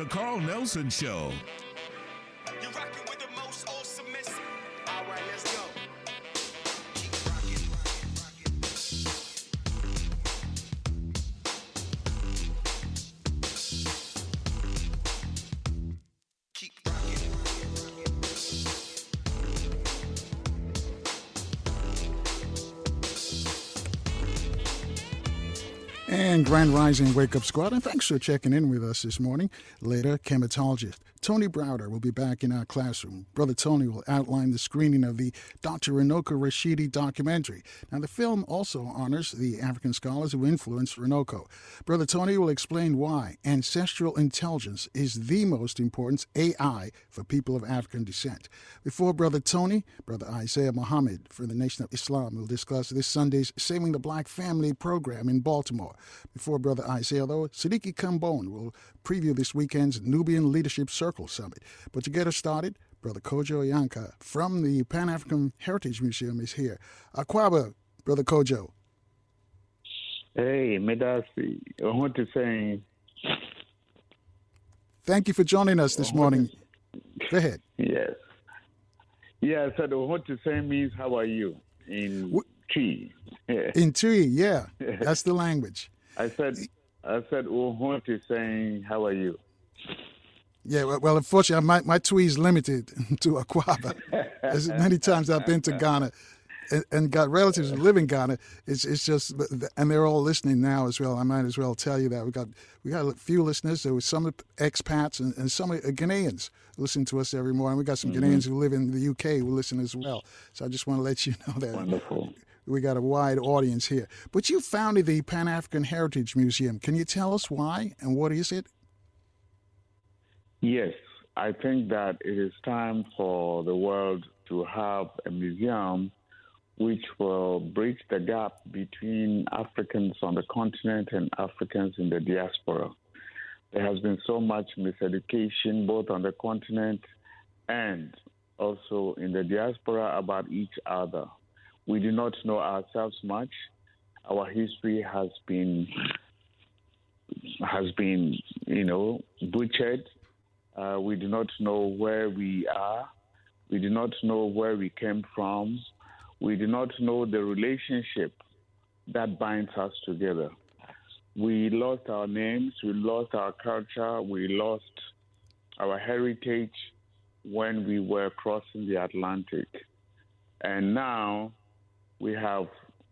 The Carl Nelson Show. Grand Rising Wake Up Squad, and thanks for checking in with us this morning. Later, Kemetologist Tony Browder will be back in our classroom. Brother Tony will outline the screening of the Dr. Runoko Rashidi documentary. Now, the film also honors the African scholars who influenced Runoko. Brother Tony will explain why ancestral intelligence is the most important AI for people of African descent. Before Brother Tony, Brother Isaiah Muhammad for the Nation of Islam will discuss this Sunday's Saving the Black Family program in Baltimore. Before Brother Isaiah, though, Sadiki Kambon will preview this weekend's Nubian Leadership Circle Summit. But to get us started, Brother Kojo Yankah from the Pan African Heritage Museum is here. Akwaba, Brother Kojo. Hey, Medasi. I want to say. Thank you for joining us this morning. Go ahead. Yes. Yeah, I said, what to say means, how are you? In Twi. In Tui, yeah. That's the language. I said, I said, oh, what to saying, how are you? Yeah, well, well, unfortunately, my, my Twi is limited to Akwaba. As many times I've been to Ghana and, and, got relatives who live in Ghana, it's it's just, and they're all listening now as well. I might as well tell you that we got we got a few listeners. There was some expats and, and some Ghanaians listen to us every morning. We got some mm-hmm. Ghanaians who live in the UK who listen as well. So I just want to let you know that. Wonderful. We got a wide audience here. But you founded the Pan African Heritage Museum. Can you tell us why and what is it? Yes, I think that it is time for the world to have a museum which will bridge the gap between Africans on the continent and Africans in the diaspora. There has been so much miseducation both on the continent and also in the diaspora about each other. We do not know ourselves much. Our history has been has been, you know, butchered uh, we do not know where we are. We do not know where we came from. We do not know the relationship that binds us together. We lost our names, we lost our culture, we lost our heritage when we were crossing the Atlantic. And now we have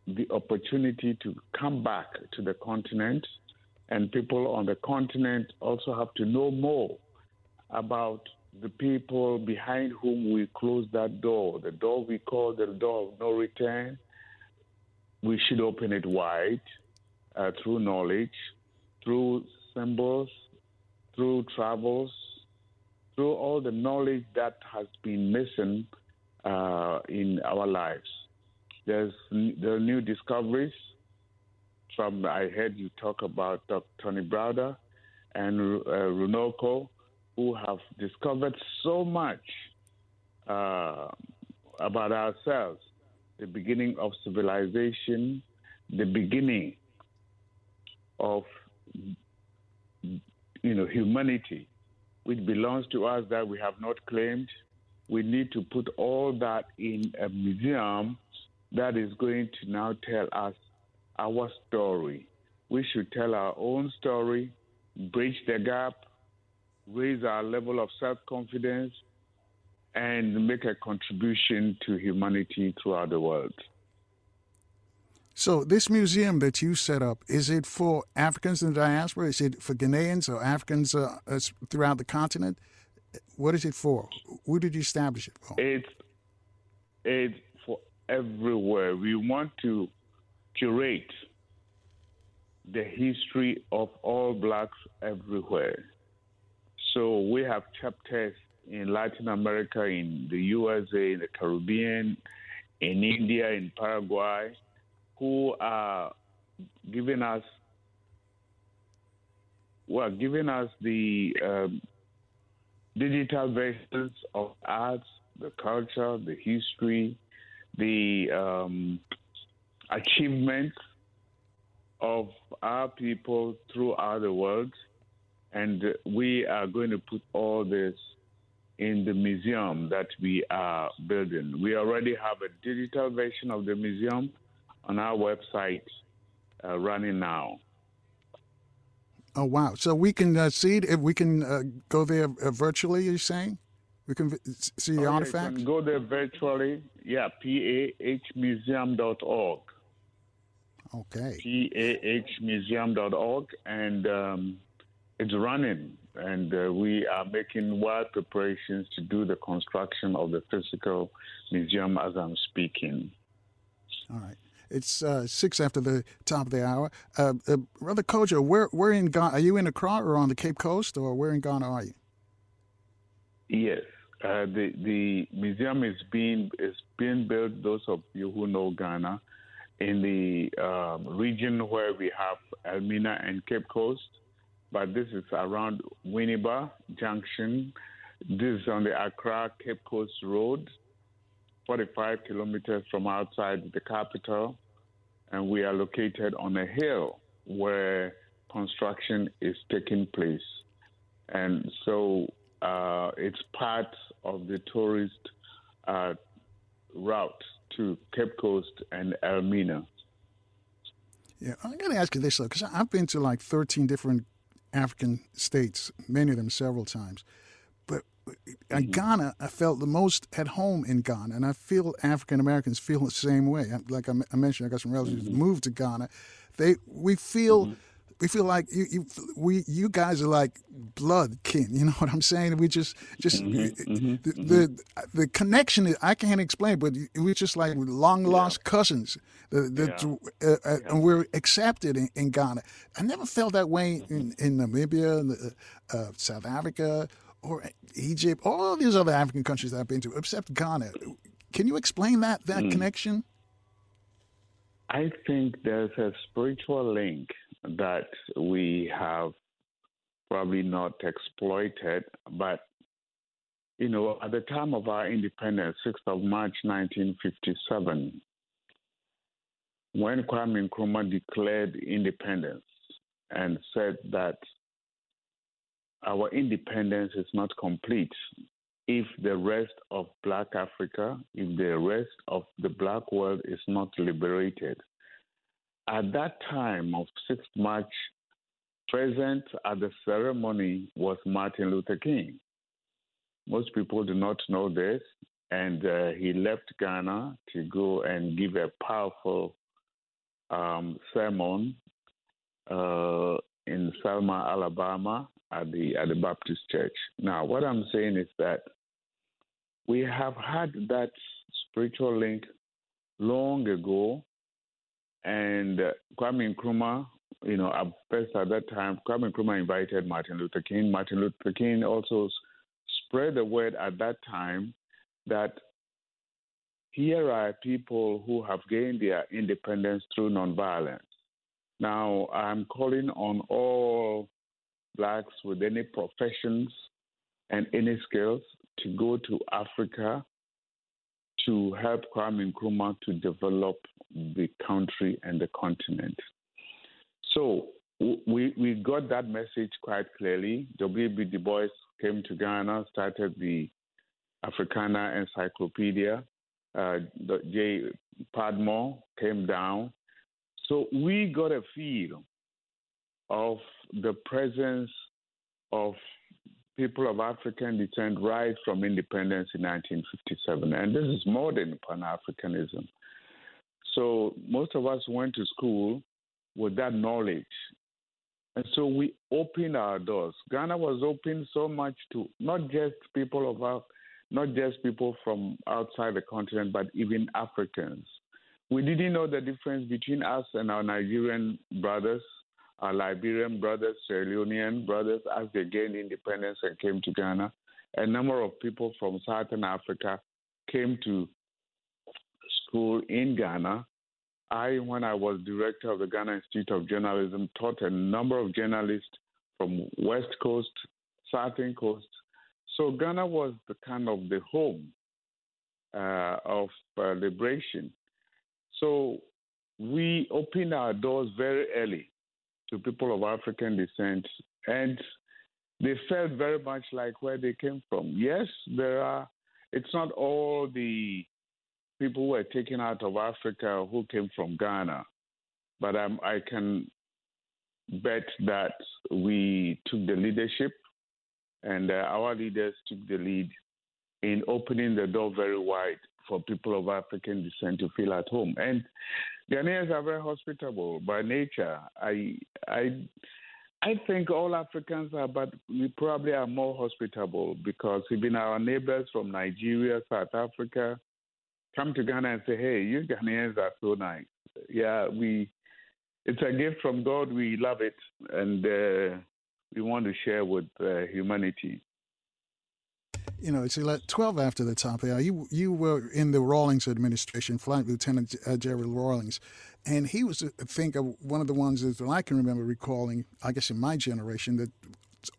the opportunity to come back to the continent, and people on the continent also have to know more about the people behind whom we close that door, the door we call the door of no return. We should open it wide uh, through knowledge, through symbols, through travels, through all the knowledge that has been missing uh, in our lives. There's there are new discoveries. From I heard you talk about Dr. Tony Browder and uh, Runoko who have discovered so much uh, about ourselves the beginning of civilization, the beginning of you know humanity, which belongs to us that we have not claimed. We need to put all that in a museum that is going to now tell us our story. We should tell our own story, bridge the gap, raise our level of self confidence, and make a contribution to humanity throughout the world. So, this museum that you set up, is it for Africans in the diaspora? Is it for Ghanaians or Africans uh, throughout the continent? What is it for? Who did you establish it for? It's, it's for everywhere. We want to curate the history of all blacks everywhere. So we have chapters in Latin America, in the USA, in the Caribbean, in India, in Paraguay, who are giving us well, giving us the um, digital versions of arts, the culture, the history, the um, achievements of our people throughout the world. And we are going to put all this in the museum that we are building. We already have a digital version of the museum on our website uh, running now. Oh wow! So we can uh, see it. If we can uh, go there uh, virtually, you're saying we can v- see the oh, artifacts. You can go there virtually. Yeah, pahmuseum.org. Okay. pahmuseum.org, and um, it's running. And uh, we are making wild preparations to do the construction of the physical museum as I'm speaking. All right. It's uh, six after the top of the hour. Uh, uh, Brother Kojo, where, where in Ghana? Are you in Accra or on the Cape Coast, or where in Ghana are you? Yes, uh, the the museum is being is being built. Those of you who know Ghana, in the um, region where we have Elmina and Cape Coast, but this is around Winneba Junction. This is on the Accra Cape Coast Road. 45 kilometers from outside the capital, and we are located on a hill where construction is taking place. And so uh, it's part of the tourist uh, route to Cape Coast and Elmina. Yeah, I'm going to ask you this though, because I've been to like 13 different African states, many of them several times. But in Mm-hmm. Ghana, I felt the most at home in Ghana, and I feel African Americans feel the same way. Like I, mentioned, I got some relatives Mm-hmm. who moved to Ghana. They we feel. We feel like you, you, we, you guys are like blood kin. You know what I'm saying? We just, just Mm-hmm. the, the the connection. Is, I can't explain, but we're just like long lost cousins. The, the, uh, uh, And we're accepted in, in, Ghana. I never felt that way in, in Namibia, uh, South Africa, or Egypt, all these other African countries that I've been to, except Ghana. Can you explain that that Mm. connection? I think there's a spiritual link that we have probably not exploited, but you know, at the time of our independence, 6th of March 1957, when Kwame Nkrumah declared independence and said that our independence is not complete if the rest of Black Africa, if the rest of the Black world is not liberated. At that time of 6th March, present at the ceremony was Martin Luther King. Most people do not know this, and uh, he left Ghana to go and give a powerful um, sermon uh, in Selma, Alabama, at the at the Baptist Church. Now, what I'm saying is that we have had that spiritual link long ago, and uh, Kwame Nkrumah, you know, at at that time, Kwame Nkrumah invited Martin Luther King. Martin Luther King also spread the word at that time that here are people who have gained their independence through nonviolence. Now, I'm calling on all blacks with any professions and any skills to go to Africa to help Kwame Nkrumah to develop the country and the continent. So we, we got that message quite clearly. W.B. Du Bois came to Ghana, started the Africana Encyclopedia. Uh, J. Padmore came down. So we got a feel of the presence of people of African descent right from independence in 1957. And this is more than Pan Africanism. So most of us went to school with that knowledge. And so we opened our doors. Ghana was open so much to not just people of our, not just people from outside the continent, but even Africans. We didn't know the difference between us and our Nigerian brothers, our Liberian brothers, Sierra Leonean brothers, as they gained independence and came to Ghana. A number of people from Southern Africa came to school in Ghana. I, when I was director of the Ghana Institute of Journalism, taught a number of journalists from West Coast, Southern Coast. So Ghana was the kind of the home uh, of uh, liberation. So we opened our doors very early to people of African descent, and they felt very much like where they came from. Yes, there are. It's not all the people who were taken out of Africa who came from Ghana, but I can bet that we took the leadership, and uh, our leaders took the lead in opening the door very wide for people of African descent to feel at home. And Ghanaians are very hospitable by nature. I I I think all Africans are, but we probably are more hospitable because even our neighbors from Nigeria, South Africa, come to Ghana and say, "Hey, you Ghanaians are so nice." Yeah, we. It's a gift from God. We love it, and uh, we want to share with uh, humanity you know, it's 12 after the top hour. You, you were in the Rawlings administration, Flight Lieutenant uh, Jerry Rawlings. And he was, I think, one of the ones that I can remember recalling, I guess in my generation, that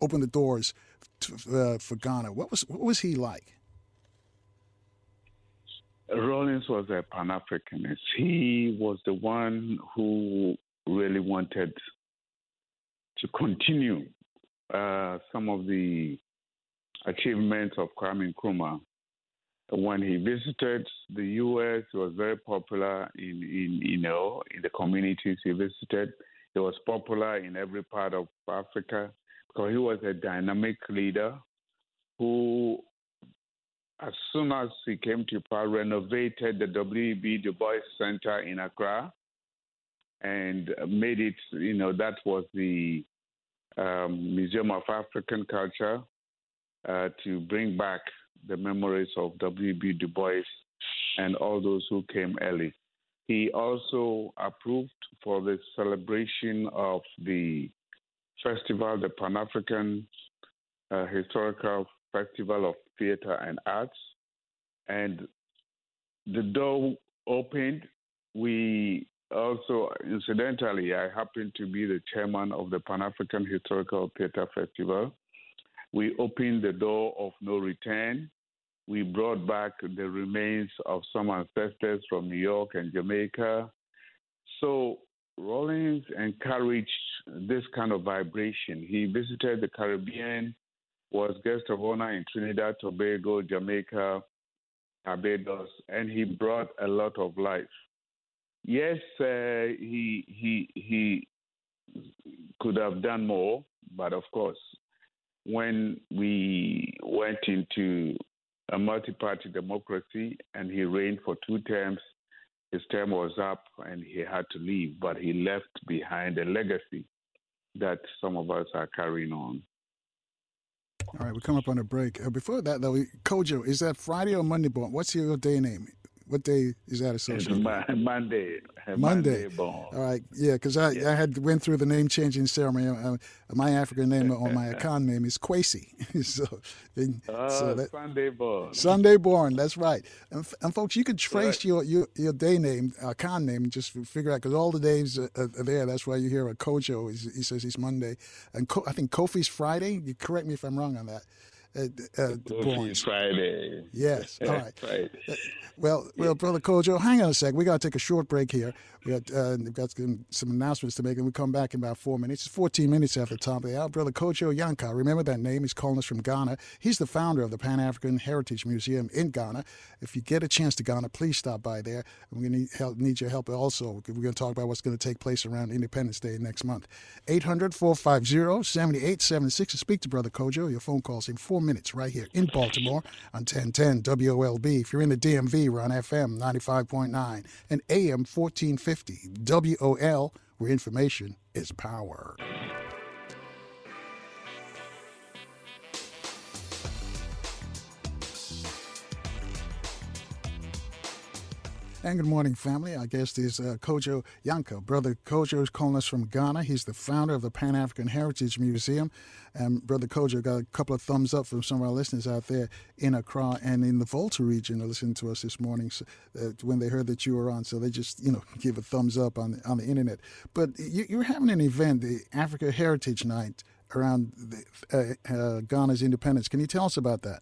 opened the doors to, uh, for Ghana. What was, what was he like? Rawlings was a Pan Africanist. He was the one who really wanted to continue uh, some of the achievements of Kwame Nkrumah. When he visited the U.S., he was very popular in, in you know in the communities he visited. He was popular in every part of Africa because he was a dynamic leader who, as soon as he came to power, renovated the W.E.B. Du Bois Center in Accra and made it, you know, that was the um, Museum of African Culture uh, to bring back the memories of W.B. Du Bois and all those who came early. He also approved for the celebration of the festival, the Pan African uh, Historical Festival of Theater and Arts. And the door opened. We also, incidentally, I happen to be the chairman of the Pan African Historical Theater Festival. We opened the door of no return. We brought back the remains of some ancestors from New York and Jamaica. So Rawlings encouraged this kind of vibration. He visited the Caribbean, was guest of honor in Trinidad, Tobago, Jamaica, Barbados, and he brought a lot of life. Yes, uh, he he he could have done more, but of course, when we went into a multi party democracy and he reigned for two terms. His term was up and he had to leave, but he left behind a legacy that some of us are carrying on. All right, we come up on a break. Uh, before that, though, Kojo, is that Friday or Monday? What's your day name? What day is that associated? Monday. Monday. Monday born. All right, yeah, because I, yeah. I had went through the name changing ceremony. Uh, my African name or my Akan name is Kwesi. so, uh, so that, Sunday born. Sunday born. That's right. And, and folks, you can trace right. your, your your day name, Akan name, just figure out because all the days are, are, there. That's why you hear a Kojo. He says he's Monday, and I think Kofi's Friday. You correct me if I'm wrong on that uh, uh, Friday. Yes. All right. Friday. Uh, well, well, brother Kojo, hang on a sec. We got to take a short break here. We got uh, we've got some, some, announcements to make, and we come back in about four minutes. It's 14 minutes after the top of the hour. Brother Kojo Yankah, remember that name? He's calling us from Ghana. He's the founder of the Pan African Heritage Museum in Ghana. If you get a chance to Ghana, please stop by there. We're going to need your help also. We're going to talk about what's going to take place around Independence Day next month. 800 450 7876 to speak to Brother Kojo. Your phone calls in four minutes right here in Baltimore on 1010 WOLB. If you're in the DMV, we're on FM 95.9 and AM 1450 WOL, where information is power. And good morning, family. Our guest is uh, Kojo Yankah. Brother Kojo is calling us from Ghana. He's the founder of the Pan African Heritage Museum. And Brother Kojo got a couple of thumbs up from some of our listeners out there in Accra and in the Volta region listening to us this morning so, uh, when they heard that you were on. So they just, you know, give a thumbs up on, on the internet. But you, you're having an event, the Africa Heritage Night, around the, uh, uh Ghana's independence. Can you tell us about that?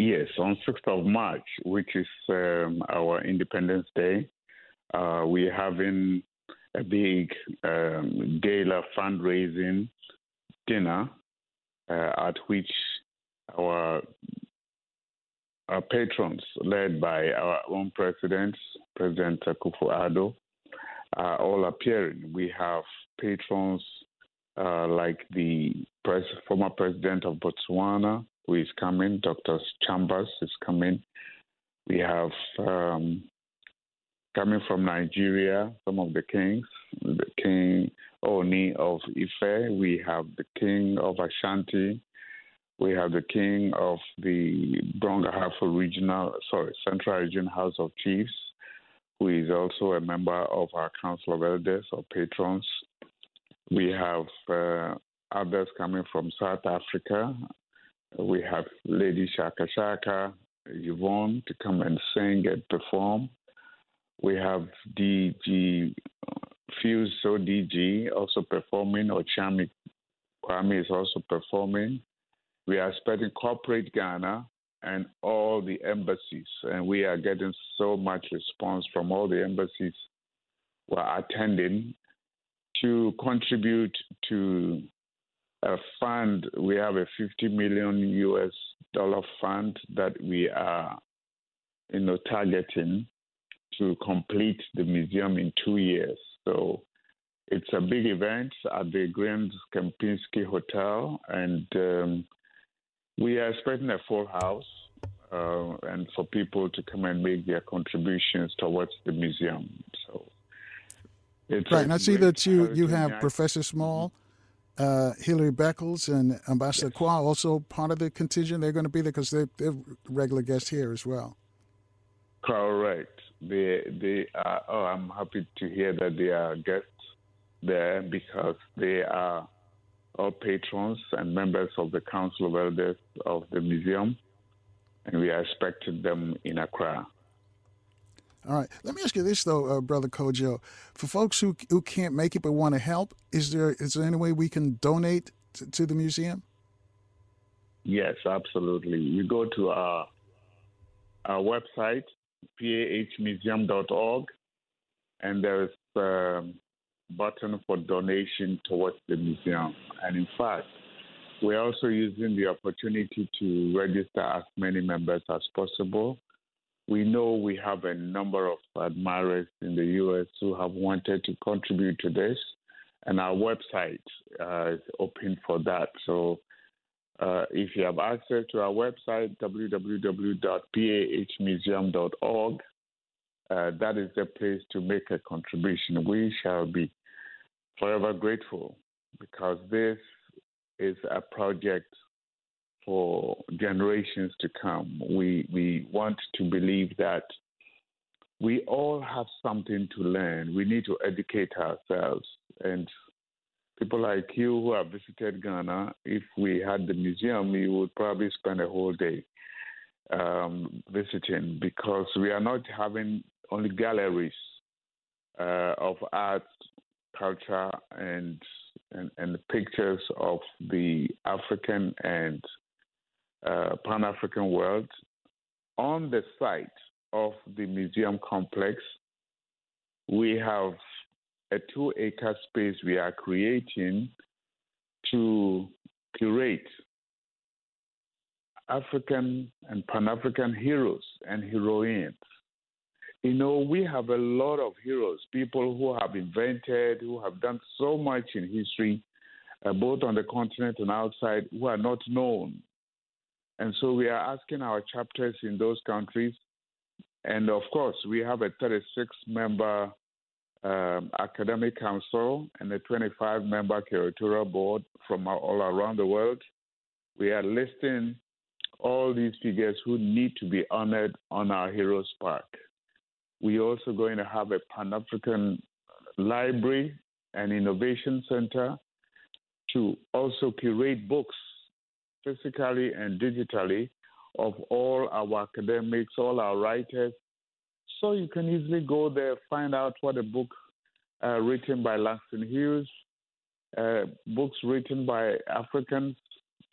Yes, on 6th of March, which is um, our Independence Day, uh, we're having a big um, gala fundraising dinner uh, at which our, our patrons, led by our own president, President Akufo-Addo, are all appearing. We have patrons uh, like the pres- former president of Botswana, who is coming. Dr. Chambers is coming. We have um, coming from Nigeria, some of the kings, the King Oni of Ife. We have the King of Ashanti. We have the King of the Brong-Ahafo Regional, sorry, Central Region House of Chiefs, who is also a member of our Council of Elders or patrons. We have uh, others coming from South Africa, we have Lady Chaka Chaka, Yvonne to come and sing and perform. We have DG Fuse So DG also performing, Okyeame Kwame is also performing. We are expecting corporate Ghana and all the embassies, and we are getting so much response from all the embassies who are attending to contribute to a fund. We have a 50 million US dollar fund that we are, you know, targeting to complete the museum in two years. So it's a big event at the Grand Kempinski Hotel, and um, we are expecting a full house. Uh, and for people to come and make their contributions towards the museum. So, right. And I see that you you have Professor Small uh, Hilary Beckles and Ambassador yes. Kwa also part of the contingent. They're going to be there because they're, they're regular guests here as well. Correct. They they are. Oh, I'm happy to hear that they are guests there because they are all patrons and members of the Council of Elders of the museum, and we are expecting them in Accra. All right. Let me ask you this though, uh, brother Kojo. For folks who who can't make it but want to help, is there is there any way we can donate to, to the museum? Yes, absolutely. You go to our our website pahmuseum.org, and there is a button for donation towards the museum. And in fact, we're also using the opportunity to register as many members as possible we know we have a number of admirers in the U.S. who have wanted to contribute to this, and our website uh, is open for that. So uh, if you have access to our website, www.pahmuseum.org, uh, that is the place to make a contribution. We shall be forever grateful because this is a project for generations to come. We we want to believe that we all have something to learn. We need to educate ourselves. And people like you who have visited Ghana, if we had the museum, you would probably spend a whole day. um, visiting because we are not having only galleries uh, of art, culture, and, and, and pictures of the African and uh, Pan African world on the site of the museum complex. We have a two acre space we are creating to curate African and Pan African heroes and heroines. You know, we have a lot of heroes, people who have invented, who have done so much in history, uh, both on the continent and outside, who are not known. And so we are asking our chapters in those countries. And of course, we have a 36 member um, academic council and a 25 member curatorial board from all around the world. We are listing all these figures who need to be honored on our Heroes Park. We're also going to have a Pan African library and innovation center to also curate books physically and digitally of all our academics, all our writers. So you can easily go there, find out what a book uh, written by Langston Hughes, uh, books written by Africans,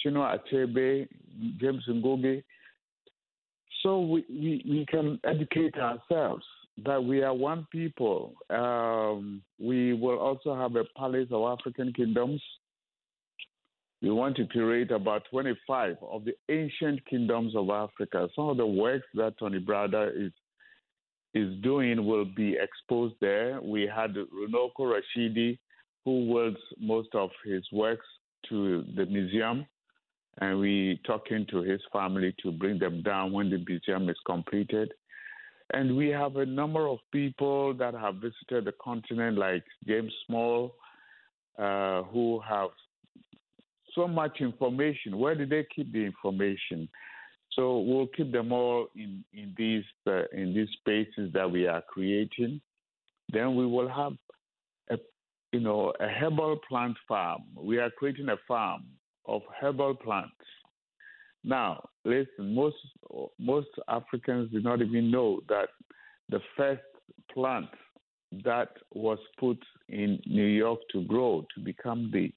Chinua Achebe, James Ngugi. So we, we, we can educate ourselves that we are one people. Um, we will also have a Palace of African Kingdoms. We want to curate about 25 of the ancient kingdoms of Africa. Some of the works that Tony Browder is is doing will be exposed there. We had Runoko Rashidi, who wields most of his works to the museum and we talking to his family to bring them down when the museum is completed. And we have a number of people that have visited the continent, like James Small, uh, who have so much information. Where did they keep the information? So we'll keep them all in in these uh, in these spaces that we are creating. Then we will have a you know a herbal plant farm. We are creating a farm of herbal plants. Now, listen, most most Africans do not even know that the first plant that was put in New York to grow to become the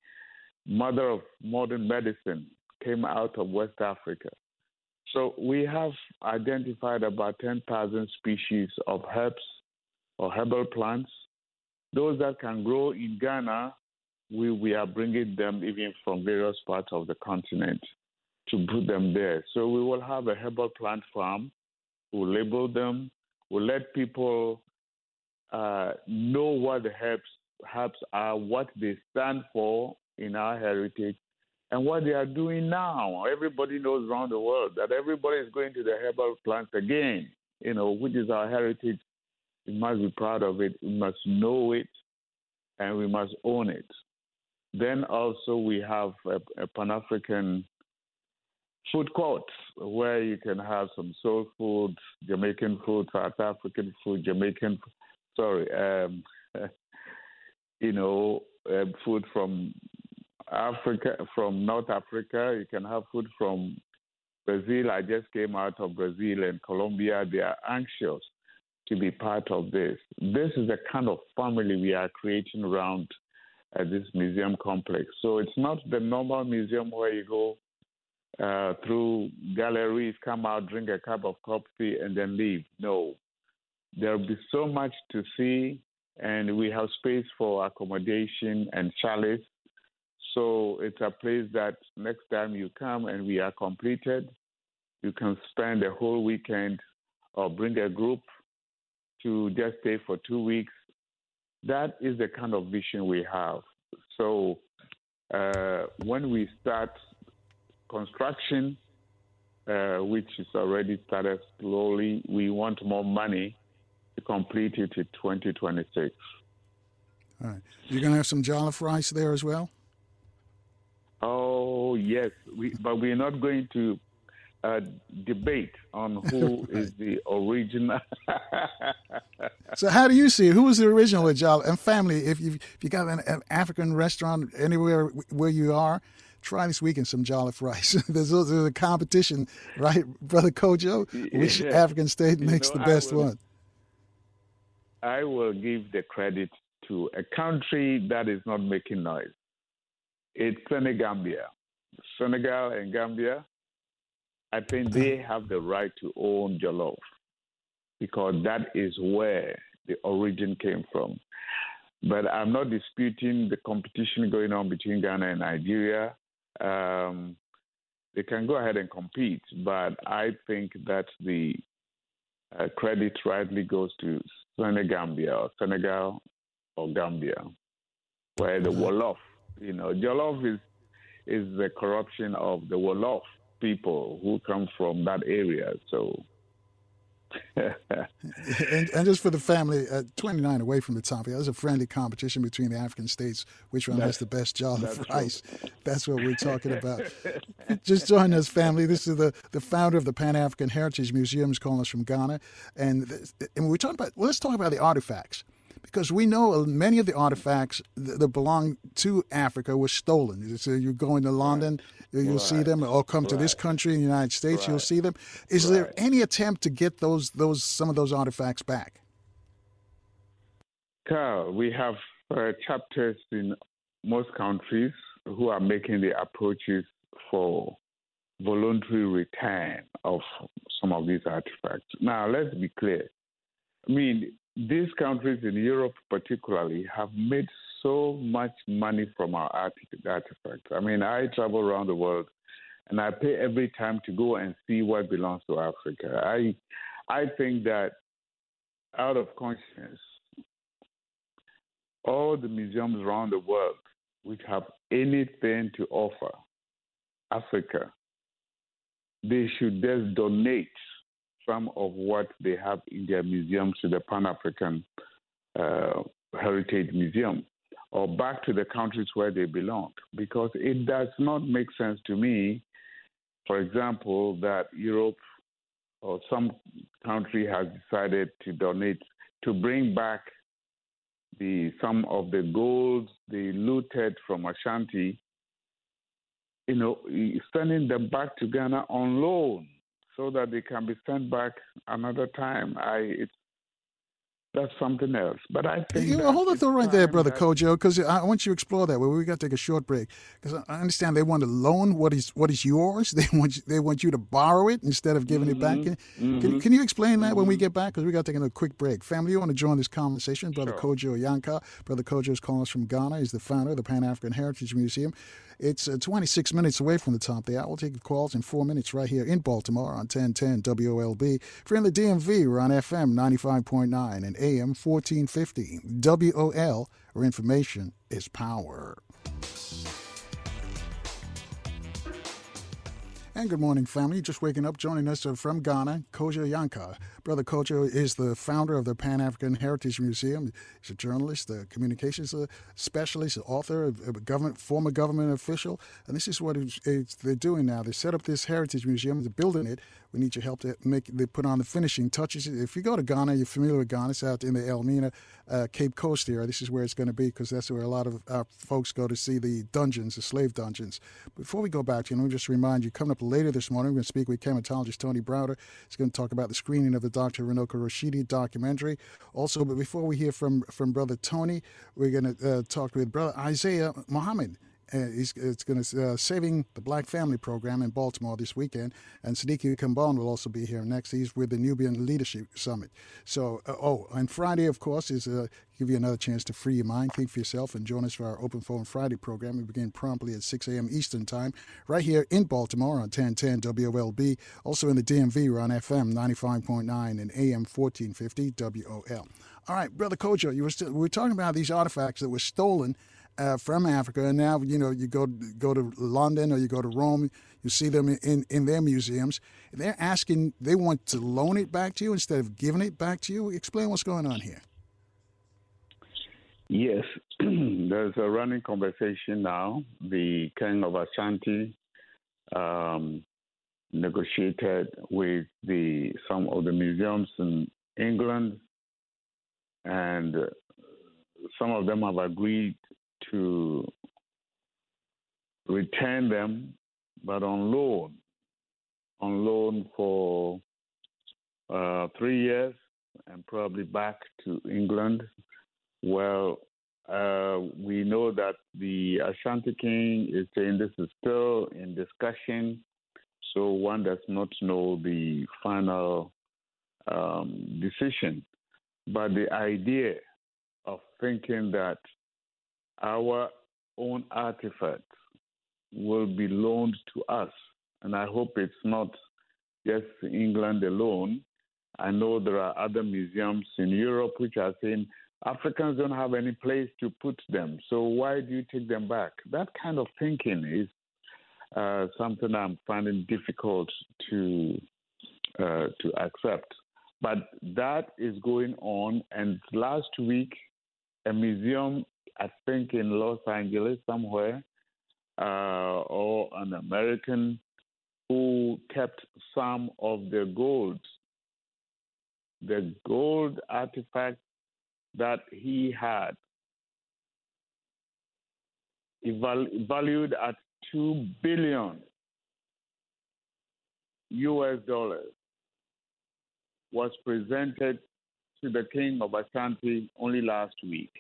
mother of modern medicine came out of West Africa. So we have identified about 10,000 species of herbs or herbal plants. Those that can grow in Ghana we, we are bringing them even from various parts of the continent to put them there. So we will have a herbal plant farm. We'll label them. We'll let people uh, know what the herbs, herbs are, what they stand for in our heritage, and what they are doing now. Everybody knows around the world that everybody is going to the herbal plants again, you know, which is our heritage. We must be proud of it. We must know it, and we must own it. Then also we have a, a Pan African food court where you can have some soul food, Jamaican food, South African food, Jamaican, sorry, um, you know, uh, food from Africa, from North Africa. You can have food from Brazil. I just came out of Brazil and Colombia. They are anxious to be part of this. This is the kind of family we are creating around at this museum complex. So it's not the normal museum where you go uh, through galleries, come out, drink a cup of coffee, and then leave. No, there'll be so much to see, and we have space for accommodation and chalice. So it's a place that next time you come and we are completed, you can spend a whole weekend or bring a group to just stay for two weeks that is the kind of vision we have. So uh, when we start construction, uh, which is already started slowly, we want more money to complete it in 2026. All right. You're going to have some jollof rice there as well? Oh, yes. We, but we're not going to uh, debate on who is the original. so, how do you see it? Who was the original with Jollof and family? If you if you got an, an, African restaurant anywhere where you are, try this weekend some jollof rice. there's, there's, a competition, right, Brother Kojo? Which yeah. African state makes know, the best will, one? I will give the credit to a country that is not making noise. It's Senegambia. Senegal and Gambia, I think they have the right to own jollof because that is where the origin came from. But I'm not disputing the competition going on between Ghana and Nigeria. Um, they can go ahead and compete, but I think that the uh, credit rightly goes to Senegambia or Senegal or Gambia, where the Wolof, you know, Jollof is is the corruption of the Wolof people who come from that area. So and, and, just for the family, uh, 29 away from the top here, there's a friendly competition between the African states, which one that's, has the best of rice. True. That's what we're talking about. just join us, family. This is the, the founder of the Pan African Heritage Museum, is calling us from Ghana. And, and we're talking about, well, let's talk about the artifacts because we know many of the artifacts that belong to Africa were stolen. So you go into London, you'll right. see them, or come right. to this country in the United States, right. you'll see them. Is there any attempt to get those those some of those artifacts back? Carl, we have uh, chapters in most countries who are making the approaches for voluntary return of some of these artifacts. Now, let's be clear. I mean, these countries in Europe, particularly, have made so much money from our artifacts. I mean, I travel around the world and I pay every time to go and see what belongs to Africa. I, I think that out of conscience, all the museums around the world which have anything to offer Africa, they should just donate some of what they have in their museums to the Pan African uh, Heritage Museum or back to the countries where they belong. Because it does not make sense to me, for example, that Europe or some country has decided to donate, to bring back the some of the gold they looted from Ashanti, you know, sending them back to Ghana on loan so that they can be sent back another time. I it's that's something else. But I think you know, hold the thought right there, brother Kojo, because I want you to explore that. Well, we got to take a short break because I understand they want to loan what is what is yours. They want you, they want you to borrow it instead of giving mm-hmm. it back. Mm-hmm. Can, can, you explain that mm-hmm. when we mm-hmm. get back? Because we got to take a quick break. Family, you want to join this conversation? Brother sure. Kojo Yankah, brother Kojo is calling us from Ghana. He's the founder of the Pan African Heritage Museum. It's uh, 26 minutes away from the top there. We'll take calls in four minutes right here in Baltimore on 1010 WOLB. If you're in the DMV, we're on FM 95.9 and AM 1450. WOL, where information is power. And good morning, family. Just waking up, joining us from Ghana, Kojo Yankah. Brother Kojo is the founder of the Pan African Heritage Museum. He's a journalist, a communications uh, specialist, author, a government, former government official. And this is what it's, it's, they're doing now. They set up this heritage museum, they're building it. We need your help to make. They put on the finishing touches. If you go to Ghana, you're familiar with Ghana. It's out in the Elmina, uh, Cape Coast area. This is where it's going to be because that's where a lot of our folks go to see the dungeons, the slave dungeons. Before we go back to you, let me just remind you, coming up later this morning, we're going to speak with Kemetologist Tony Browder. He's going to talk about the screening of the Dr. Runoko Rashidi documentary. Also, but before we hear from from Brother Tony, we're going to uh, talk with Brother Isaiah Muhammad. Uh, he's, it's going to uh, saving the Black Family Program in Baltimore this weekend, and Sadiki Kambon will also be here next. He's with the Nubian Leadership Summit. So, uh, oh, and Friday, of course, is uh, give you another chance to free your mind, think for yourself, and join us for our Open Forum Friday program. We begin promptly at 6 a.m. Eastern Time, right here in Baltimore on 1010 WOLB. Also in the DMV, we're on FM 95.9 and AM 1450 WOL. All right, Brother Kojo, you were still, we were talking about these artifacts that were stolen uh, from Africa, and now you know you go go to London or you go to Rome, you see them in in their museums. They're asking, they want to loan it back to you instead of giving it back to you. Explain what's going on here. Yes, there's a running conversation now. The King of Ashanti um, negotiated with the some of the museums in England, and some of them have agreed to return them, but on loan, on loan for uh, three years and probably back to England. Well, uh, we know that the Ashanti King is saying this is still in discussion, so one does not know the final um, decision. But the idea of thinking that our own artifacts will be loaned to us, and I hope it's not just England alone. I know there are other museums in Europe which are saying Africans don't have any place to put them, so why do you take them back? That kind of thinking is uh, something I'm finding difficult to uh, to accept. But that is going on. And last week, a museum, I think in Los Angeles somewhere, uh, or an American who kept some of the gold, the gold artifact that he had, valued at two billion US dollars was presented to the king of Ashanti only last week.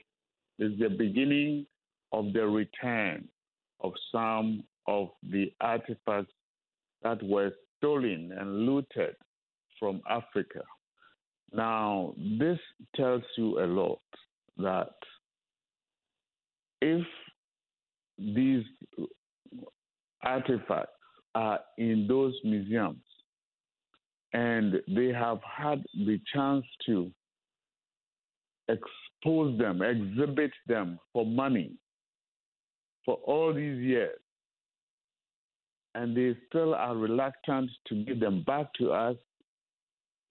It's the beginning of the return of some of the artifacts that were stolen and looted from Africa. Now, this tells you a lot that if these artifacts are in those museums, and they have had the chance to expose them, exhibit them for money for all these years. And they still are reluctant to give them back to us.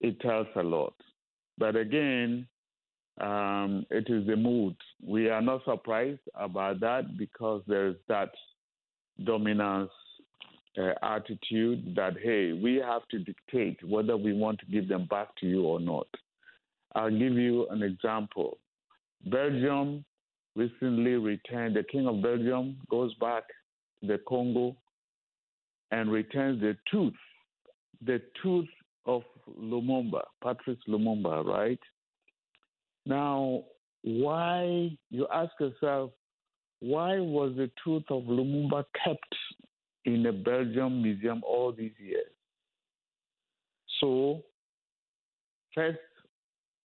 It tells a lot. But again, um, it is the mood. We are not surprised about that because there's that dominance uh, attitude that, hey, we have to dictate whether we want to give them back to you or not. I'll give you an example. Belgium recently returned, the king of Belgium goes back to the Congo and returns the tooth, the tooth of Lumumba, Patrice Lumumba, right? Now, why, you ask yourself, why was the tooth of Lumumba kept in a Belgium museum all these years. So, first,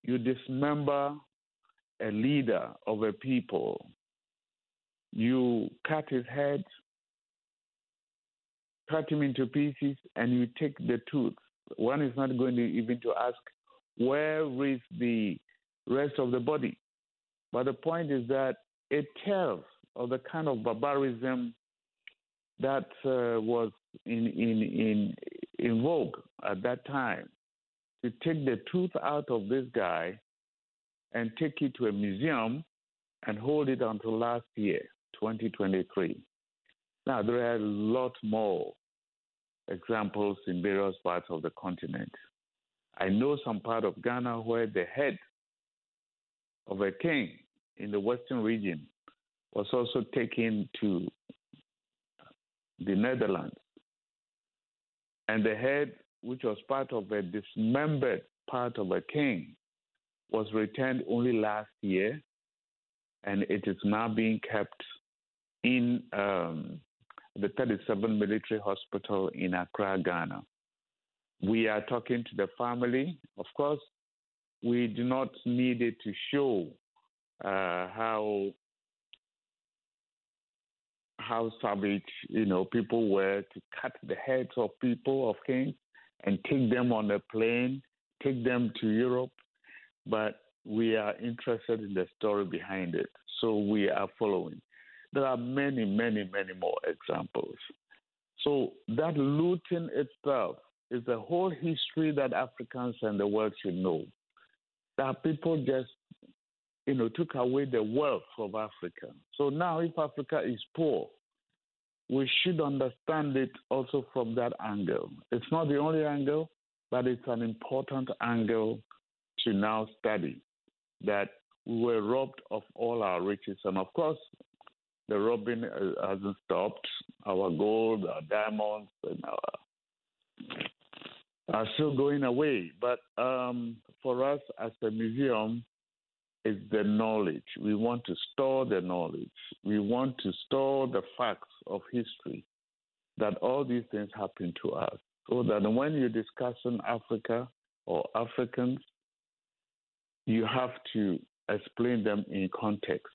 you dismember a leader of a people. You cut his head, cut him into pieces, and you take the tooth. One is not going to even to ask, where is the rest of the body? But the point is that it tells of the kind of barbarism that uh, was in, in, in, in vogue at that time to take the tooth out of this guy and take it to a museum and hold it until last year, 2023. Now, there are a lot more examples in various parts of the continent. I know some part of Ghana where the head of a king in the western region was also taken to the Netherlands. And the head, which was part of a dismembered part of a king, was returned only last year, and it is now being kept in um, the 37 Military Hospital in Accra, Ghana. We are talking to the family. Of course, we do not need it to show uh, how how savage, you know, people were to cut the heads of people, of kings, and take them on a plane, take them to Europe. But we are interested in the story behind it. So we are following. There are many, many, many more examples. So that looting itself is the whole history that Africans and the world should know. That people just you know, took away the wealth of Africa. So now, if Africa is poor, we should understand it also from that angle. It's not the only angle, but it's an important angle to now study that we were robbed of all our riches. And of course, The robbing uh, hasn't stopped. Our gold, our diamonds, and our are still going away. But um, for us as a museum, it's the knowledge. We want to store the knowledge. We want to store the facts of history that all these things happen to us. So that when you're discussing Africa or Africans, you have to explain them in context.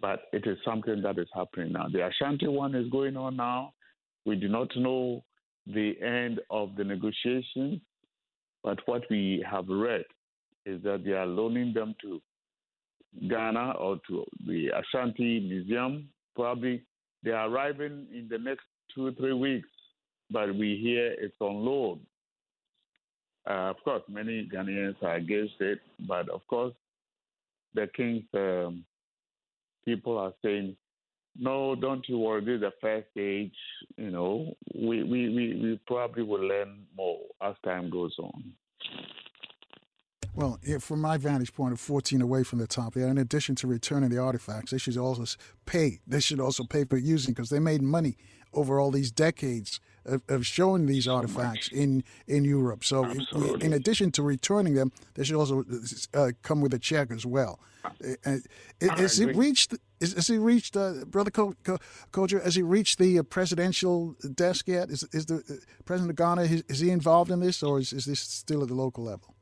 But it is something that is happening now. The Ashanti one is going on now. We do not know the end of the negotiations, but what we have read is that they are loaning them to Ghana or to the Ashanti Museum. Probably they are arriving in the next two or three weeks, but we hear it's on loan. Uh, of course, many Ghanaians are against it, but of course, the king's um, people are saying no, don't you worry. This is the first stage. You know, we, we, we, we probably will learn more as time goes on. Well, from my vantage point of 14 away from the top there, in addition to returning the artifacts, they should also pay. They should also pay for using because they made money over all these decades of, of showing these artifacts in in Europe. So, in, in, addition to returning them, they should also uh, come with a check as well. Uh, has it reached? Is, has he reached, uh, Brother Kojo? Has he reached the uh, presidential desk yet? Is is the uh, President of Ghana is, is, he involved in this, or is, is this still at the local level?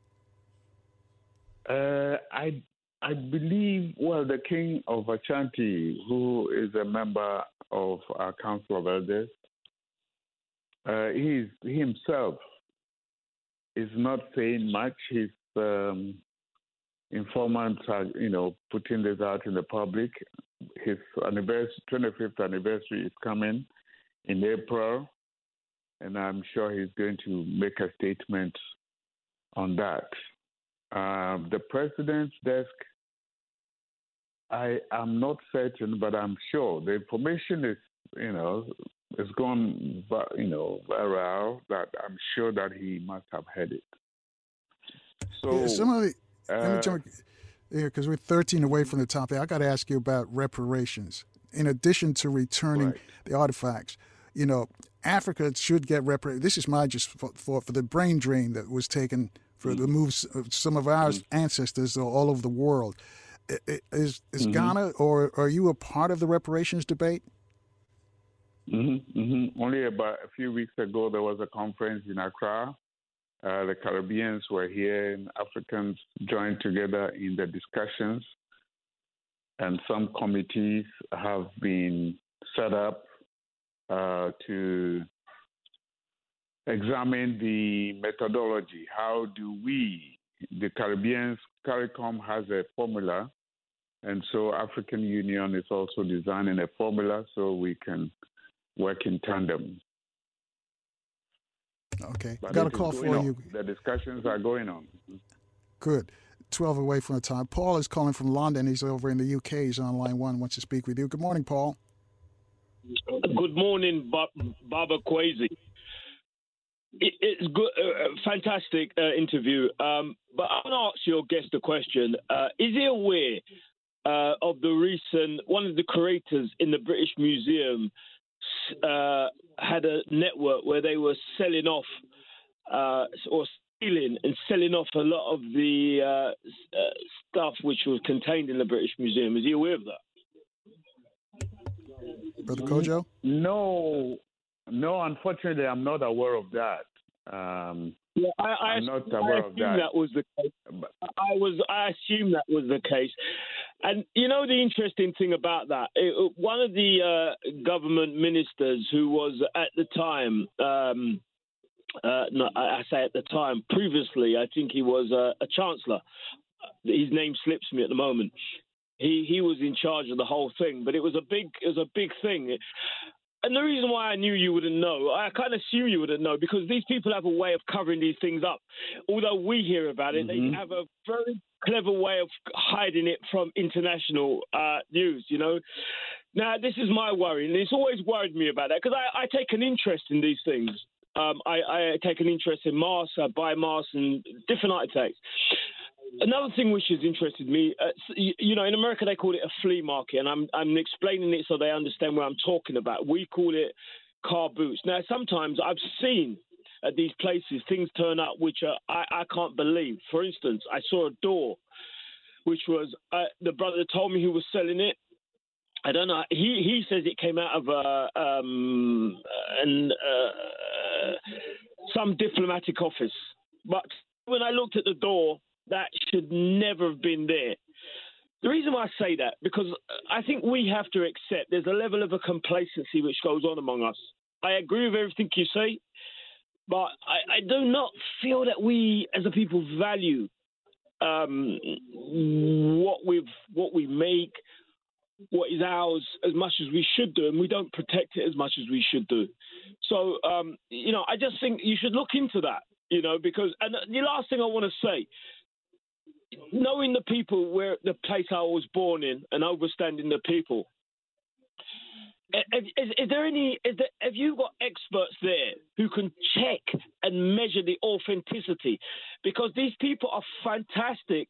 Uh, I I believe, well, the King of Ashanti, who is a member of our Council of Elders, uh, himself is not saying much. His um, informants are, you know, putting this out in the public. His anniversary, 25th anniversary is coming in April, and I'm sure he's going to make a statement on that. Uh, the president's desk, I am not certain, but I'm sure the information is, you know, it's gone, you know, viral. That I'm sure that he must have heard it. So yeah, some of the, uh, yeah, because we're 13 away from the top. I got to ask you about reparations. In addition to returning right. the artifacts, you know, Africa should get reparations. This is my just for, for, for the brain drain that was taken for mm-hmm. the moves of some of our mm-hmm. ancestors all over the world. Is is mm-hmm. Ghana or are you a part of the reparations debate? Mm-hmm, mm-hmm. Only about a few weeks ago, there was a conference in Accra. Uh, the Caribbeans were here, and Africans joined together in the discussions. And some committees have been set up uh, to examine the methodology. How do we, the Caribbeans, CARICOM has a formula, and so African Union is also designing a formula so we can work in tandem. Okay. But Got a call for on. you. The discussions are going on. Good. 12 away from the time. Paul is calling from London. He's over in the UK. He's on line one. Wants to speak with you. Good morning, Paul. Good morning, Bob, Baba Kwesi. It, it's good, uh, uh, fantastic uh, interview. Um, but I want to ask your guest a question. Uh, is he aware uh, of the recent one of the curators in the British Museum uh, had a network where they were selling off uh, or stealing and selling off a lot of the uh, uh, stuff which was contained in the British Museum. Is he aware of that? Brother Kojo? No, no. Unfortunately, I'm not aware of that. Um, yeah, I, I, am not aware I of that. that was the case. I was, I assume that was the case. And you know the interesting thing about that, it, one of the uh, government ministers who was at the time, um, uh, no, I say at the time, previously, I think he was a, a chancellor. His name slips me at the moment. He he was in charge of the whole thing, but it was a big it was a big thing. And the reason why I knew you wouldn't know, I kind of assume you wouldn't know, because these people have a way of covering these things up. Although we hear about it, mm-hmm. they have a very clever way of hiding it from international uh, news, you know. Now, this is my worry, and it's always worried me about that because I, I, take an interest in these things. Um, I, I, take an interest in Mars, I buy masks and different artifacts. Another thing which has interested me, uh, you, know, in America they call it a flea market, and I'm I'm explaining it so they understand what I'm talking about. We call it car boots. Now, sometimes I've seen at these places things turn up which are, I, I can't believe. For instance, I saw a door which was uh, the brother told me he was selling it. I don't know. He he says it came out of a uh, um, an, uh, some diplomatic office, but when I looked at the door, that should never have been there. The reason why I say that because I think we have to accept there's a level of a complacency which goes on among us. I agree with everything you say, but I, I do not feel that we as a people value um, what we what we make, what is ours as much as we should do, and we don't protect it as much as we should do. So, um, you know, I just think you should look into that, you know, because, and the last thing I want to say, knowing the people where the place I was born in and understanding the people, is, is, there any? Is there, have you got experts there who can check and measure the authenticity? Because these people are fantastic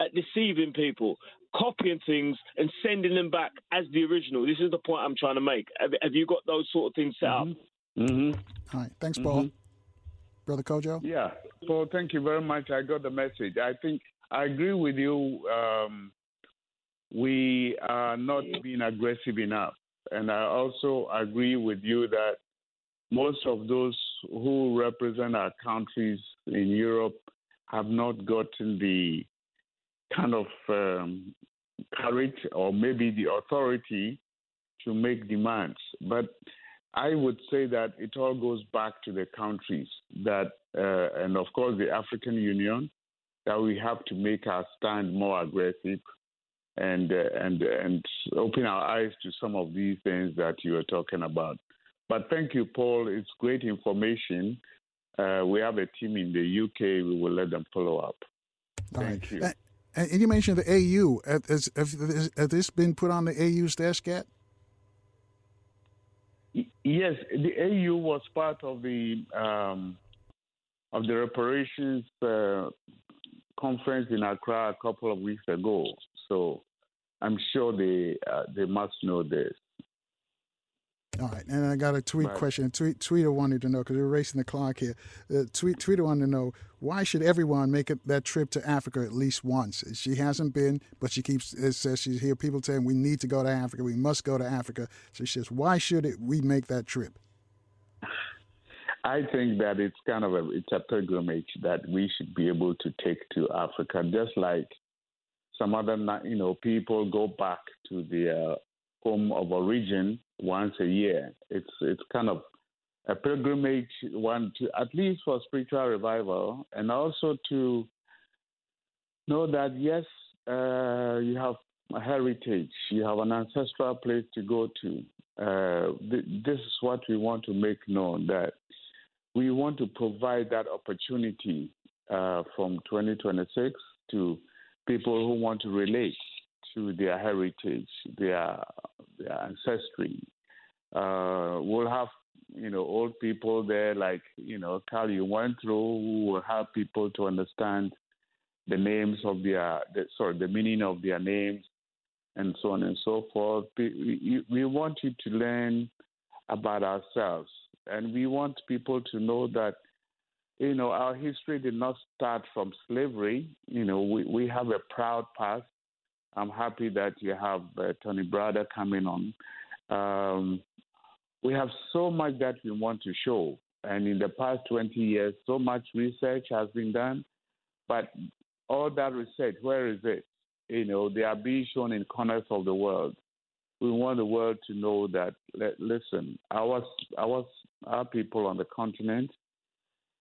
at deceiving people, copying things and sending them back as the original. This is the point I'm trying to make. Have, have you got those sort of things set mm-hmm. up? Mm-hmm. All right. Thanks, Paul. Mm-hmm. Brother Kojo? Yeah. Paul, thank you very much. I got the message. I think I agree with you. Um, we are not being aggressive enough. And I also agree with you that most of those who represent our countries in Europe have not gotten the kind of um, courage or maybe the authority to make demands. But I would say that it all goes back to the countries that, uh, and of course, the African Union, that we have to make our stand more aggressive and uh, and and open our eyes to some of these things that you are talking about. But thank you, Paul. It's great information. Uh, we have a team in the UK. We will let them follow up. Thank you. And, and, you mentioned the AU. Has, has, has, this been put on the AU's desk yet? Yes, the AU was part of the um, of the reparations uh, conference in Accra a couple of weeks ago. So I'm sure they uh, they must know this. All right, and I got a tweet right. question. Tweet, Tweeter wanted to know because we're racing the clock here. Uh, tweet, Tweeter wanted to know why should everyone make it, that trip to Africa at least once? She hasn't been, but she keeps it says she's hear people saying we need to go to Africa, we must go to Africa. So she says, why should it, we make that trip? I think that it's kind of a it's a pilgrimage that we should be able to take to Africa, just like some other you know people go back to their home of origin once a year. It's it's kind of a pilgrimage one to at least for spiritual revival and also to know that yes uh, you have a heritage you have an ancestral place to go to uh, th- this is what we want to make known that we want to provide that opportunity uh, from 2026 to people who want to relate to their heritage, their their ancestry. Uh, we'll have you know old people there, like you know Carl you went through, who will help people to understand the names of their the, sorry the meaning of their names and so on and so forth. We, we want you to learn about ourselves, and we want people to know that you know, our history did not start from slavery. You know, we, we have a proud past. I'm happy that you have uh, Tony Browder coming on. Um, we have so much that we want to show. And in the past 20 years, so much research has been done. But all that research, where is it? You know, they are being shown in corners of the world. We want the world to know that, listen, our, our, our people on the continent,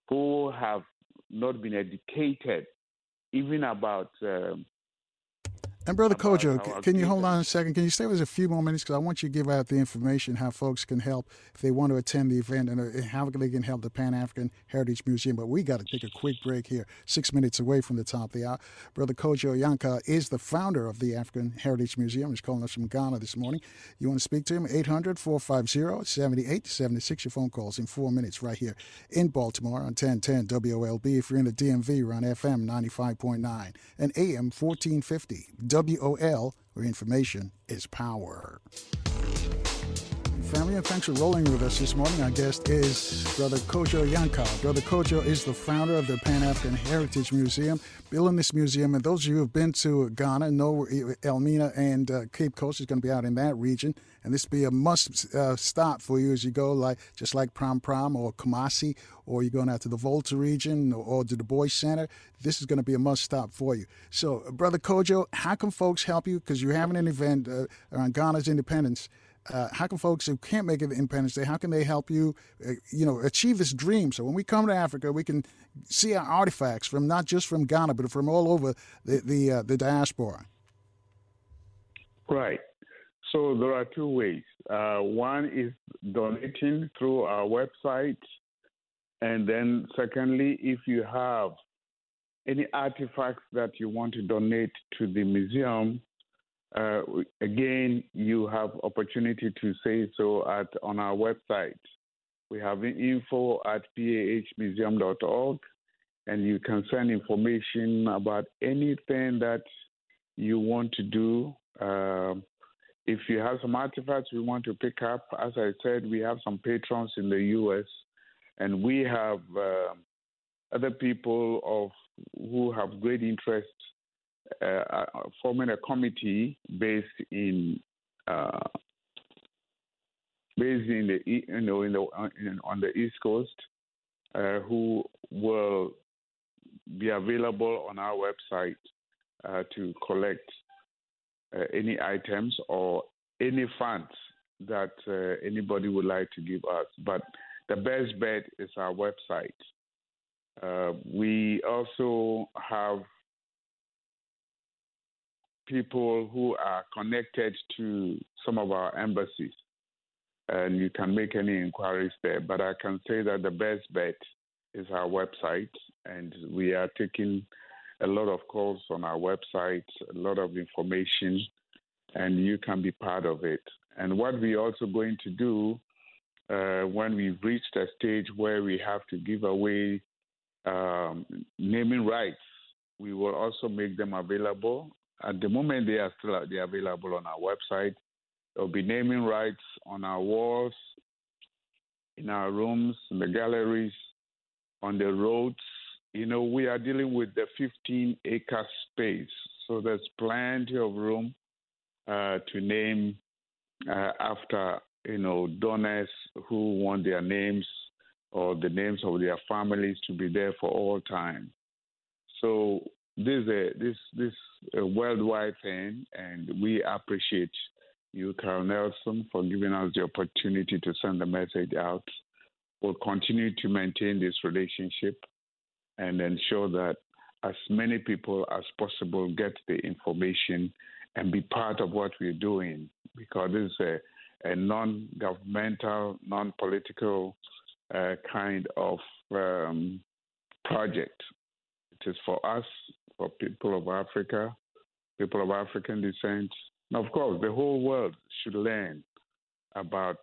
who have not been educated even about um, And Brother Kojo, can you hold on a second? Can you stay with us a few more minutes? Because I want you to give out the information how folks can help if they want to attend the event and uh, how they can help the Pan African Heritage Museum. But we got to take a quick break here, six minutes away from the top of the hour. Brother Kojo Yankah is the founder of the African Heritage Museum. He's calling us from Ghana this morning. You want to speak to him? 800 450 7876. Your phone calls in four minutes right here in Baltimore on 1010 WLB. If you're in the DMV, we're on FM 95.9 and AM 1450. WOL, where information is power. Family, and thanks for rolling with us this morning. Our guest is Brother Kojo Yankah. Brother Kojo is the founder of the Pan African Heritage Museum, building this museum. And those of you who have been to Ghana know Elmina and uh, Cape Coast is going to be out in that region. And this will be a must uh, stop for you as you go, like just like Pram Pram or Kumasi, or you're going out to the Volta region or, or to the Boys Center. This is going to be a must stop for you. So, Brother Kojo, how can folks help you? Because you're having an event uh, around Ghana's independence uh, how can folks who can't make it Independence Day, how can they help you, uh, you know, achieve this dream? So when we come to Africa, we can see our artifacts from not just from Ghana, but from all over the the, uh, the diaspora. Right. So there are two ways. Uh, one is donating through our website, and then secondly, if you have any artifacts that you want to donate to the museum, uh, again, you have opportunity to say so at on our website. We have info at pahmuseum.org, and you can send information about anything that you want to do. Uh, if you have some artifacts we want to pick up, as I said, we have some patrons in the U.S., and we have uh, other people of who have great interest uh, uh, forming a committee based in uh, based in the you know in the in, on the East Coast, uh, who will be available on our website uh, to collect uh, any items or any funds that anybody would like to give us. But the best bet is our website. we also have people who are connected to some of our embassies. And you can make any inquiries there. But I can say that the best bet is our website. And we are taking a lot of calls on our website, a lot of information, and you can be part of it. And what we're also going to do uh, when we've reached a stage where we have to give away um, naming rights, we will also make them available at the moment, they are still they are available on our website. There will be naming rights on our walls, in our rooms, in the galleries, on the roads. You know, we are dealing with the 15 acre space, so there's plenty of room uh, to name uh, after you know donors who want their names or the names of their families to be there for all time. So this a this this a worldwide thing, and we appreciate you, Carl Nelson, for giving us the opportunity to send the message out. We'll continue to maintain this relationship and ensure that as many people as possible get the information and be part of what we're doing because this is a, a non governmental, non political uh, kind of um, project. It is for us for people of Africa, people of African descent. And of course, the whole world should learn about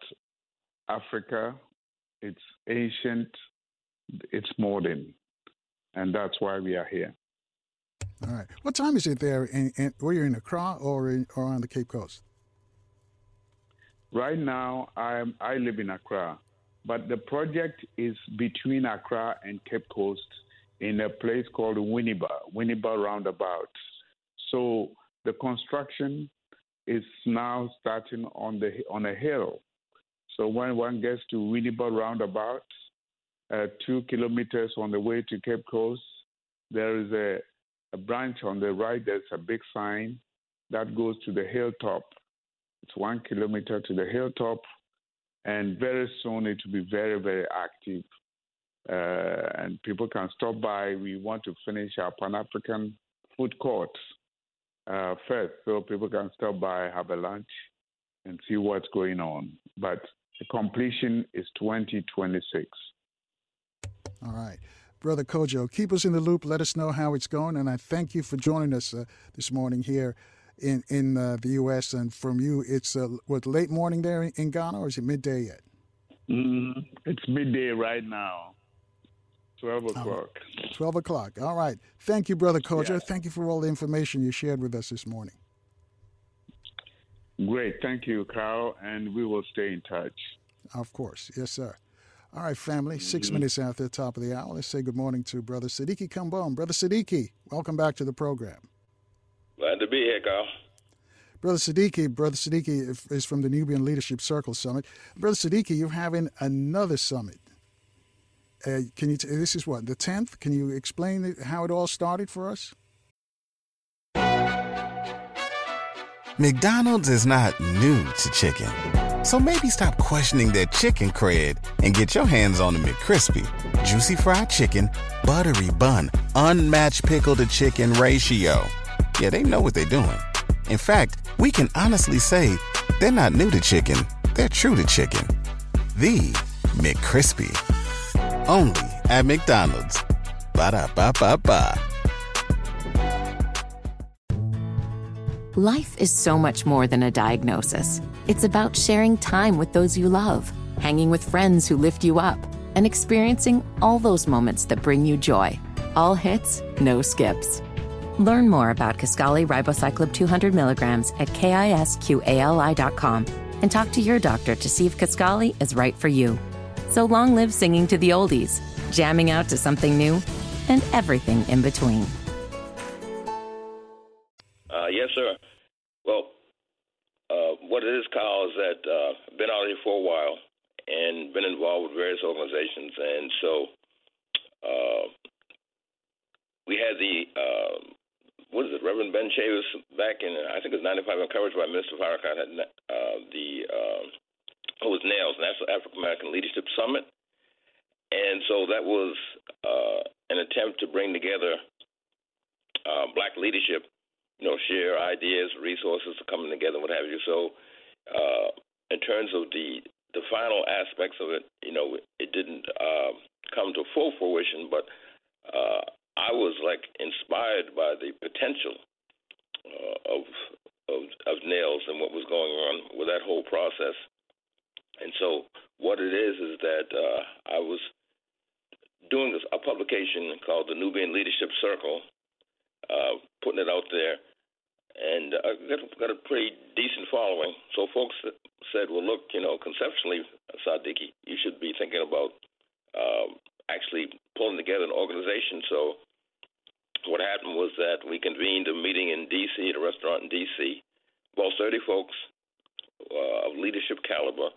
Africa, its ancient, its modern. And that's why we are here. All right. What time is it there? In, in, were you in Accra or, in, or on the Cape Coast? Right now, I'm, I live in Accra, but the project is between Accra and Cape Coast in a place called Winneba, Winneba Roundabout. So the construction is now starting on the on a hill. So when one gets to Winneba Roundabout, uh, two kilometers on the way to Cape Coast, there is a, a branch on the right. There's a big sign that goes to the hilltop. It's one kilometer to the hilltop, and very soon it will be very very active and people can stop by. We want to finish our Pan African food court uh, first so people can stop by, have a lunch, and see what's going on. But the completion is 2026. All right. Brother Kojo, keep us in the loop. Let us know how it's going. And I thank you for joining us uh, this morning here in, in uh, the U.S. And from you, it's uh, what, late morning there in, in Ghana, or is it midday yet? Mm, it's midday right now. 12 o'clock. 12 o'clock. All right. Thank you, Brother Kojo. Yeah. Thank you for all the information you shared with us this morning. Great. Thank you, Carl. And we will stay in touch. Of course. Yes, sir. All right, family. 6 mm-hmm. minutes after the top of the hour. Let's say good morning to Brother Sadiki Kambon. Brother Sadiki, welcome back to the program. Glad to be here, Carl. Brother Sadiki, Brother Sadiki is from the Nubian Leadership Circle Summit. Brother Sadiki, you're having another summit. Uh, can you? T- this is what the tenth. Can you explain how it all started for us? McDonald's is not new to chicken, so maybe stop questioning their chicken cred and get your hands on the McCrispy, juicy fried chicken, buttery bun, unmatched pickle to chicken ratio. Yeah, they know what they're doing. In fact, we can honestly say they're not new to chicken; they're true to chicken. The McCrispy. Only at McDonald's. Ba da ba ba ba. Life is so much more than a diagnosis. It's about sharing time with those you love, hanging with friends who lift you up, and experiencing all those moments that bring you joy. All hits, no skips. Learn more about Kisqali Ribociclib 200 milligrams at kisqali.com and talk to your doctor to see if Kisqali is right for you. So long live singing to the oldies, jamming out to something new, and everything in between. Uh, yes, sir. Well, uh, what it is, Kyle, is that uh, I've been out here for a while and been involved with various organizations, and so uh, we had the uh, what is it, Reverend Ben Chavis back in I think it was '95, encouraged by Minister Farrakhan, had uh, the it was NAILS, National African American Leadership Summit. And so that was uh, an attempt to bring together uh, black leadership, you know, share ideas, resources coming together, what have you. So, uh, in terms of the the final aspects of it, you know, it didn't uh, come to full fruition, but uh, I was like inspired by the potential uh, of, of of NAILS and what was going on with that whole process. And so what it is is that uh, I was doing this, a publication called the Nubian Leadership Circle, uh, putting it out there, and I got, a pretty decent following. So folks said, well, look, you know, conceptually, Sadiki, you should be thinking about um, actually pulling together an organization. So what happened was that we convened a meeting in D.C. at a restaurant in D.C. About 30 folks uh, of leadership caliber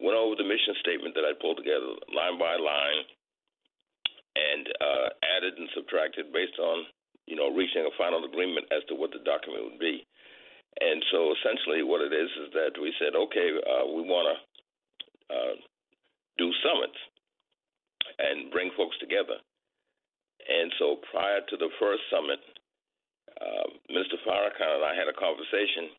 went over the mission statement that I pulled together line by line and uh, added and subtracted based on you know reaching a final agreement as to what the document would be. And so essentially, what it is is that we said, okay, uh, we want to uh, do summits and bring folks together. And so prior to the first summit, uh, Minister Farrakhan and I had a conversation,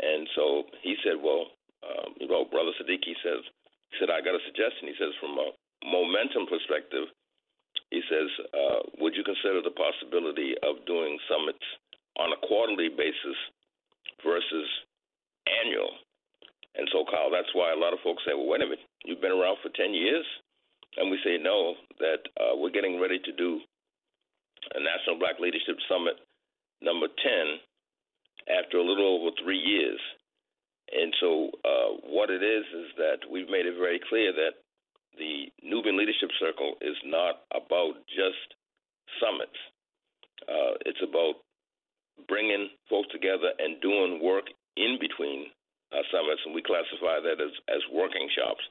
and so he said, well, um, you know, Brother Sadiki says, he said, I got a suggestion. He says, from a momentum perspective, he says, uh, would you consider the possibility of doing summits on a quarterly basis versus annual? And so, Kyle, that's why a lot of folks say, well, wait a minute, you've been around for 10 years? And we say, no, that uh, we're getting ready to do a National Black Leadership Summit number 10 after a little over three years. And so, uh, what it is is that we've made it very clear that the Nubian Leadership Circle is not about just summits. Uh, it's about bringing folks together and doing work in between uh, summits, and we classify that as, as working shops.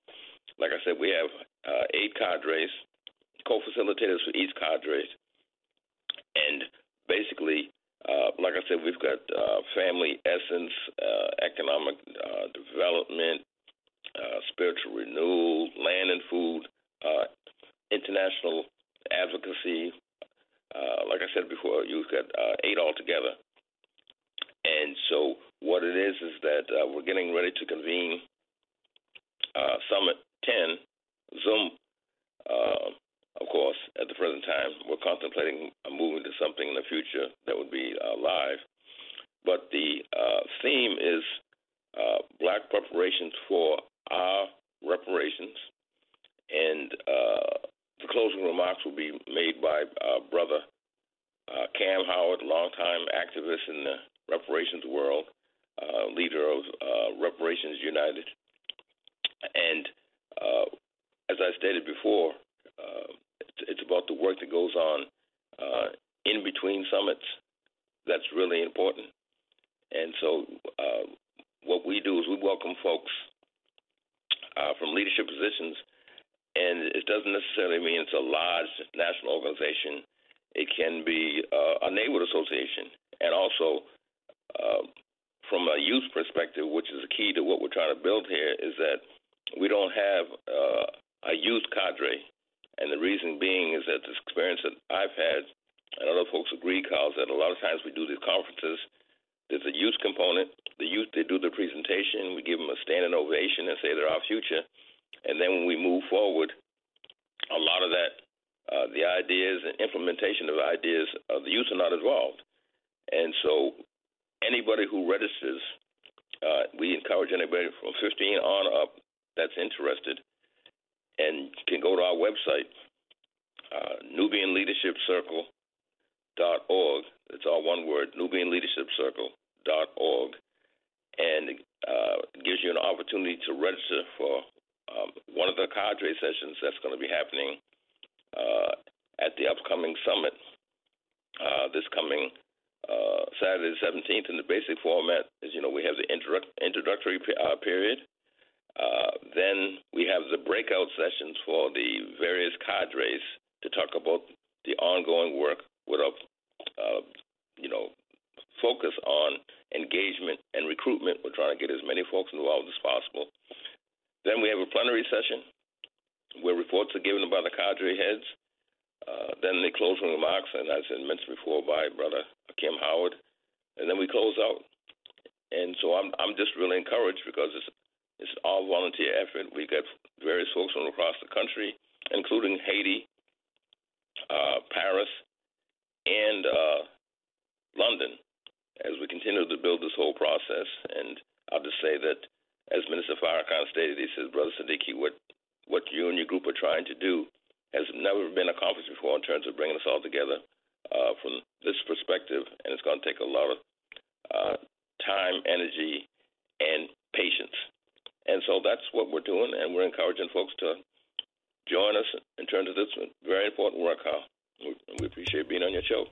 Like I said, we have uh, eight cadres, co-facilitators for each cadre, and basically uh, like I said, we've got uh, family essence, uh, economic uh, development, uh, spiritual renewal, land and food, uh, international advocacy. like I said before, you've got eight altogether. And so what it is is that uh, we're getting ready to convene uh, Summit 10 Zoom. Uh, of course, at the present time, we're contemplating moving to something in the future that would be uh, live. But the uh, theme is uh, Black preparations for our reparations, and the closing remarks will be made by brother Kamm Howard, longtime activist in the reparations world, leader of Reparations United. And uh, as I stated before, uh, it's, about the work that goes on uh, in between summits. That's really important. And so, uh, what we do is we welcome folks uh, from leadership positions, and it doesn't necessarily mean it's a large national organization. It can be uh, a neighborhood association, and also from a youth perspective, which is the key to what we're trying to build here, is that we don't have uh, a youth cadre. And the reason being is that this experience that I've had, and other folks agree, Carl, that a lot of times we do these conferences, there's a youth component. The youth, they do the presentation. We give them a standing ovation and say they're our future. And then when we move forward, a lot of that, uh, the ideas and implementation of ideas, uh, the youth are not involved. And so anybody who registers, uh, we encourage anybody from 15 on up that's interested and can go to our website, uh, Nubian Leadership Circle dot org. It's all one word, Nubian Leadership Circle dot org, and uh, gives you an opportunity to register for um, one of the cadre sessions that's going to be happening uh, at the upcoming summit uh, this coming uh, Saturday the 17th. And the basic format is, you know, we have the introductory uh, period, uh, then we have the breakout sessions for the various cadres to talk about the ongoing work with a, uh, you know, focus on engagement and recruitment. We're trying to get as many folks involved as possible. Then we have a plenary session where reports are given by the cadre heads. Uh, then the closing remarks, and as I mentioned before, by Brother Kim Howard, and then we close out. And so I'm I'm just really encouraged because it's it's all volunteer effort. We've got various folks from across the country, including Haiti, uh, Paris, and uh, London, as we continue to build this whole process. And I'll just say that, as Minister Farrakhan stated, he says, Brother Sadiki, what what you and your group are trying to do has never been accomplished before in terms of bringing us all together uh, from this perspective, and it's going to take a lot of uh, time, energy, and patience. And so that's what we're doing, and we're encouraging folks to join us in terms of this very important work, Carl. We appreciate being on your show.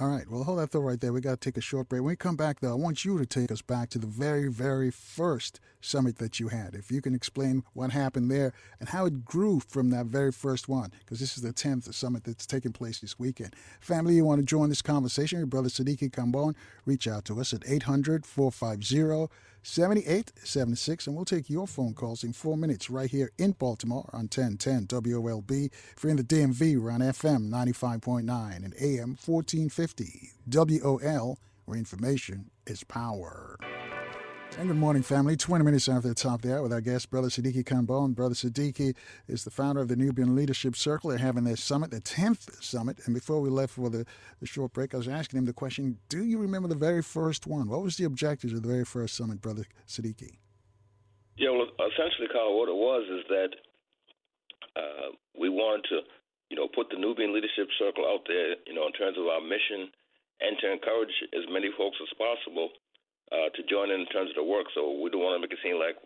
All right. Well, hold that thought right there. We got to take a short break. When we come back, though, I want you to take us back to the very, very first summit that you had. If you can explain what happened there and how it grew from that very first one, because this is the 10th summit that's taking place this weekend. Family, you want to join this conversation? Your brother Sadiki Kambon, reach out to us at 800 450 7876, and we'll take your phone calls in four minutes right here in Baltimore on 1010 WOLB. If you're in the DMV, we're on FM 95.9 and AM 1450 WOL, where information is power. And good morning, family. 20 minutes after the top there with our guest, Brother Sadiki Kambon. Brother Sadiki is the founder of the Nubian Leadership Circle. They're having their summit, the 10th summit. And before we left for the, the short break, I was asking him the question Do you remember the very first one? What was the objectives of the very first summit, Brother Sadiki? Yeah, well, essentially, Carl, what it was is that uh, we wanted to, you know, put the Nubian Leadership Circle out there, you know, in terms of our mission and to encourage as many folks as possible uh, to join in, in terms of the work. So we don't want to make it seem like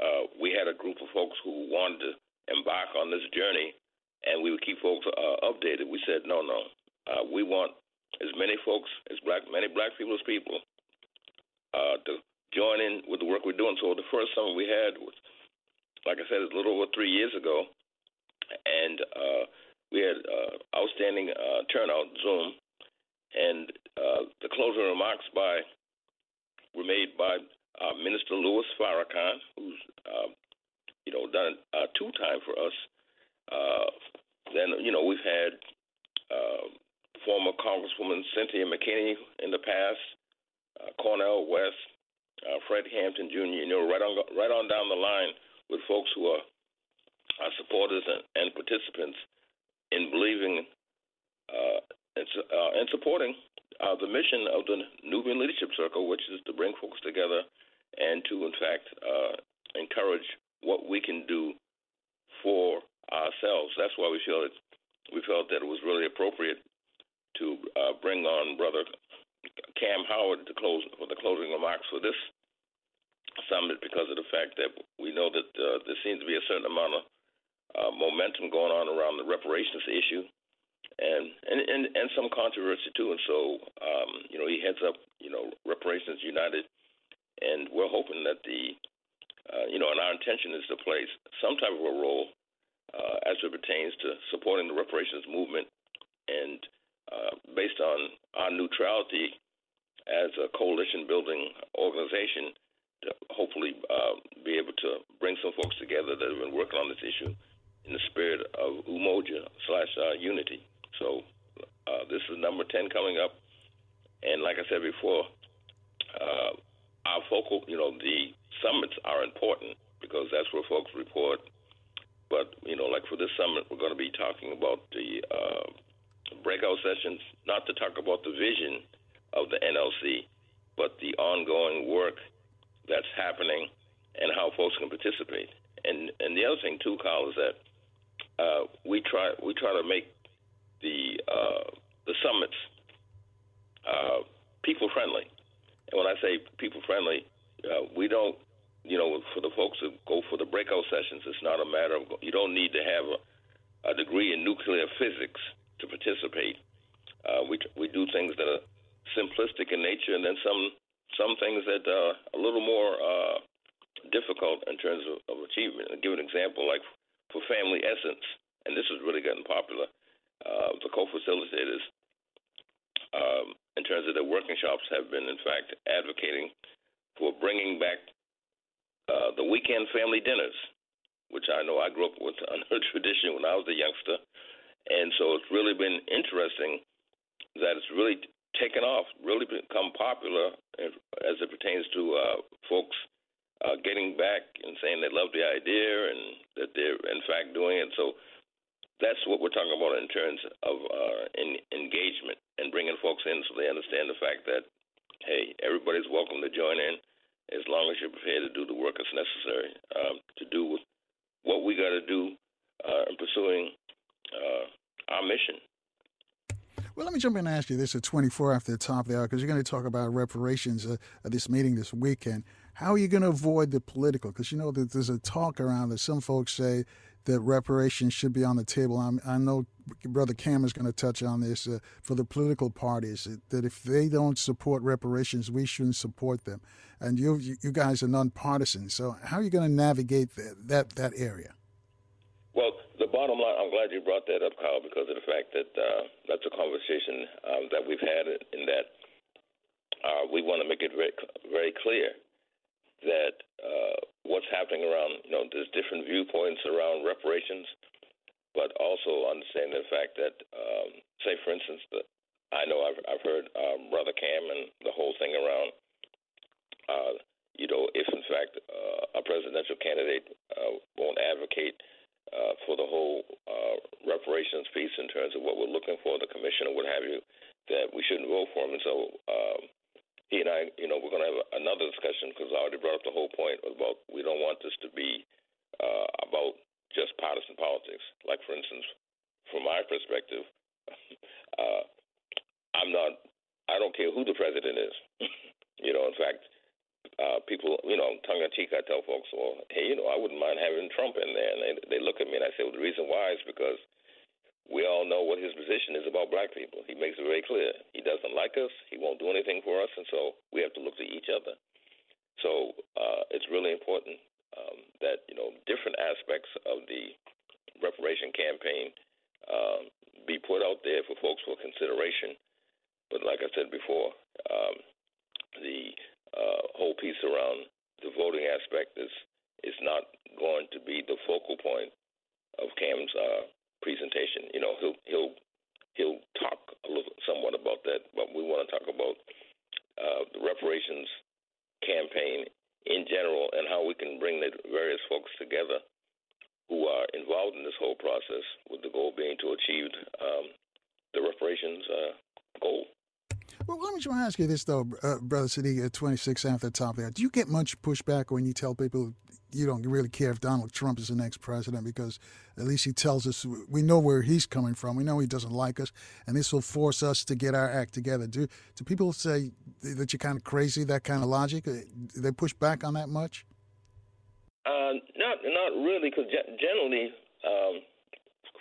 uh, we had a group of folks who wanted to embark on this journey, and we would keep folks uh, updated. We said, no, no, uh, we want as many folks as black, many black people as people, uh, to join in with the work we're doing. So the first summit we had was, like I said, a little over three years ago, and uh, we had uh, outstanding uh, turnout Zoom, and uh, the closing remarks by were made by uh, Minister Louis Farrakhan, who's uh, you know done uh, two time for us. Uh, then you know we've had uh, former Congresswoman Cynthia McKinney in the past. uh, Cornel West, Fred Hampton Jr. You know, right on right on down the line with folks who are, are supporters and, and participants in believing and, and supporting uh, the mission of the Nubian Leadership Circle, which is to bring folks together and to, in fact, uh, encourage what we can do for ourselves. That's why we feel. We felt that it was really appropriate to uh, bring on Brother Kamm Howard to close for the closing remarks for this summit because of the fact that we know that uh, there seems to be a certain amount of uh, momentum going on around the reparations issue, and and and, and some controversy too. And so, um, you know, he heads up, you know, Reparations United, and we're hoping that the, uh, you know, and our intention is to play some type of a role uh, as it pertains to supporting the reparations movement, and uh, based on our neutrality as a coalition building organization to hopefully uh, be able to bring some folks together that have been working on this issue in the spirit of umoja slash uh, unity. So uh, this is number 10 coming up. And like I said before, uh, our focal, you know, the summits are important because that's where folks report. But, you know, like for this summit, we're going to be talking about the uh, breakout sessions, not to talk about the vision of the NLC, but the ongoing work that's happening and how folks can participate. And and the other thing too, Kyle, is that uh, we try we try to make the uh, the summits uh, people friendly. And when I say people friendly, uh, we don't you know for the folks who go for the breakout sessions, it's not a matter of you don't need to have a, a degree in nuclear physics to participate. Uh, we we do things that are simplistic in nature, and then some some things that are a little more uh, difficult in terms of, of achievement. I'll give an example, like for Family Essence, and this is really getting popular. Uh, the co-facilitators, um, in terms of their working shops, have been in fact advocating for bringing back uh, the weekend family dinners, which I know I grew up with under tradition when I was a youngster, and so it's really been interesting that it's really taken off, really become popular as it pertains to uh, folks uh, getting back and saying they love the idea and that they're in fact doing it. So that's what we're talking about in terms of uh, in, engagement and bringing folks in so they understand the fact that hey, everybody's welcome to join in as long as you're prepared to do the work that's necessary um, to do what we got to do uh, in pursuing uh, our mission. Well, let me jump in and ask you this at 24 after the top of the hour, because you're going to talk about reparations uh, at this meeting this weekend. How are you going to avoid the political? Because you know that there's a talk around that some folks say that reparations should be on the table. I'm, i know Brother Kamm is going to touch on this uh, for the political parties, that if they don't support reparations, we shouldn't support them. And you, you guys are nonpartisan. So how are you going to navigate that, that, that area? Well, the bottom line, I'm glad you brought that up, Kyle, because of the fact that uh, that's a conversation um, that we've had in that uh, we want to make it very, very clear that uh, what's happening around, you know, there's different viewpoints around reparations, but also understanding the fact that, um, say, for instance, the, I know I've, I've heard um, Brother Kamm and the whole thing around, uh, you know, if in fact uh, a presidential candidate uh, won't advocate uh, for the whole uh, reparations piece in terms of what we're looking for, the commission or what have you, that we shouldn't vote for him. And so um, he and I, you know, we're going to have another discussion because I already brought up the whole point about we don't want this to be uh, about just partisan politics. Like, for instance, from my perspective, uh, I'm not, I don't care who the president is. you know, in fact, uh, people, you know, tongue in cheek, I tell folks, well, hey, you know, I wouldn't mind having Trump in there. And they, they look at me and I say, well, the reason why is because we all know what his position is about black people. He makes it very clear. He doesn't like us. He won't do anything for us. And so we have to look to each other. So uh, it's really important um, that, you know, different aspects of the reparation campaign um, be put out there for folks for consideration. But like I said before, um, the uh, whole piece around the voting aspect is is not going to be the focal point of Kamm's uh, presentation. You know, he'll he'll he'll talk a little somewhat about that, but we want to talk about uh, the reparations campaign in general and how we can bring the various folks together who are involved in this whole process, with the goal being to achieve um, the reparations uh, goal. Well, let me just ask you this, though, uh, Brother Sadiq, at 26 after the top there. Do you get much pushback when you tell people you don't really care if Donald Trump is the next president because at least he tells us we know where he's coming from. We know he doesn't like us, and this will force us to get our act together. Do do people say that you're kind of crazy? That kind of logic? Uh, do they push back on that much? Uh, not not really, because generally, um,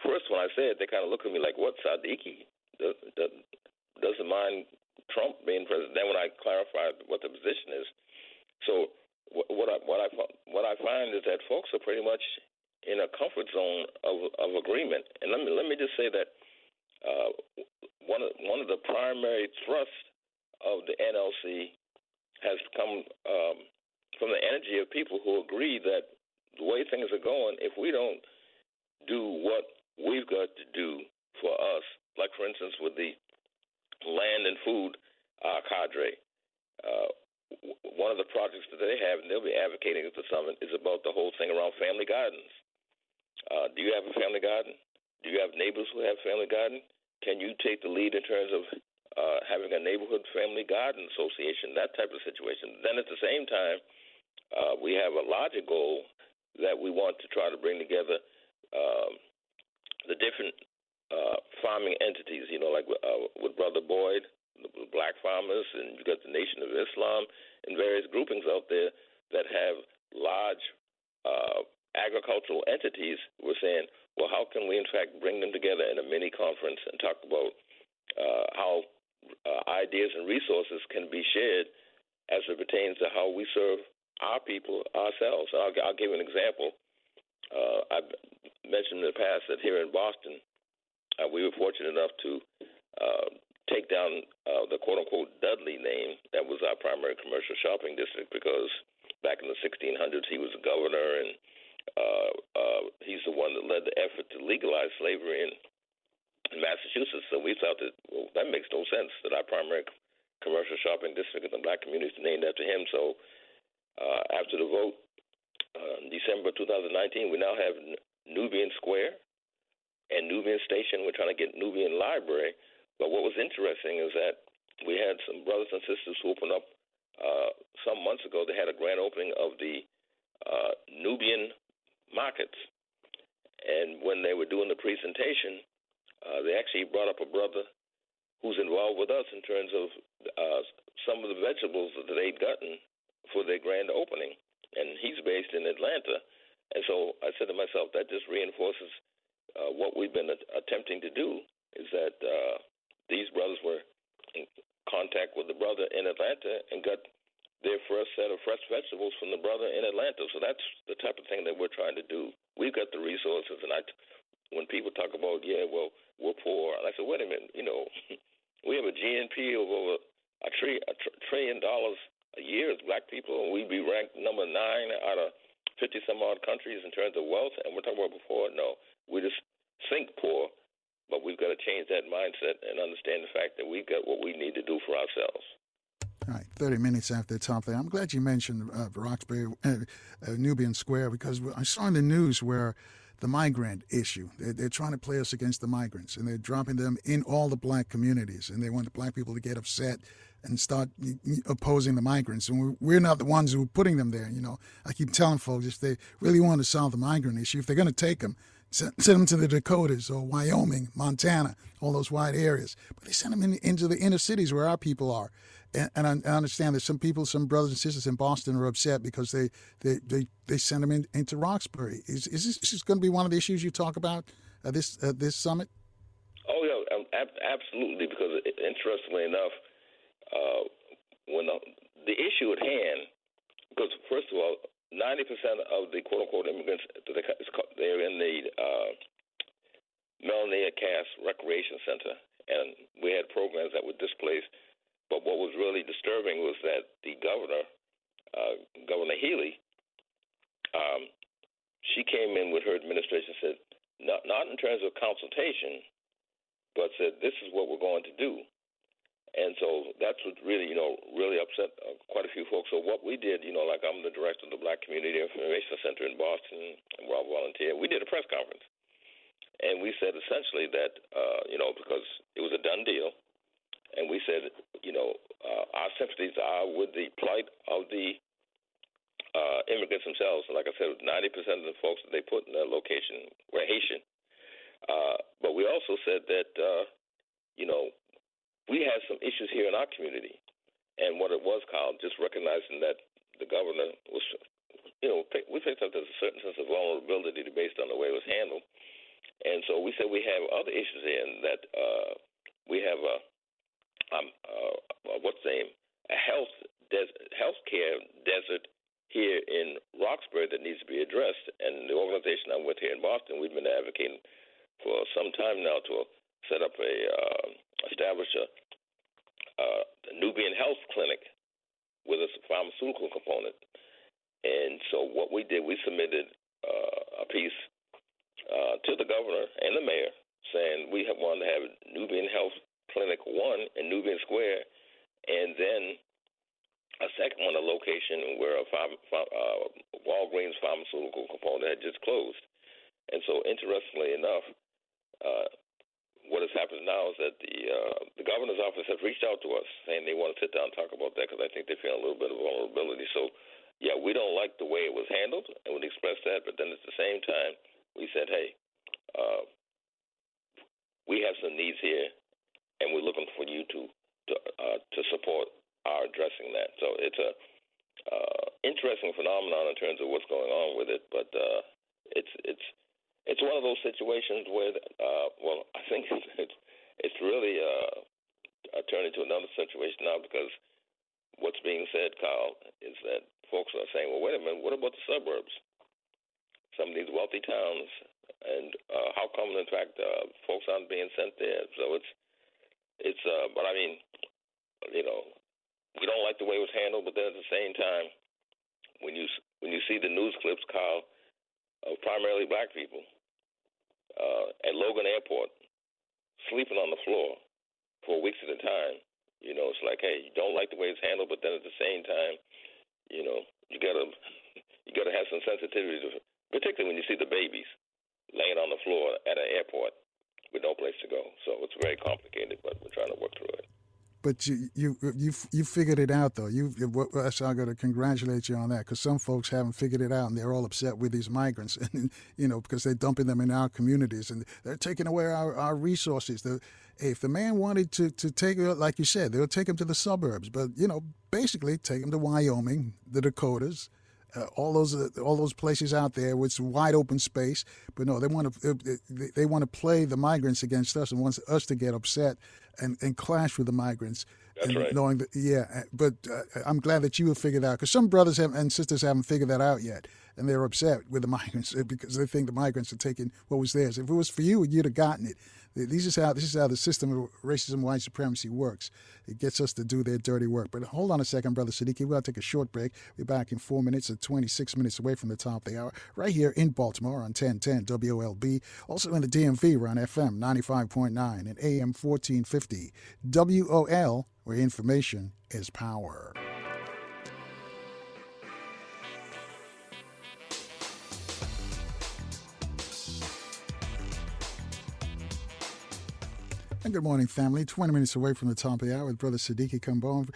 first when I say it, they kind of look at me like, "What Sadiki does, does, doesn't mind Trump being president?" Then when I clarify what the position is, so what I what I what I find is that folks are pretty much in a comfort zone of of agreement. And let me let me just say that uh, one of one of the primary thrusts of the NLC has come um, from the energy of people who agree that the way things are going, if we don't do what we've got to do for us, like for instance with the land and food uh, cadre, uh, one of the projects that they have, and they'll be advocating at the summit, is about the whole thing around family gardens. Uh, do you have a family garden? Do you have neighbors who have family garden? Can you take the lead in terms of uh, having a neighborhood family garden association, that type of situation? Then at the same time, uh, we have a larger goal that we want to try to bring together um, the different uh, farming entities. You know, like uh, with Brother Boyd, the black farmers, and you've got the Nation of Islam and various groupings out there that have large uh, agricultural entities. We're saying, well, how can we in fact bring them together in a mini conference and talk about uh, how uh, ideas and resources can be shared as it pertains to how we serve our people ourselves. I'll, I'll give an example. Uh, I've mentioned in the past that here in Boston, uh, we were fortunate enough to uh, take down uh, the quote unquote Dudley name that was our primary commercial shopping district because back in the 1600s he was a governor and uh, uh, he's the one that led the effort to legalize slavery in, Massachusetts. So we thought that well, that makes no sense that our primary commercial shopping district in the black community is named after him. So uh, after the vote uh, in December 2019, we now have Nubian Square and Nubian Station. We're trying to get Nubian Library but what was interesting is that we had some brothers and sisters who opened up uh, some months ago. They had a grand opening of the uh, Nubian markets, and when they were doing the presentation, uh, they actually brought up a brother who's involved with us in terms of uh, some of the vegetables that they'd gotten for their grand opening, and he's based in Atlanta. And so I said to myself, that just reinforces uh, what we've been attempting to do is that uh, these brothers were in contact with the brother in Atlanta and got their first set of fresh vegetables from the brother in Atlanta. So that's the type of thing that we're trying to do. We've got the resources, and I, when people talk about, yeah, well, we're poor, I said, wait a minute, you know, we have a GNP of over a, tri- a tr- trillion dollars a year as black people, and we'd be ranked number nine out of 50 some odd countries in terms of wealth, and we're talking about before. No, we just think poor, but we've got to change that mindset and understand the fact that we've got what we need to do for ourselves. All right, 30 minutes after the top there. I'm glad you mentioned uh, Roxbury, uh, uh, Nubian Square, because I saw in the news where the migrant issue, they're, they're, trying to play us against the migrants, and they're dropping them in all the black communities, and they want the black people to get upset and start opposing the migrants. And we're not the ones who are putting them there. You know, I keep telling folks if they really want to solve the migrant issue, if they're going to take them, send, them to the Dakotas or Wyoming, Montana, all those wide areas. But they send them in, into the inner cities where our people are. And, and I, I, understand that some people, some brothers and sisters in Boston are upset because they they, they, they send them in, into Roxbury. Is, is this, is this going to be one of the issues you talk about at this at this summit? Oh yeah, um, absolutely. Because interestingly enough, uh, when the, the issue at hand, because first of all, ninety percent of the quote unquote immigrants they're in the uh, Melnea Cass Recreation Center, and we had programs that were displaced. But what was really disturbing was that the governor, uh, Governor Healey, um, she came in with her administration said not not in terms of consultation, but said this is what we're going to do. And so that's what really, you know, really upset uh, quite a few folks. So what we did, you know, like I'm the director of the Black Community Information Center in Boston, and we're volunteer. We did a press conference, and we said essentially that, uh, you know, because it was a done deal, and we said, you know, uh, our sympathies are with the plight of the uh, immigrants themselves. Like I said, 90% of the folks that they put in that location were Haitian. Uh, but we also said that, uh, you know, we had some issues here in our community. And what it was, Kyle, just recognizing that the governor was, you know, we picked up there's a certain sense of vulnerability based on the way it was handled. And so we said we have other issues here, and that uh, we have a, um, uh, what's the name, a health des- healthcare desert here in Roxbury that needs to be addressed. And the organization I'm with here in Boston, we've been advocating for some time now to set up a uh, establish a, a Nubian Health Clinic with a pharmaceutical component. And so what we did, we submitted uh, a piece uh, to the governor and the mayor saying we have wanted to have Nubian Health Clinic one in Nubian Square, and then a second one, a location where a uh, Walgreens pharmaceutical component had just closed. And so, interestingly enough, uh, what has happened now is that the uh, the governor's office has reached out to us saying they want to sit down and talk about that because I think they feel a little bit of vulnerability. So, yeah, we don't like the way it was handled, and we express that. But then at the same time, we said, hey, uh, we have some needs here, and we're looking for you to to uh, to support our addressing that. So it's a uh, interesting phenomenon in terms of what's going on with it, but uh, it's it's it's one of those situations where, uh, well, I think it's it's really uh, uh, turned into another situation now because what's being said, Kyle, is that folks are saying, well, wait a minute, what about the suburbs? Some of these wealthy towns, and uh, how come, in fact, uh, folks aren't being sent there? So it's it's, uh, but I mean, you know, we don't like the way it was handled, but then at the same time, when you when you see the news clips, Kyle, of primarily black people uh, at Logan Airport, sleeping on the floor for weeks at a time. You know, it's like, hey, you don't like the way it's handled, but then at the same time, you know, you gotta you gotta have some sensitivity, to, particularly when you see the babies laying on the floor at an airport with no place to go. So it's very complicated, but we're trying to work through it but you you you you figured it out though. You so I got to congratulate you on that because some folks haven't figured it out and they're all upset with these migrants and you know because they're dumping them in our communities and they're taking away our, our resources. The, if the man wanted to to take uh, like you said, they'll take him to the suburbs, but you know basically take him to Wyoming, the Dakotas, uh, all those uh, all those places out there with wide open space. But no, they want to uh, they, they want to play the migrants against us and wants us to get upset and, and clash with the migrants. That's right. Knowing that, yeah, uh, but uh, I'm glad that you have figured out because some brothers have, and sisters haven't figured that out yet, and they're upset with the migrants because they think the migrants are taking what was theirs. If it was for you, you'd have gotten it. This is how this is how the system of racism, white supremacy works. It gets us to do their dirty work. But hold on a second, brother Sadiki. We're gonna take a short break. We're back in four minutes or 26 minutes away from the top of the hour, right here in Baltimore on 1010 WOLB. Also in the DMV, we're on FM 95.9 and AM 1450 WOL, where information is power. And good morning, family. 20 minutes away from the top of the hour with Brother Sadiki Kambon.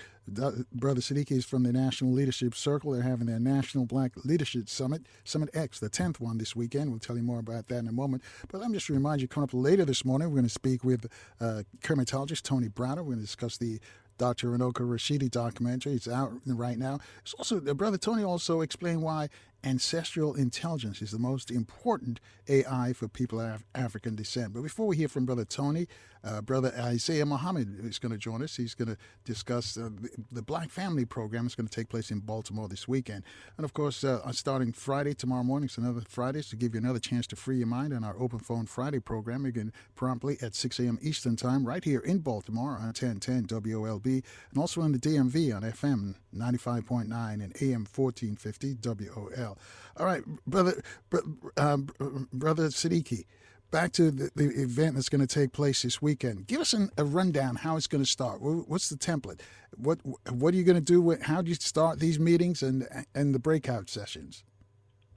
Brother Sadiki is from the National Leadership Circle. They're having their National Black Leadership Summit, Summit X, the 10th one this weekend. We'll tell you more about that in a moment. But let me just remind you, coming up later this morning, we're going to speak with uh, Kemetologist Tony Browder. We're going to discuss the Dr. Runoko Rashidi documentary. It's out right now. It's also, uh, Brother Tony also explained why ancestral intelligence is the most important AI for people of African descent. But before we hear from Brother Tony, uh, Brother Isaiah Muhammad is going to join us. He's going to discuss uh, the, the, Black Family Program. It's going to take place in Baltimore this weekend. And of course, uh, starting Friday, tomorrow morning, it's another Friday to give you another chance to free your mind on our Open Phone Friday program. Again, promptly at 6 a.m. Eastern Time, right here in Baltimore on 1010 WOLB, and also on the DMV on FM 95.9 and AM 1450 WOL. All right, brother, br- um, brother Sadiki back to the, the event that's going to take place this weekend. Give us an, a rundown how it's going to start. What's the template? What what are you going to do? With, How do you start these meetings and and the breakout sessions?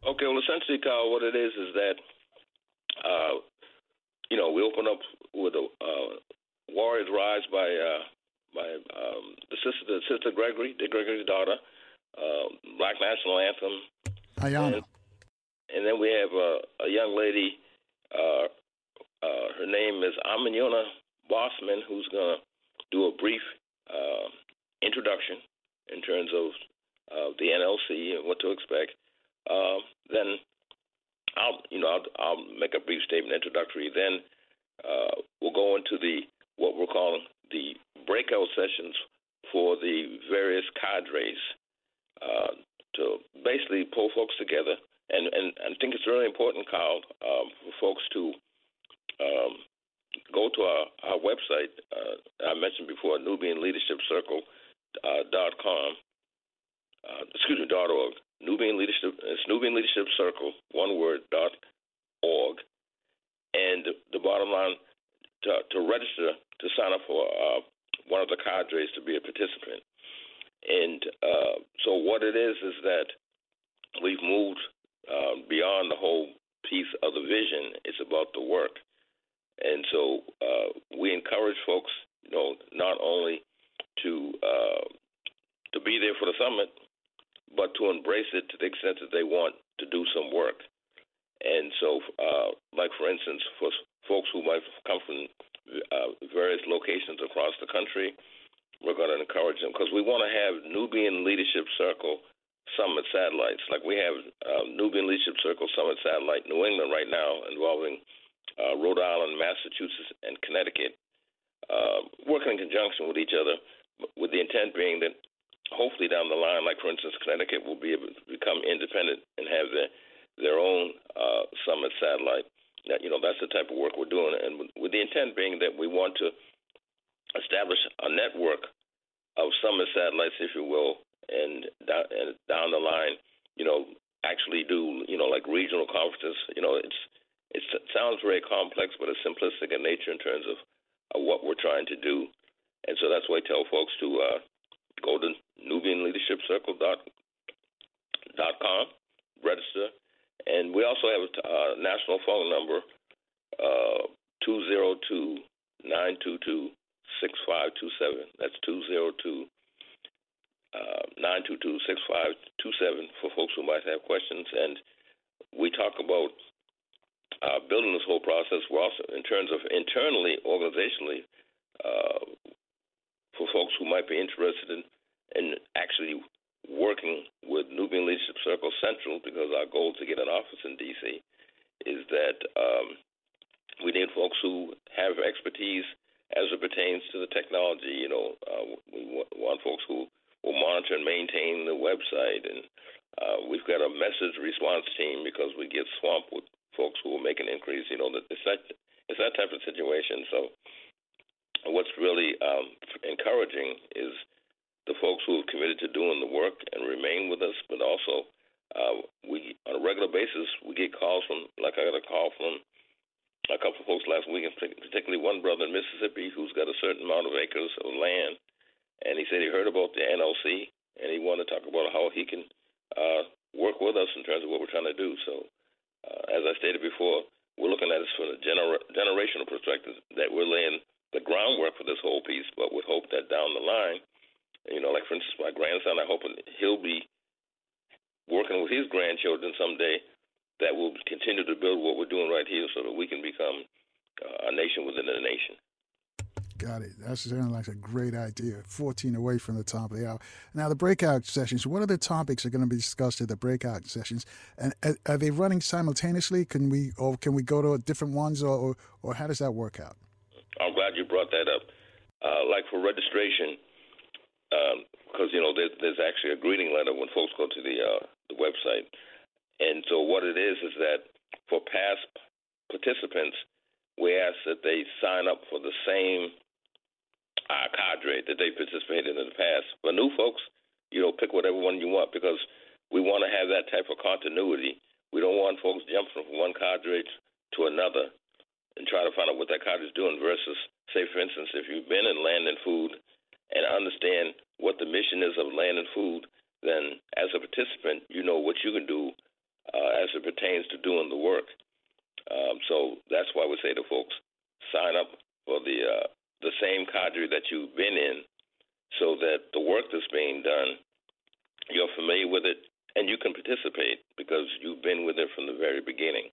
Okay, well, essentially, Carl, what it is is that uh, you know we open up with a uh, Warriors Rise by uh, by um, the sister the sister Gregory, Dick Gregory's daughter, uh, Black National Anthem. Ayanna. And, and then we have a, a young lady uh, uh, her name is Amanyona Bossman, who's going to do a brief uh, introduction in terms of uh, the NLC and what to expect. Uh, then I'll, you know, I'll, I'll, make a brief statement introductory. Then uh, we'll go into the what we're calling the breakout sessions for the various cadres uh, to basically pull folks together and and I think it's really important, Kyle, um, for folks to um, go to our, our website. Uh, I mentioned before, Nubian Leadership Circle uh, dot com. Uh, excuse me, dot org. Nubian Leadership. It's Nubian Leadership Circle, one word dot org. And the bottom line, to, to register to sign up for uh, one of the cadres to be a participant. And uh, so what it is is that we've moved uh, beyond the whole piece of the vision. It's about the work, and so uh, we encourage folks, you know, not only to uh, to be there for the summit, but to embrace it to the extent that they want to do some work. And so, uh, like for instance, for folks who might come from uh, various locations across the country, we're going to encourage them because we want to have Nubian Leadership Circle Summit satellites. Like we have uh, Nubian Leadership Circle Summit satellite New England right now, involving uh, Rhode Island, Massachusetts, and Connecticut, uh, working in conjunction with each other, with the intent being that hopefully down the line, like for instance, Connecticut will be able to become independent and have their their own uh, summit satellite. That you know that's the type of work we're doing, and with, with the intent being that we want to establish a network of summit satellites, if you will, and down, and down the line, you know, actually do you know like regional conferences. You know, it's, it sounds very complex, but it's simplistic in nature in terms of, of what we're trying to do. And so that's why I tell folks to uh, go to NubianLeadershipCircle dot dot com, register, and we also have a uh, national phone number uh, two zero two nine two two six five two seven. That's two zero two uh, nine two two six five two seven for folks who might have questions. And we talk about uh, building this whole process. We're also, in terms of internally, organizationally, uh, for folks who might be interested in, in actually working with Nubian Leadership Circle Central, because our goal to get an office in D.C. is that um, we need folks who have expertise as it pertains to the technology. You know, uh, we want folks who will monitor and maintain the website. And uh, we've got a message response team because we get swamped with folks who will make an increase. You know, that it's that it's that type of situation. So what's really um, encouraging is the folks who have committed to doing the work and remain with us, but also uh, we on a regular basis we get calls from like I got a call from a couple of folks last week, particularly one brother in Mississippi who's got a certain amount of acres of land and he said he heard about the NLC and he wanted to talk about how he can uh, work with us in terms of what we're trying to do. So, uh, as I stated before, we're looking at this from a gener- generational perspective that we're laying the groundwork for this whole piece, but with hope that down the line, you know, like for instance, my grandson, I hope he'll be working with his grandchildren someday that will continue to build what we're doing right here so that we can become uh, a nation within a nation. Got it. That sounds like a great idea. 14 away from the top of the hour. Now, the breakout sessions, what other topics are going to be discussed at the breakout sessions? And are they running simultaneously? Can we or can we go to different ones or, or, or how does that work out? I'm glad you brought that up. Uh, like for registration, because, um, you know, there's, there's, actually a greeting letter when folks go to the, uh, the website. And so what it is is that for past participants, we ask that they sign up for the same our cadre that they participated in the past. But new folks, you know, pick whatever one you want because we want to have that type of continuity. We don't want folks jumping from one cadre to another and try to find out what that cadre is doing versus, say, for instance, if you've been in land and food and understand what the mission is of land and food, then as a participant, you know what you can do uh, as it pertains to doing the work. Um, so that's why we say to folks, sign up for the uh, the same cadre that you've been in, so that the work that's being done, you're familiar with it and you can participate because you've been with it from the very beginning.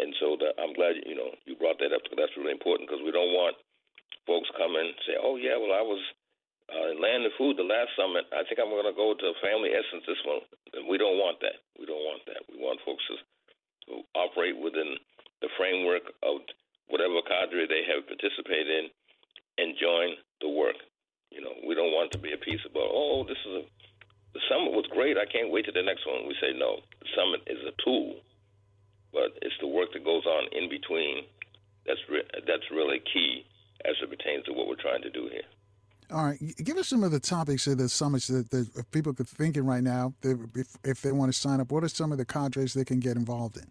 And so the, I'm glad you know you brought that up because that's really important because we don't want folks come and say, "Oh yeah, well I was uh, in Land and Food the last summit. I think I'm going to go to Family Essence this one." And we don't want that. We don't want that. We want folks to operate within the framework of whatever cadre they have participated in and join the work. You know, we don't want to be a piece about, "Oh, this is a the summit was great. I can't wait to the next one. We say no. The summit is a tool, but it's the work that goes on in between that's re- that's really key as it pertains to what we're trying to do here. All right, give us some of the topics of the summits that, people could think in right now. If, if they want to sign up, what are some of the cadres they can get involved in?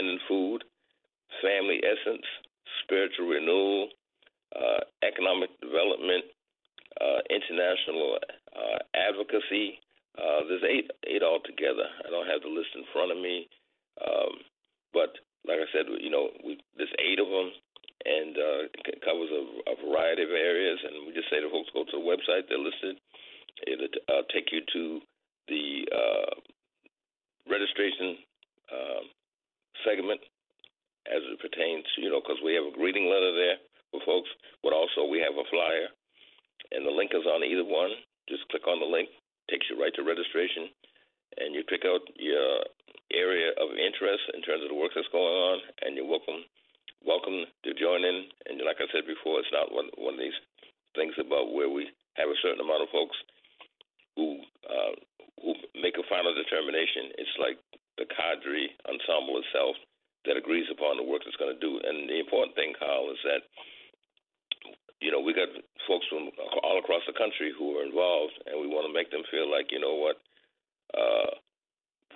Land and food, family essence, spiritual renewal, uh, economic development, uh, international uh, advocacy. Uh, there's eight eight altogether. I don't have the list in front of me, um, but like I said, you know, we, there's eight of them, and uh, it covers a, a variety of areas. And we just say to folks, go to the website; they're listed. It'll uh, take you to the registration um, segment as it pertains, you know, because we have a greeting letter there for folks, but also we have a flyer, and the link is on either one. Just click on the link, takes you right to registration, and you pick out your area of interest in terms of the work that's going on, and you're welcome welcome to join in. And like I said before, it's not one one of these things about where we have a certain amount of folks who uh, who make a final determination. It's like the cadre ensemble itself that agrees upon the work it's going to do. And the important thing, Kyle, is that you know we got folks from all across the country who are involved, and we want to make them feel like you know what uh,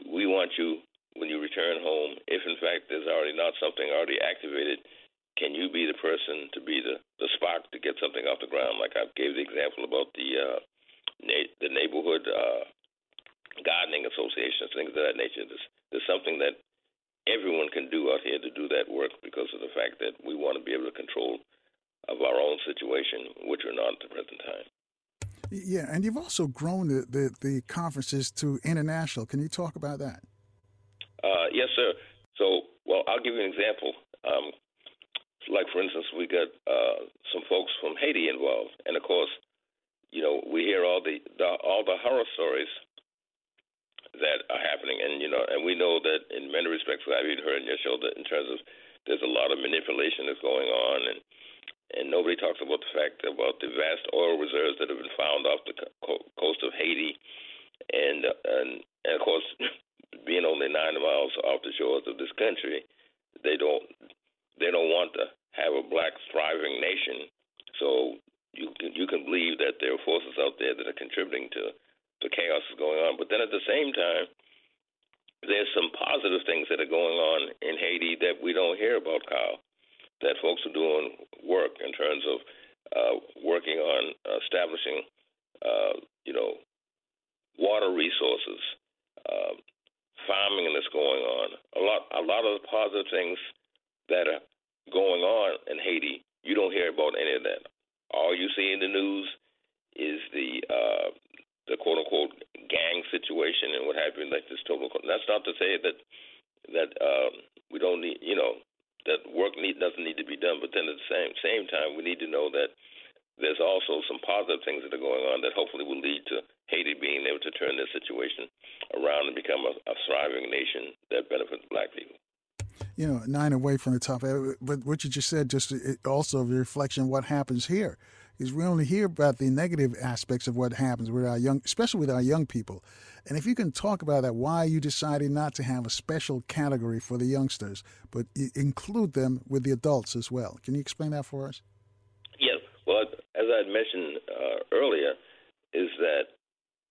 we want you when you return home. If in fact there's already not something already activated, can you be the person to be the the spark to get something off the ground? Like I gave the example about the uh, na- the neighborhood uh, gardening associations, things of that nature. There's, there's something that everyone can do out here to do that work because of the fact that we want to be able to control of our own situation, which we're not at the present time. Yeah, and you've also grown the, the, the conferences to international. Can you talk about that? Uh, yes, sir. So, well, I'll give you an example. Um, like, for instance, we got uh, some folks from Haiti involved, and of course, you know, we hear all the, the all the horror stories that are happening, and you know, and we know that in many respects, I've even heard in your show that in terms of there's a lot of manipulation that's going on, and and nobody talks about the fact about the vast oil reserves that have been found off the co- coast of Haiti, and and and of course, being only nine miles off the shores of this country, they don't they don't want to have a black thriving nation. So you can you can believe that there are forces out there that are contributing to the chaos is going on. But then at the same time, there's some positive things that are going on in Haiti that we don't hear about, Kyle. That folks are doing work in terms of uh, working on establishing, uh, you know, water resources, uh, farming that's going on, a lot a lot of positive things that are going on in Haiti, you don't hear about any of that. All you see in the news is the uh, the quote unquote gang situation and what have you, like this total. That's not to say that that um, we don't need, you know, that work need doesn't need to be done, but then at the same same time, we need to know that there's also some positive things that are going on that hopefully will lead to Haiti being able to turn this situation around and become a, a thriving nation that benefits black people. You know, nine away from the top. But what you just said just also a reflection of what happens here is we only hear about the negative aspects of what happens with our young, especially with our young people. And if you can talk about that, why you decided not to have a special category for the youngsters, but include them with the adults as well. Can you explain that for us? Yes. Well, as I mentioned uh, earlier, is that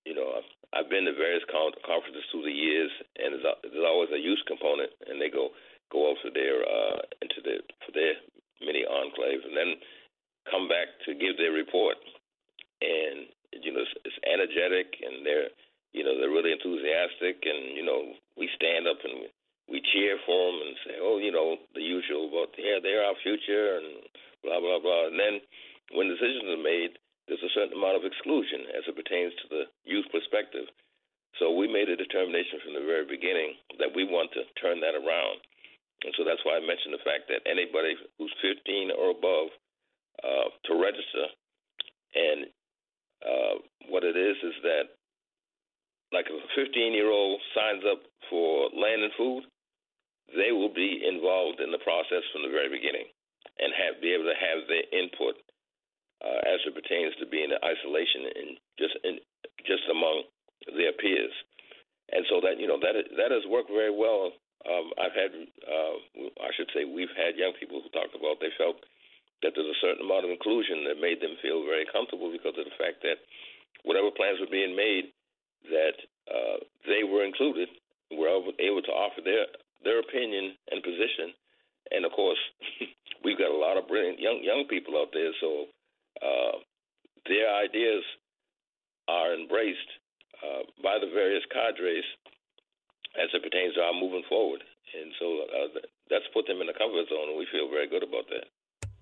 you know I've been to various conferences through the years, and there's, always a youth component, and they go go off to their uh, into the for their mini enclaves, and then come back to give their report. And you know, it's, it's energetic, and they're you know they're really enthusiastic, and you know we stand up and we cheer for them and say, oh, you know, the usual, but yeah, they're our future, and blah blah blah. And then when decisions are made, there's a certain amount of exclusion as it pertains to the youth perspective. So we made a determination from the very beginning that we want to turn that around. And so that's why I mentioned the fact that anybody who's 15 or above uh, to register. And uh, what it is is that, like if a 15 year old signs up for land and food, they will be involved in the process from the very beginning and have be able to have their input uh, as it pertains to being in isolation and just in, just among their peers. And so that you know that that has worked very well. Um, I've had, uh, I should say, we've had young people who talked about they felt that there's a certain amount of inclusion that made them feel very comfortable because of the fact that whatever plans were being made, that uh, they were included, were able to offer their their opinion and position. And of course, we've got a lot of brilliant young young people out there, so uh, their ideas are embraced uh, by the various cadres as it pertains to our moving forward. And so uh, that's put them in the comfort zone, and we feel very good about that.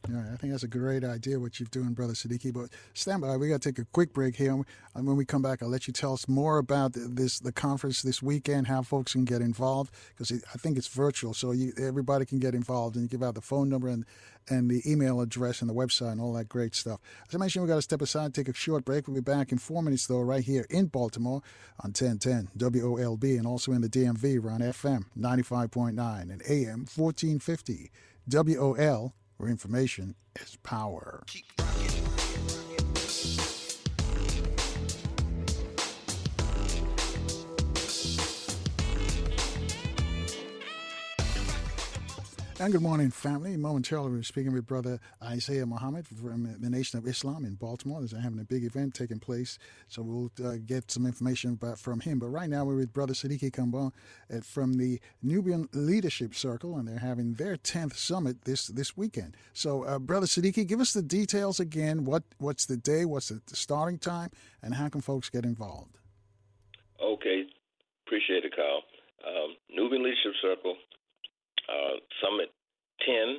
Yeah, I think that's a great idea what you're doing, Brother Sadiki. But stand by. We got to take a quick break here. And when we come back, I'll let you tell us more about this the conference this weekend, how folks can get involved, because I think it's virtual, so you, everybody can get involved. And give out the phone number and, and the email address and the website and all that great stuff. As I mentioned, we got to step aside, take a short break. We'll be back in four minutes, though, right here in Baltimore on 1010 WOLB and also in the DMV around FM 95.9 and AM 1450 WOL where information is power. And good morning, family. Momentarily, we're speaking with Brother Isaiah Muhammad from the Nation of Islam in Baltimore. They're having a big event taking place, so we'll uh, get some information about, from him. But right now, we're with Brother Sadiki Kambon uh, from the Nubian Leadership Circle, and they're having their 10th summit this, this weekend. So, uh, Brother Sadiki, give us the details again. What What's the day, what's the starting time, and how can folks get involved? Okay. Appreciate it, Kyle. Um, Nubian Leadership Circle uh, Summit 10.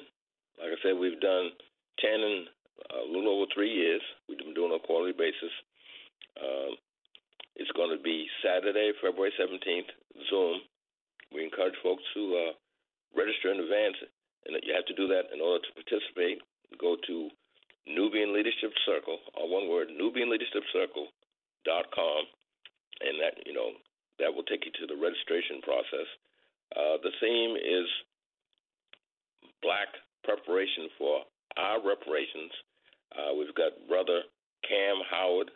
Like I said, we've done 10 in a little over three years. We've been doing on a quarterly basis. Uh, it's going to be Saturday, February 17th, Zoom. We encourage folks to uh, register in advance, and you have to do that in order to participate. Go to Nubian Leadership Circle, or one word, NubianLeadershipCircle.com, and that you know that will take you to the registration process. Uh, the theme is black preparation for our reparations. Uh, we've got Brother Kamm Howard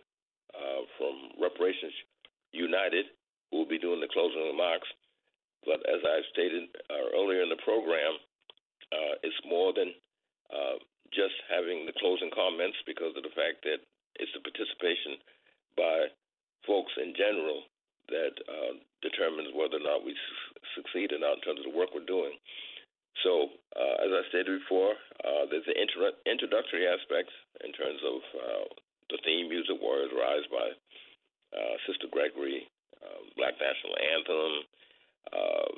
uh, from Reparations United who will be doing the closing remarks. But as I stated uh, earlier in the program, uh, it's more than uh, just having the closing comments because of the fact that it's the participation by folks in general that uh, determines whether or not we su- succeed or not in terms of the work we're doing. So, uh, as I stated before, uh, there's an intro- introductory aspect in terms of uh, the theme music Warriors Rise by uh, Sister Gregory, um, Black National Anthem. uh,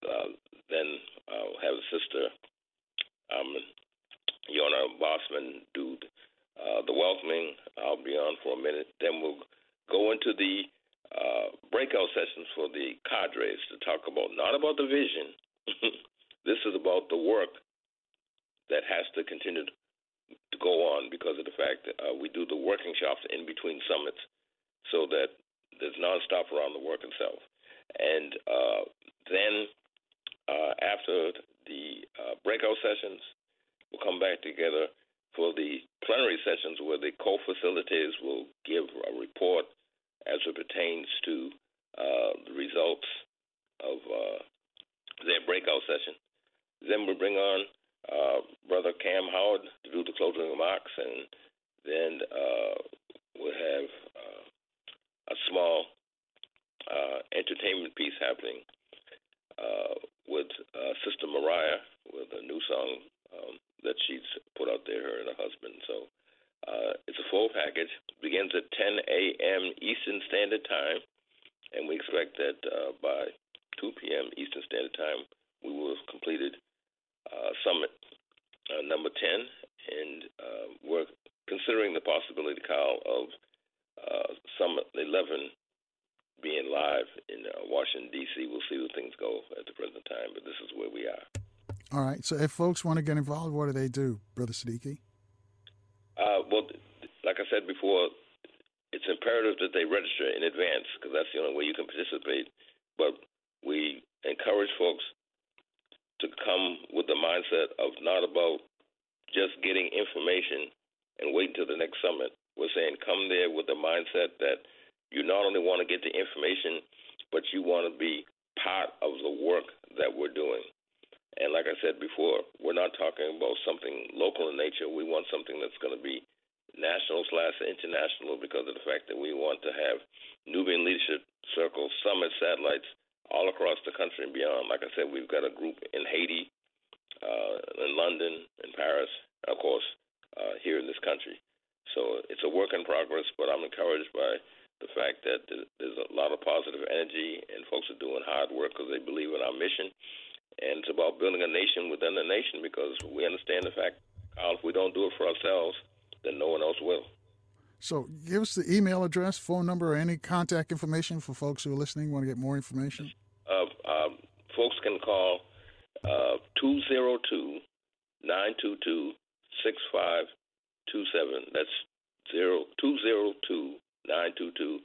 uh, then I'll have a sister, um, Yona Bossman, do the welcoming. I'll be on for a minute. Then we'll go into the breakout sessions for the cadres to talk about not about the vision. this is about the work that has to continue to go on because of the fact that uh, we do the working shops in between summits so that there's nonstop around the work itself. And uh, then uh, after the uh, breakout sessions, we'll come back together for the plenary sessions where the co-facilitators will give a report as it pertains to uh, the results of uh, their breakout session. Then we'll bring on uh, Brother Kamm Howard to do the closing remarks, and then uh, we'll have uh, a small uh, entertainment piece happening uh, with uh, Sister Mariah with a new song um, that she's put out there, her and her husband. So it's a full package. Begins at 10 a.m. Eastern Standard Time, and we expect that by 2 p.m. Eastern Standard Time, we will have completed uh, Summit uh, number 10, and uh, we're considering the possibility, Kyle, of uh, Summit 11 being live in uh, Washington, D.C. We'll see where things go at the present time, but this is where we are. All right. So if folks want to get involved, what do they do, Brother Sadiki? Uh, well, like I said before, it's imperative that they register in advance because that's the only way you can participate. But we encourage folks to come with the mindset of not about just getting information and wait until the next summit. We're saying come there with the mindset that you not only want to get the information, but you want to be part of the work that we're doing. And like I said before, we're not talking about something local in nature. We want something that's going to be national slash international because of the fact that we want to have Nubian Leadership Circle summit satellites all across the country and beyond. Like I said, we've got a group in Haiti, uh, in London, in Paris, of course, uh, here in this country. So it's a work in progress, but I'm encouraged by the fact that there's a lot of positive energy and folks are doing hard work because they believe in our mission. And it's about building a nation within a nation because we understand the fact, Kyle, if we don't do it for ourselves, then no one else will. So give us the email address, phone number, or any contact information for folks who are listening, want to get more information. Uh, folks can call uh, 202 922 6527. That's 202 922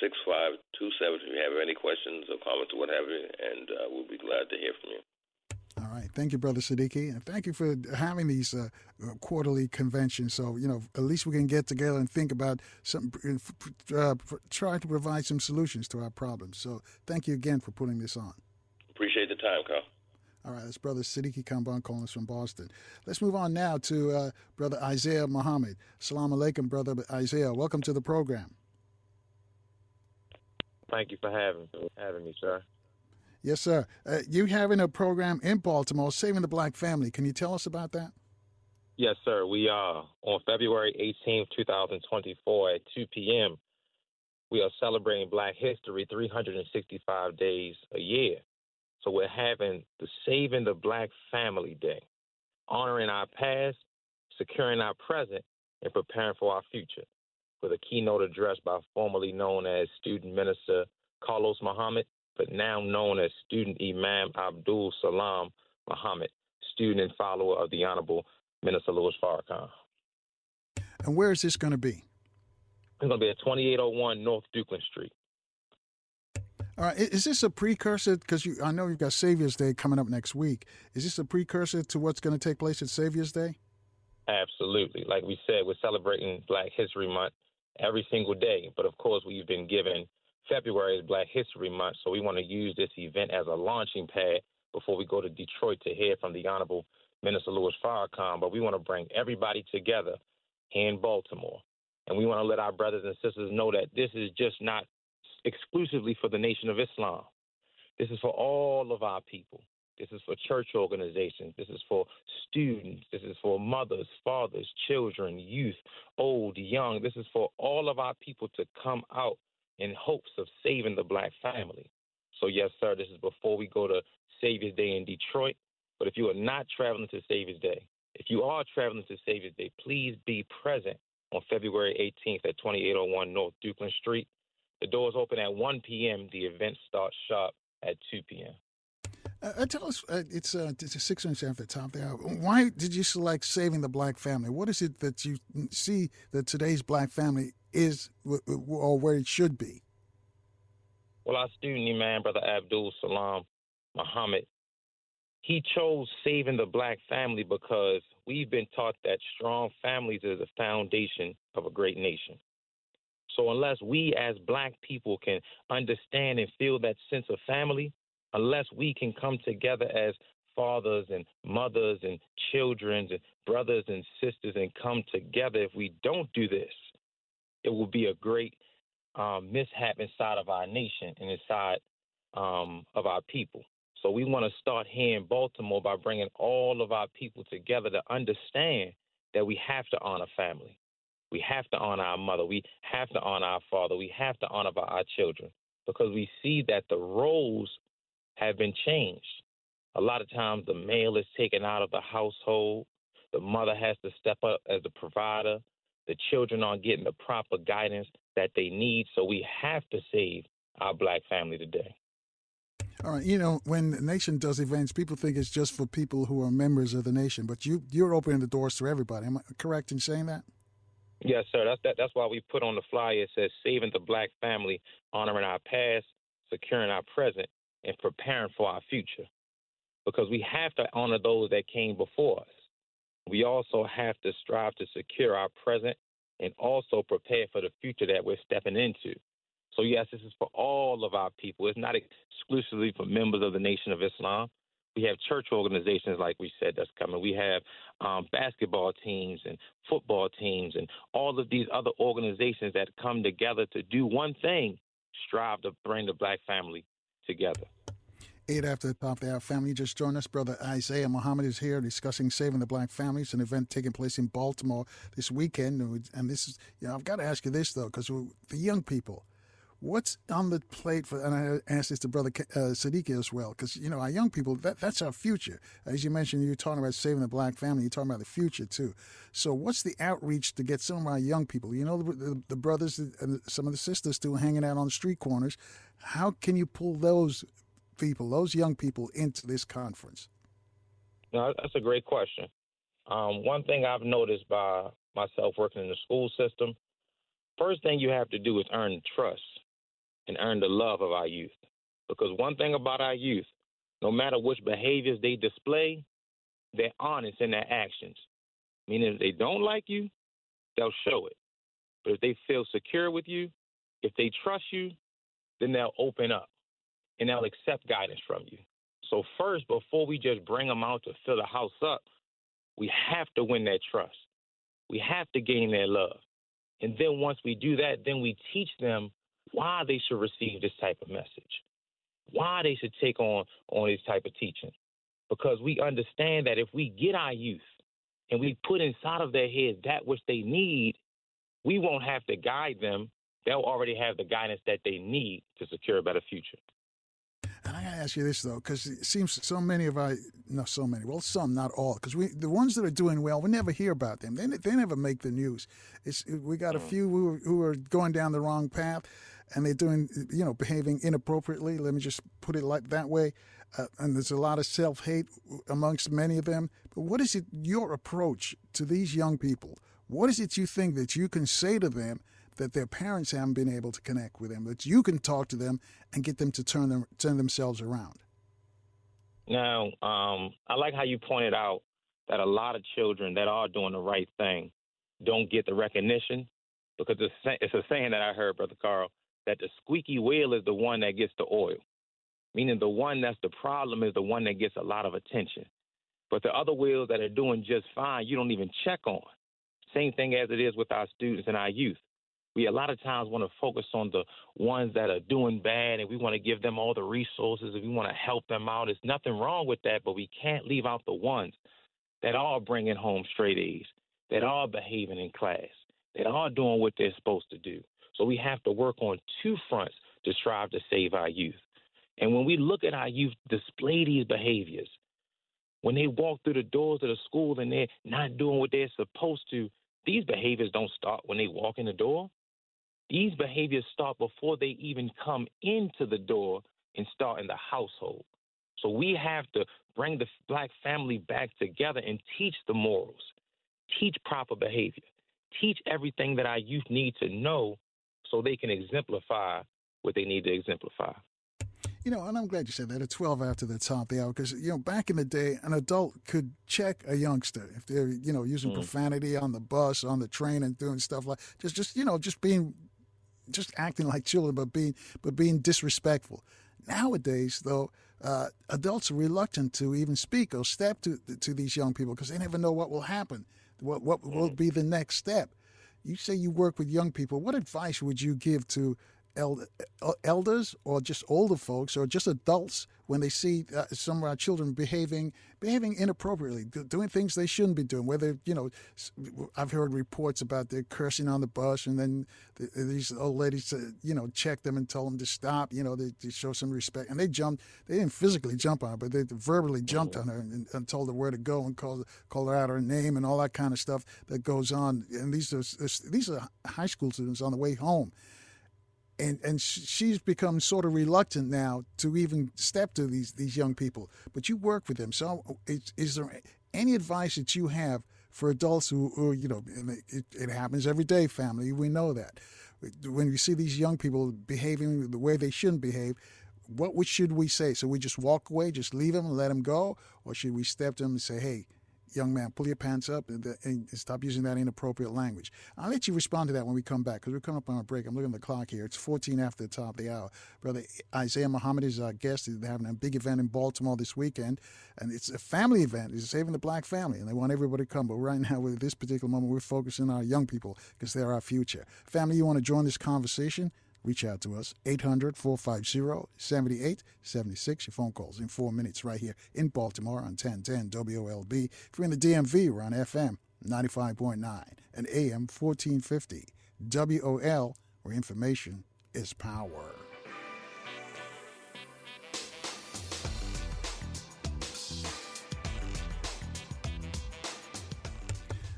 6527 if you have any questions or comments or what have you, and uh, we'll be glad to hear from you. All right. Thank you, Brother Sadiki. And thank you for having these uh, uh, quarterly conventions. So, you know, at least we can get together and think about something, uh, uh try to provide some solutions to our problems. So, thank you again for putting this on. Appreciate the time, Carl. All right, that's Brother Sadiki Kambon calling us from Boston. Let's move on now to uh, Brother Isaiah Muhammad. Salam alaikum, Brother Isaiah. Welcome to the program. Thank you for having, having me, sir. Yes, sir. Uh, you having a program in Baltimore, Saving the Black Family. Can you tell us about that? Yes, sir. We are on February 18th, 2024 at 2 p.m. We are celebrating Black History 365 days a year. So we're having the Saving the Black Family Day, honoring our past, securing our present, and preparing for our future. With a keynote address by formerly known as student minister Carlos Muhammad, but now known as student Imam Abdul Salam Muhammad, student and follower of the Honorable Minister Louis Farrakhan. And where is this going to be? It's going to be at 2801 North Dukeland Street. All right. Is this a precursor? Because I know you've got Savior's Day coming up next week. Is this a precursor to what's going to take place at Savior's Day? Absolutely. Like we said, we're celebrating Black History Month every single day. But of course, we've been given February is Black History Month, so we want to use this event as a launching pad before we go to Detroit to hear from the Honorable Minister Louis Farrakhan. But we want to bring everybody together in Baltimore. And we want to let our brothers and sisters know that this is just not exclusively for the Nation of Islam. This is for all of our people. This is for church organizations. This is for students. This is for mothers, fathers, children, youth, old, young. This is for all of our people to come out in hopes of saving the black family. So, yes, sir, this is before we go to Savior's Day in Detroit. But if you are not traveling to Savior's Day, if you are traveling to Savior's Day, please be present on February 18th at 2801 North Dukeland Street. The doors open at 1 p.m. The event starts sharp at 2 p.m. Uh, uh, tell us, uh, it's, uh, it's a six minutes after the top there. Why did you select saving the black family? What is it that you see that today's black family is or where it should be? Well, our student Imam, Brother Abdul Salam Muhammad, he chose saving the black family because we've been taught that strong families is the foundation of a great nation. So unless we as black people can understand and feel that sense of family, unless we can come together as fathers and mothers and children and brothers and sisters and come together, if we don't do this, it will be a great um, mishap inside of our nation and inside um, of our people. So we want to start here in Baltimore by bringing all of our people together to understand that we have to honor family. We have to honor our mother. We have to honor our father. We have to honor our children because we see that the roles have been changed. A lot of times the male is taken out of the household. The mother has to step up as the provider. The children aren't getting the proper guidance that they need. So we have to save our black family today. All right, you know, when the nation does events, people think it's just for people who are members of the nation, but you you're opening the doors to everybody. Am I correct in saying that? Yes, sir. That's that, that's why we put on the flyer it says saving the black family, honoring our past, securing our present, and preparing for our future. Because we have to honor those that came before us. We also have to strive to secure our present and also prepare for the future that we're stepping into. So, yes, this is for all of our people. It's not exclusively for members of the Nation of Islam. We have church organizations, like we said, that's coming. We have um, basketball teams and football teams and all of these other organizations that come together to do one thing strive to bring the black family together. Eight after the top of hour, family just joined us. Brother Isaiah Muhammad is here discussing Saving the Black Families, an event taking place in Baltimore this weekend. And this is, you know, I've got to ask you this, though, because the young people, What's on the plate for? And I asked this to Brother uh, Sadiq as well, because you know our young people. That, that's our future. As you mentioned, you're talking about saving the black family. You're talking about the future too. So, what's the outreach to get some of our young people? You know, the, the, the brothers and some of the sisters still hanging out on the street corners. How can you pull those people, those young people, into this conference? No, that's a great question. Um, one thing I've noticed by myself working in the school system, first thing you have to do is earn trust and earn the love of our youth. Because one thing about our youth, no matter which behaviors they display, they're honest in their actions. Meaning, if they don't like you, they'll show it. But if they feel secure with you, if they trust you, then they'll open up and they'll accept guidance from you. So, first, before we just bring them out to fill the house up, we have to win their trust. We have to gain their love. And then once we do that, then we teach them why they should receive this type of message, why they should take on on this type of teaching. Because we understand that if we get our youth and we put inside of their heads that which they need, we won't have to guide them. They'll already have the guidance that they need to secure a better future. And I gotta ask you this though, because it seems so many of our, not so many, well, some, not all, because we, the ones that are doing well, we never hear about them. They, they never make the news. It's, we got a mm. few who, who are going down the wrong path and they're doing, you know, behaving inappropriately. Let me just put it like that way. Uh, and there's a lot of self hate amongst many of them. But what is it, your approach to these young people? What is it you think that you can say to them that their parents haven't been able to connect with them, that you can talk to them and get them to turn them turn themselves around? Now, um, I like how you pointed out that a lot of children that are doing the right thing don't get the recognition because it's a saying that I heard, Brother Carl that the squeaky wheel is the one that gets the oil, meaning the one that's the problem is the one that gets a lot of attention. But the other wheels that are doing just fine, you don't even check on. Same thing as it is with our students and our youth. We a lot of times want to focus on the ones that are doing bad and we want to give them all the resources and we want to help them out. There's nothing wrong with that, but we can't leave out the ones that are bringing home straight A's, that are behaving in class, that are doing what they're supposed to do. So we have to work on two fronts to strive to save our youth. And when we look at our youth display these behaviors, when they walk through the doors of the school and they're not doing what they're supposed to, these behaviors don't start when they walk in the door. These behaviors start before they even come into the door and start in the household. So we have to bring the black family back together and teach the morals, teach proper behavior, teach everything that our youth need to know so they can exemplify what they need to exemplify. You know, and I'm glad you said that at 12 after the top of the hour, because, you know, back in the day, an adult could check a youngster if they're, you know, using mm. profanity on the bus, on the train, and doing stuff like just, just, you know, just being, just acting like children, but being, but being disrespectful. Nowadays, though, uh, adults are reluctant to even speak or step to to these young people because they never know what will happen, what what will mm. be the next step. You say you work with young people. What advice would you give to elders or just older folks or just adults when they see uh, some of our children behaving behaving inappropriately, doing things they shouldn't be doing. Whether you know, I've heard reports about their cursing on the bus, and then the, these old ladies, uh, you know, check them and tell them to stop. You know, they, they, show some respect, and they jumped. They didn't physically jump on her, but they verbally jumped on her and, and told her where to go and called called her out her name and all that kind of stuff that goes on. And these are these are high school students on the way home and and she's become sort of reluctant now to even step to these these young people. But you work with them, so is, is there any advice that you have for adults who, who you know, it, it, happens every day, family. We know that. When you see these young people behaving the way they shouldn't behave, what should we say? So we just walk away, just leave them and let them go, or should we step to them and say, "Hey, young man, pull your pants up and, uh, and, stop using that inappropriate language. I'll let you respond to that when we come back because we're coming up on a break. I'm looking at the clock here. It's 14 after the top of the hour. Brother Isaiah Muhammad is our guest. They're having a big event in Baltimore this weekend, and it's a family event. It's saving the black family, and they want everybody to come. But right now, with this particular moment, we're focusing on our young people because they're our future. Family, you want to join this conversation? Reach out to us 800 450 7876 your phone calls in four minutes right here in baltimore on 1010 wolb if you're in the dmv we're on fm 95.9 and am 1450 wol where information is power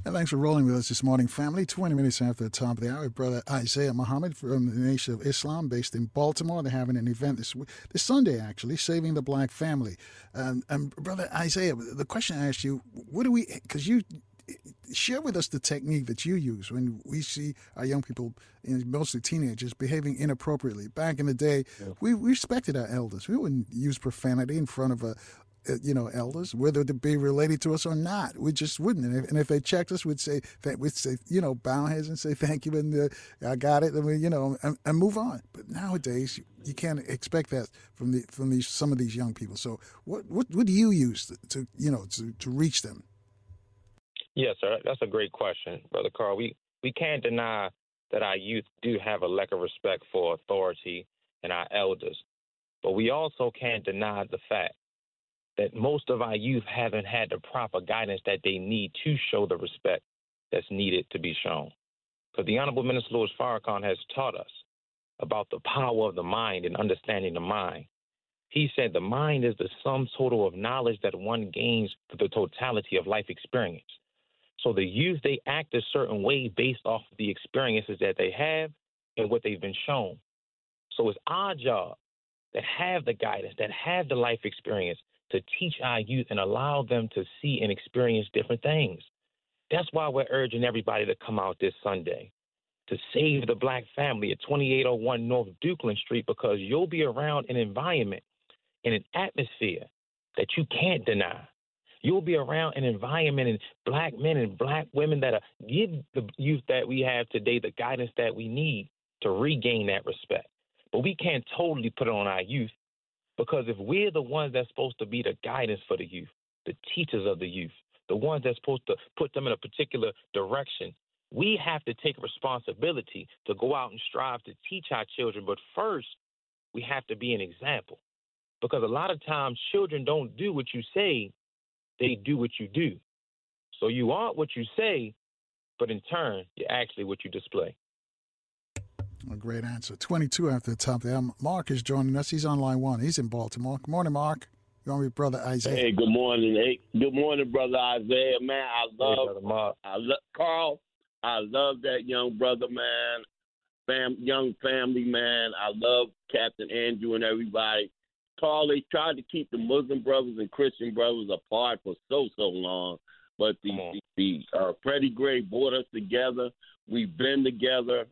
And thanks for rolling with us this morning, family. 20 minutes after the top of the hour, brother Isaiah Muhammad from the Nation of Islam, based in Baltimore. They're having an event this this Sunday, actually, saving the black family. Um, and brother Isaiah, the question I asked you, what do we? Because you share with us the technique that you use when we see our young people, mostly teenagers, behaving inappropriately. Back in the day, yeah. we, respected our elders. We wouldn't use profanity in front of a, you know, elders, whether to be related to us or not. We just wouldn't. And if, and if they checked us, we'd say, we'd say, you know, bow heads and say thank you, and uh, I got it, and we, you know, and, and, move on. But nowadays, you can't expect that from the from these some of these young people. So, what what, what do you use to, to you know to, to reach them? Yes, sir. That's a great question, brother Carl. We we can't deny that our youth do have a lack of respect for authority and our elders, but we also can't deny the fact that most of our youth haven't had the proper guidance that they need to show the respect that's needed to be shown. Because the Honorable Minister Louis Farrakhan has taught us about the power of the mind and understanding the mind. He said the mind is the sum total of knowledge that one gains through the totality of life experience. So the youth, they act a certain way based off of the experiences that they have and what they've been shown. So it's our job that have the guidance, that have the life experience, to teach our youth and allow them to see and experience different things. That's why we're urging everybody to come out this Sunday to save the black family at 2801 North Dukeland Street because you'll be around an environment and an atmosphere that you can't deny. You'll be around an environment and black men and black women that are, give the youth that we have today the guidance that we need to regain that respect. But we can't totally put it on our youth because if we're the ones that's supposed to be the guidance for the youth, the teachers of the youth, the ones that's supposed to put them in a particular direction, we have to take responsibility to go out and strive to teach our children. But first, we have to be an example. Because a lot of times children don't do what you say, they do what you do. So you aren't what you say, but in turn, you're actually what you display. A great answer. 22 after the top there. Mark is joining us. He's on line one. He's in Baltimore. Good morning, Mark. You're on with Brother Isaiah. Hey, good morning. Hey, good morning, Brother Isaiah. Man, I love, hey, Mark. I love Carl. I love that young brother, man. Fam, young family, man. I love Captain Andrew and everybody. Carl, they tried to keep the Muslim brothers and Christian brothers apart for so, so long. But the, the, the uh, Freddie Gray brought us together. We've been together.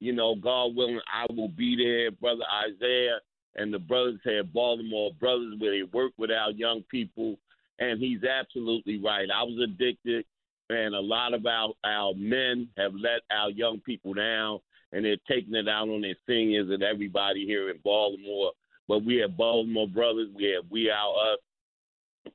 You know, God willing, I will be there, Brother Isaiah and the brothers had Baltimore Brothers where they work with our young people. And he's absolutely right. I was addicted, and a lot of our, our men have let our young people down, and they're taking it out on their seniors and everybody here in Baltimore. But we have Baltimore Brothers, we have We Are Us.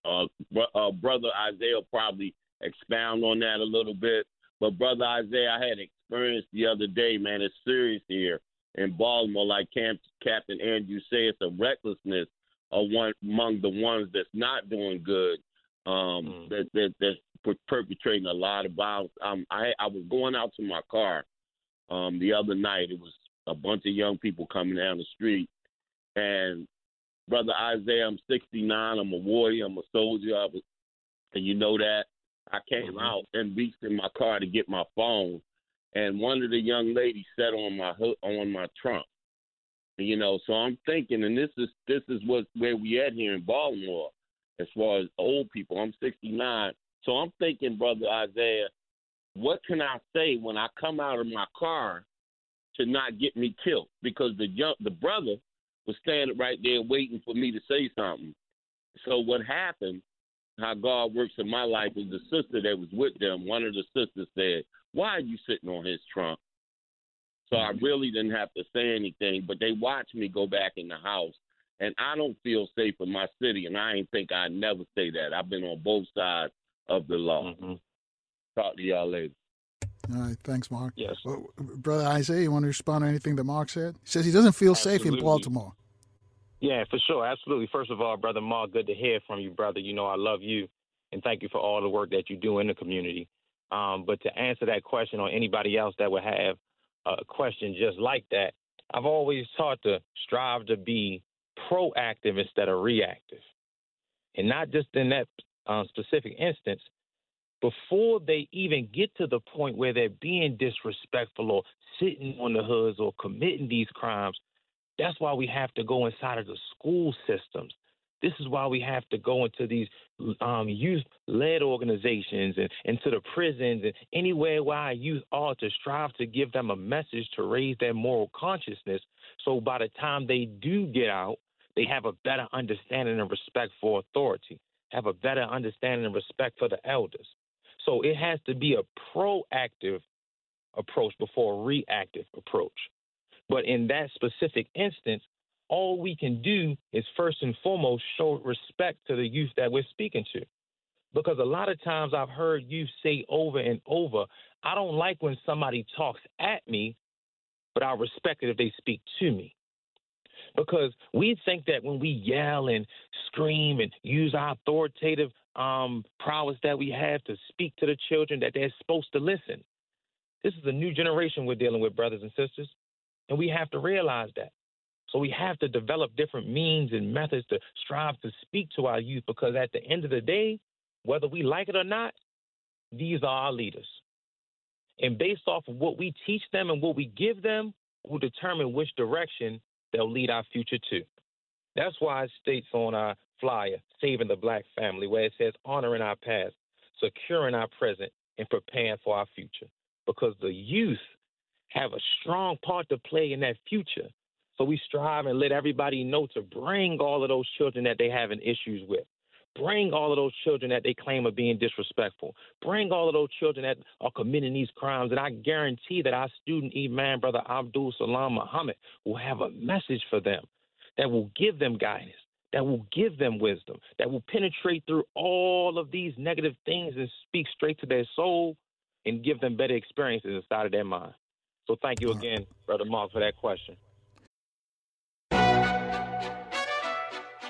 Uh, uh, Brother Isaiah probably expound on that a little bit. But Brother Isaiah, I had experience the other day, man. It's serious here in Baltimore, like Camp, Captain Andrew said, it's a recklessness of one among the ones that's not doing good, um, mm. that, that that's perpetrating a lot of violence. Um, I I was going out to my car um, the other night. It was a bunch of young people coming down the street, and brother Isaiah, I'm 69. I'm a warrior. I'm a soldier. I was, and you know that. I came mm-hmm. out and reached in my car to get my phone, and one of the young ladies sat on my on my trunk. You know, so I'm thinking, and this is this is what where we at here in Baltimore, as far as old people. I'm 69, so I'm thinking, brother Isaiah, what can I say when I come out of my car to not get me killed? Because the young the brother was standing right there waiting for me to say something. So what happened? How God works in my life is the sister that was with them. One of the sisters said, why are you sitting on his trunk? So I mm-hmm. really didn't have to say anything, but they watched me go back in the house. And I don't feel safe in my city, and I ain't think I'd never say that. I've been on both sides of the law. Mm-hmm. Talk to y'all later. All right, thanks, Mark. Yes, well, brother Isaiah, you want to respond to anything that Mark said? He says he doesn't feel absolutely. safe in Baltimore. Yeah, for sure, absolutely. First of all, brother Mark, good to hear from you, brother. You know I love you, and thank you for all the work that you do in the community. Um, but to answer that question or anybody else that would have a question just like that, I've always taught to strive to be proactive instead of reactive. And not just in that uh, specific instance, before they even get to the point where they're being disrespectful or sitting on the hoods or committing these crimes, that's why we have to go inside of the school systems this is why we have to go into these um, youth-led organizations and into the prisons and anywhere where our youth are to strive to give them a message to raise their moral consciousness. So by the time they do get out, they have a better understanding and respect for authority, have a better understanding and respect for the elders. So it has to be a proactive approach before a reactive approach. But in that specific instance, all we can do is first and foremost show respect to the youth that we're speaking to. Because a lot of times I've heard youth say over and over, I don't like when somebody talks at me, but I respect it if they speak to me. Because we think that when we yell and scream and use our authoritative um, prowess that we have to speak to the children, that they're supposed to listen. This is a new generation we're dealing with, brothers and sisters, and we have to realize that. So we have to develop different means and methods to strive to speak to our youth because at the end of the day, whether we like it or not, these are our leaders. And based off of what we teach them and what we give them, will determine which direction they'll lead our future to. That's why it states on our flyer, Saving the Black Family, where it says honoring our past, securing our present, and preparing for our future. Because the youth have a strong part to play in that future. So we strive and let everybody know to bring all of those children that they having issues with. Bring all of those children that they claim are being disrespectful. Bring all of those children that are committing these crimes. And I guarantee that our student Imam, Brother Abdul Salam Muhammad, will have a message for them that will give them guidance, that will give them wisdom, that will penetrate through all of these negative things and speak straight to their soul and give them better experiences inside of their mind. So thank you again, Brother Mark, for that question.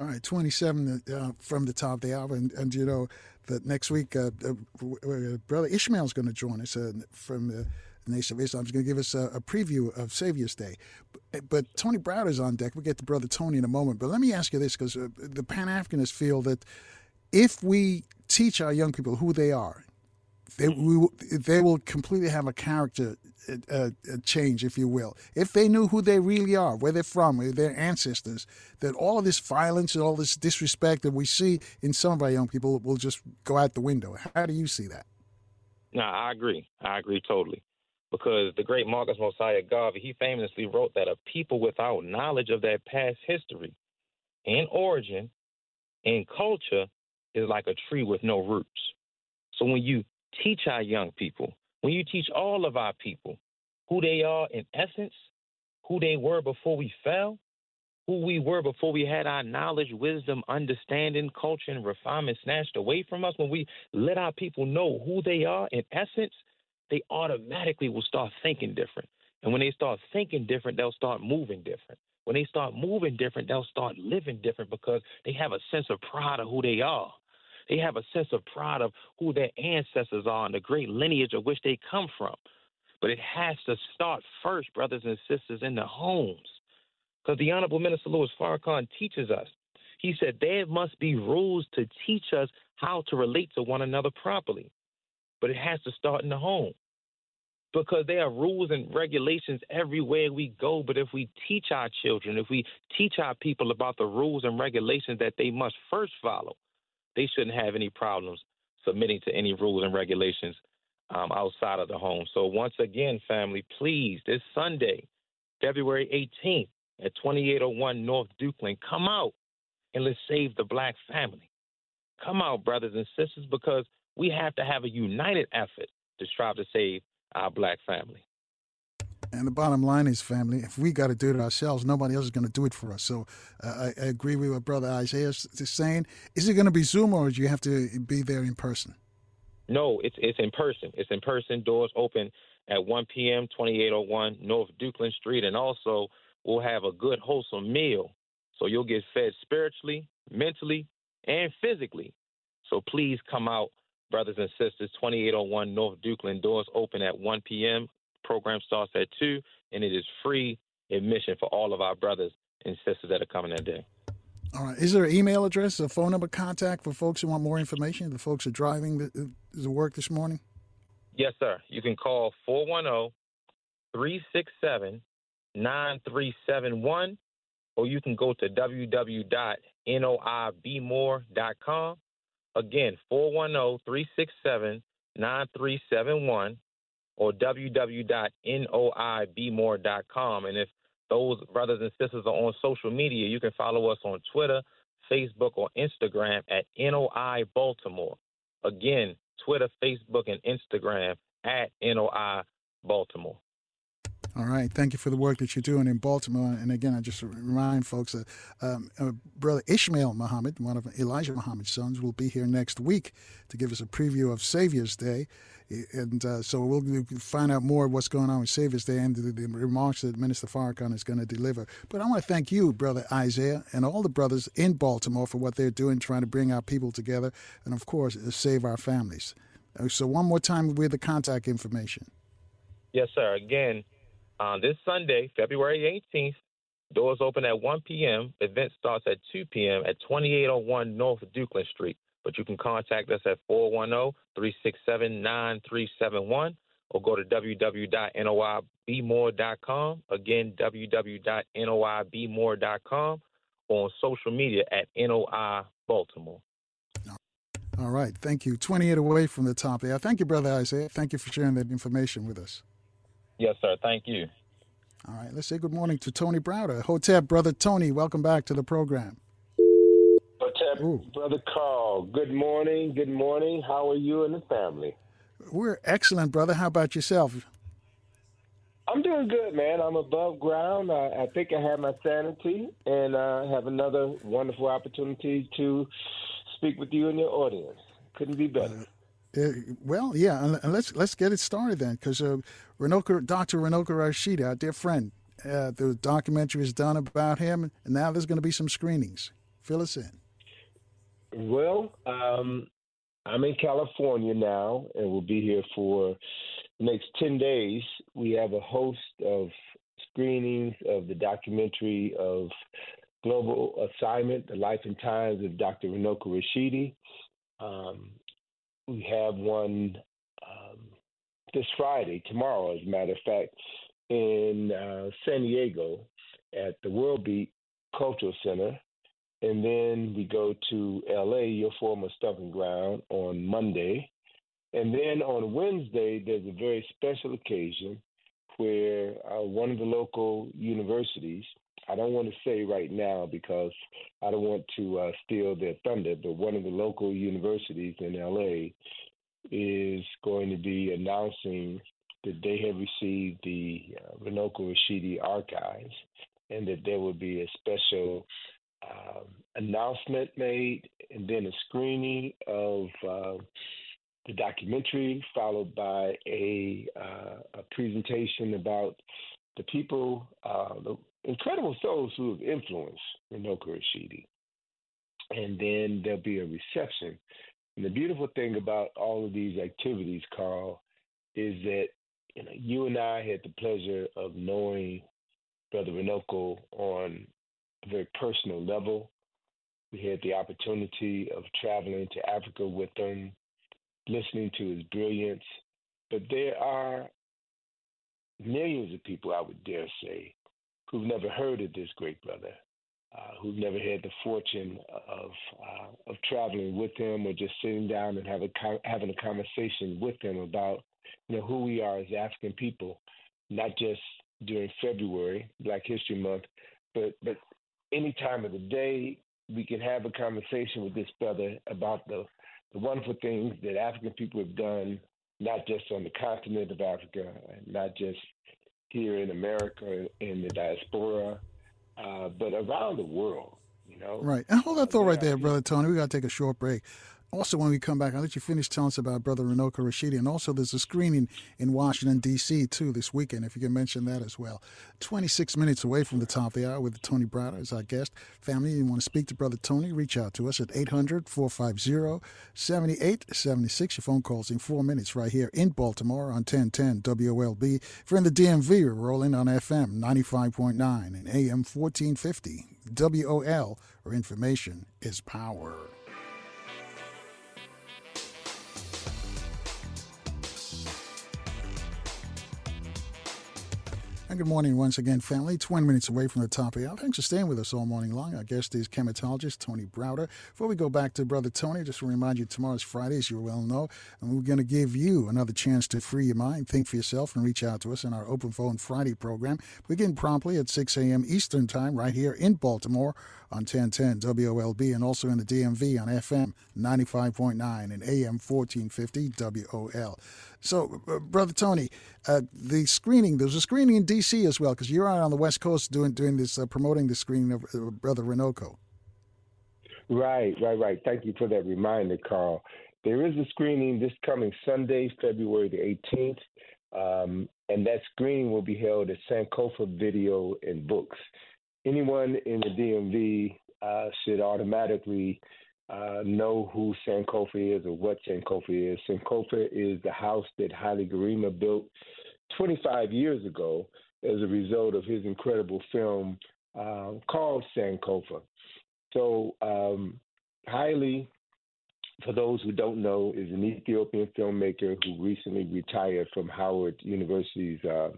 All right, 27 uh, from the top of the hour. And, and you know, that next week, uh, uh, Brother Ishmael is going to join us uh, from the Nation of Islam. He's going to give us a, a, preview of Savior's Day. But, but Tony is on deck. We'll get to Brother Tony in a moment. But let me ask you this because uh, the Pan Africanists feel that if we teach our young people who they are, they, we, they will completely have a character uh, change, if you will. If they knew who they really are, where they're from, their ancestors, that all this violence and all this disrespect that we see in some of our young people will just go out the window. How do you see that? No, I agree. I agree totally. Because the great Marcus Mosiah Garvey, he famously wrote that a people without knowledge of their past history and origin and culture is like a tree with no roots. So when you teach our young people, when you teach all of our people who they are in essence, who they were before we fell, who we were before we had our knowledge, wisdom, understanding, culture, and refinement snatched away from us, when we let our people know who they are in essence, they automatically will start thinking different. And when they start thinking different, they'll start moving different. When they start moving different, they'll start living different because they have a sense of pride of who they are. They have a sense of pride of who their ancestors are and the great lineage of which they come from. But it has to start first, brothers and sisters, in the homes. Because the Honorable Minister Louis Farrakhan teaches us. He said there must be rules to teach us how to relate to one another properly. But it has to start in the home. Because there are rules and regulations everywhere we go. But if we teach our children, if we teach our people about the rules and regulations that they must first follow, they shouldn't have any problems submitting to any rules and regulations um, outside of the home. So, once again, family, please, this Sunday, February 18th at 2801 North Dukeland, come out and let's save the black family. Come out, brothers and sisters, because we have to have a united effort to strive to save our black family. And the bottom line is, family, if we got to do it ourselves, nobody else is going to do it for us. So uh, I, I, agree with what Brother Isaiah is saying. Is it going to be Zoom or do you have to be there in person? No, it's it's in person. It's in person. Doors open at 1 p.m., 2801 North Dukeland Street. And also, we'll have a good, wholesome meal. So you'll get fed spiritually, mentally, and physically. So please come out, brothers and sisters, 2801 North Dukeland. Doors open at 1 p.m. Program starts at 2, and it is free admission for all of our brothers and sisters that are coming that day. All right. Is there an email address, a phone number contact for folks who want more information? The folks are driving the, uh, the work this morning? Yes, sir. You can call 410 367 9371, or you can go to www.noibmore.com. Again, 410 367 9371 or www.noibmore.com. And if those brothers and sisters are on social media, you can follow us on Twitter, Facebook, or Instagram at NOI Baltimore. Again, Twitter, Facebook, and Instagram at NOI Baltimore. All right. Thank you for the work that you're doing in Baltimore. And again, I just remind folks that um, uh, Brother Ishmael Muhammad, one of Elijah Muhammad's sons, will be here next week to give us a preview of Savior's Day. And uh, so we'll find out more of what's going on with Savior's Day and the, the remarks that Minister Farrakhan is going to deliver. But I want to thank you, Brother Isaiah, and all the brothers in Baltimore for what they're doing, trying to bring our people together, and of course, save our families. Uh, so one more time with the contact information. Yes, sir. Again, uh, this Sunday, February 18th, doors open at 1 p.m. Event starts at 2 p.m. at 2801 North Dukeland Street. But you can contact us at 410-367-9371 or go to www.noibmore.com. Again, www.noibmore.com or on social media at NOI Baltimore. All right. Thank you. 28 away from the top there. Thank you, Brother Isaiah. Thank you for sharing that information with us. Yes, sir. Thank you. All right. Let's say good morning to Tony Browder. Hotep, Brother Tony, welcome back to the program. Hotep, Ooh. Brother Carl, good morning. Good morning. How are you and the family? We're excellent, brother. How about yourself? I'm doing good, man. I'm above ground. I, I think I have my sanity and uh, have another wonderful opportunity to speak with you and your audience. Couldn't be better. Uh, uh, well, yeah, and let's let's get it started then, because uh, Dr. Runoko Rashidi, our dear friend, uh, the documentary is done about him, and now there's going to be some screenings. Fill us in. Well, um, I'm in California now, and we'll be here for the next 10 days. We have a host of screenings of the documentary of Global Assignment, The Life and Times of Dr. Runoko Rashidi. Um, we have one um, this Friday, tomorrow, as a matter of fact, in uh, San Diego at the World Beat Cultural Center. And then we go to LA, your former stomping ground, on Monday. And then on Wednesday, there's a very special occasion where uh, one of the local universities I don't want to say right now because I don't want to uh, steal their thunder, but one of the local universities in LA is going to be announcing that they have received the uh, Runoko Rashidi archives and that there will be a special um, announcement made and then a screening of uh, the documentary, followed by a, uh, a presentation about the people, uh, the incredible souls who have influenced Runoko Rashidi. And then there'll be a reception. And the beautiful thing about all of these activities, Carl, is that you know you and I had the pleasure of knowing Brother Runoko on very personal level. We had the opportunity of traveling to Africa with him, listening to his brilliance. But there are millions of people, I would dare say, who've never heard of this great brother, uh, who've never had the fortune of uh, of traveling with him or just sitting down and have a, having a conversation with him about you know who we are as African people, not just during February, Black History Month, but but any time of the day we can have a conversation with this brother about the the wonderful things that African people have done, not just on the continent of Africa, not just here in America, in the diaspora, uh, but around the world. You know, right. And hold that thought right there, brother Tony. We got to take a short break also, when we come back, I'll let you finish telling us about Brother Runoko Rashidi. And also, there's a screening in Washington, D.C., too, this weekend, if you can mention that as well. 26 minutes away from the top of the hour with Tony Browder as our guest. Family, you want to speak to Brother Tony, reach out to us at 800 450 7876. Your phone calls in four minutes right here in Baltimore on 1010 WOLB. If you're in the DMV, we're rolling on FM 95.9 and AM 1450. WOL, where information is power. And good morning once again, family. 20 minutes away from the top of the hour. Thanks for staying with us all morning long. Our guest is Kemetologist Tony Browder. Before we go back to Brother Tony, just to remind you, tomorrow's Friday, as you well know, and we're going to give you another chance to free your mind, think for yourself, and reach out to us in our Open Phone Friday program. Begin promptly at 6 a.m. Eastern Time right here in Baltimore on 1010 WOLB and also in the DMV on FM 95.9 and AM 1450 WOL. So, uh, Brother Tony, uh, the screening, there's a screening in D.C. as well, because you're out on the West Coast doing, doing this, uh, promoting the screening of uh, Brother Runoko. Right, right, right. Thank you for that reminder, Carl. There is a screening this coming Sunday, February the 18th, um, and that screening will be held at Sankofa Video and Books anyone in the DMV uh, should automatically uh, know who Sankofa is or what Sankofa is. Sankofa is the house that Haile Gerima built 25 years ago as a result of his incredible film uh, called Sankofa. So um, Haile for those who don't know, is an Ethiopian filmmaker who recently retired from Howard University's uh,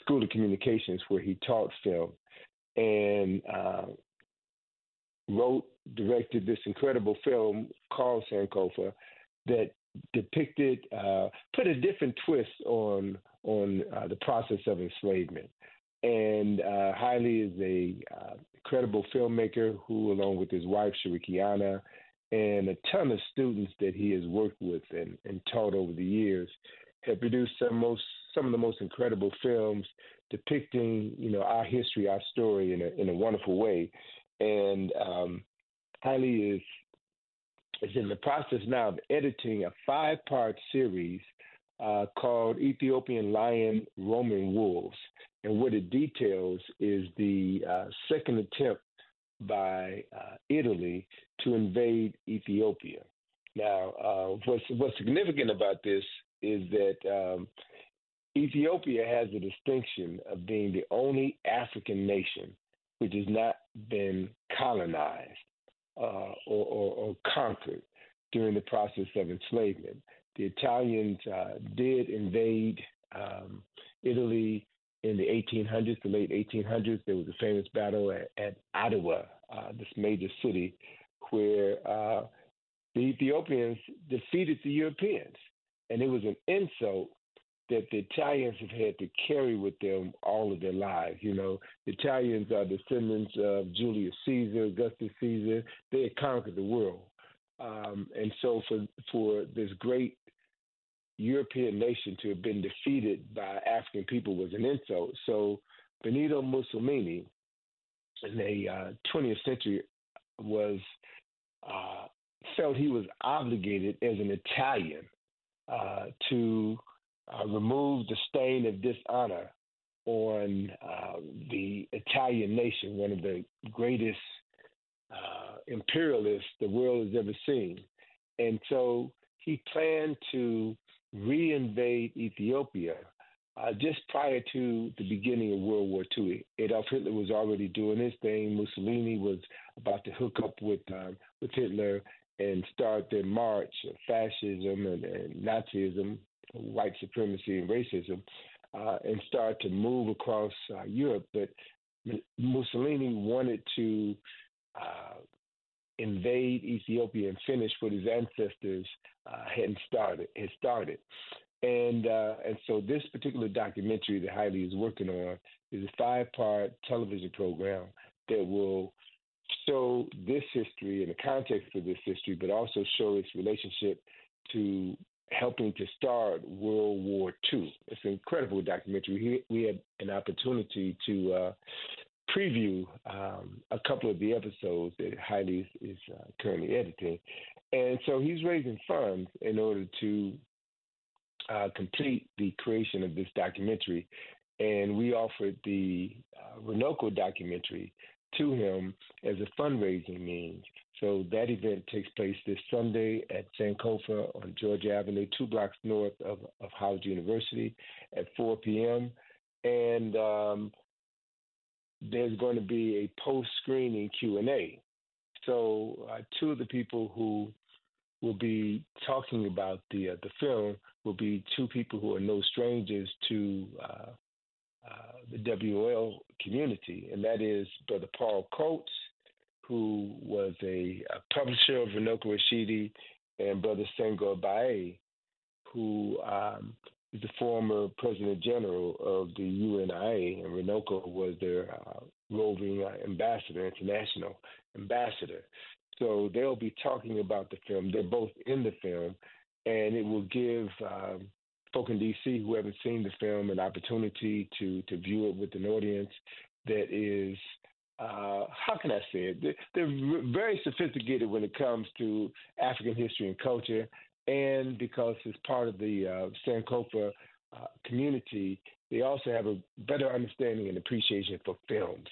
School of Communications, where he taught film, and uh, wrote, directed this incredible film called Sankofa that depicted, uh, put a different twist on on uh, the process of enslavement. And uh, Haile is a uh, incredible filmmaker who, along with his wife Shirikiana, and a ton of students that he has worked with and, and taught over the years, have produced some most some of the most incredible films depicting, you know, our history, our story in a in a wonderful way. And um, Haile is is in the process now of editing a five part series uh, called Ethiopian Lion Roman Wolves. And what it details is the uh, second attempt by uh, Italy to invade Ethiopia. Now, uh, what's, what's significant about this is that um, Ethiopia has the distinction of being the only African nation which has not been colonized uh, or, or, or, conquered during the process of enslavement. The Italians uh, did invade um, Italy in the 1800s, the late 1800s. There was a famous battle at, at Adwa, uh, this major city, where uh, the Ethiopians defeated the Europeans. And it was an insult that the Italians have had to carry with them all of their lives. You know, the Italians are descendants of Julius Caesar, Augustus Caesar. They had conquered the world. Um, and so for for this great European nation to have been defeated by African people was an insult. So Benito Mussolini in the uh, 20th century was uh, felt he was obligated as an Italian uh, to uh, remove the stain of dishonor on uh, the Italian nation, one of the greatest uh, imperialists the world has ever seen. And so he planned to reinvade Ethiopia uh, just prior to the beginning of World War II. Adolf Hitler was already doing his thing. Mussolini was about to hook up with uh, with Hitler and start their march of fascism and, and Nazism, white supremacy and racism, uh, and start to move across uh, Europe. But Mussolini wanted to uh, invade Ethiopia and finish what his ancestors uh, had started. Had started. And uh, and so this particular documentary that Haile is working on is a five part television program that will show this history and the context of this history, but also show its relationship to helping to start World War II. It's an incredible documentary. We, had an opportunity to uh, preview um, a couple of the episodes that Haile is, is uh, currently editing. And so he's raising funds in order to uh, complete the creation of this documentary. And we offered the uh, Runoko documentary to him as a fundraising means. So that event takes place this Sunday at Sankofa on Georgia Avenue, two blocks north of, of Howard University at 4 p.m. And um, there's going to be a post-screening Q&A. So uh, two of the people who will be talking about the uh, the film will be two people who are no strangers to uh, uh, the WOL community, and that is Brother Paul Coates, who was a, a publisher of Runoko Rashidi, and Brother Senghor Baye, who um, is the former President General of the UNIA, and Runoko was their uh, roving uh, ambassador, international ambassador. So they'll be talking about the film. They're both in the film, and it will give um, folk in DC who haven't seen the film an opportunity to to view it with an audience that is uh, how can I say it? They're, very sophisticated when it comes to African history and culture, and because it's part of the uh, Sankofa uh, community, they also have a better understanding and appreciation for films.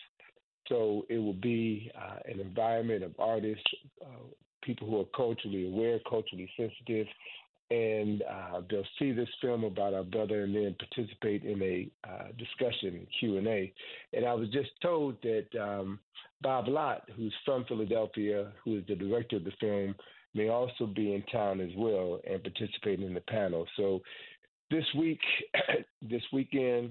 So it will be uh, an environment of artists, uh, people who are culturally aware, culturally sensitive, and uh, they'll see this film about our brother and then participate in a uh, discussion Q and A. And I was just told that um, Bob Lott, who's from Philadelphia, who is the director of the film, may also be in town as well and participate in the panel. So this week, this weekend,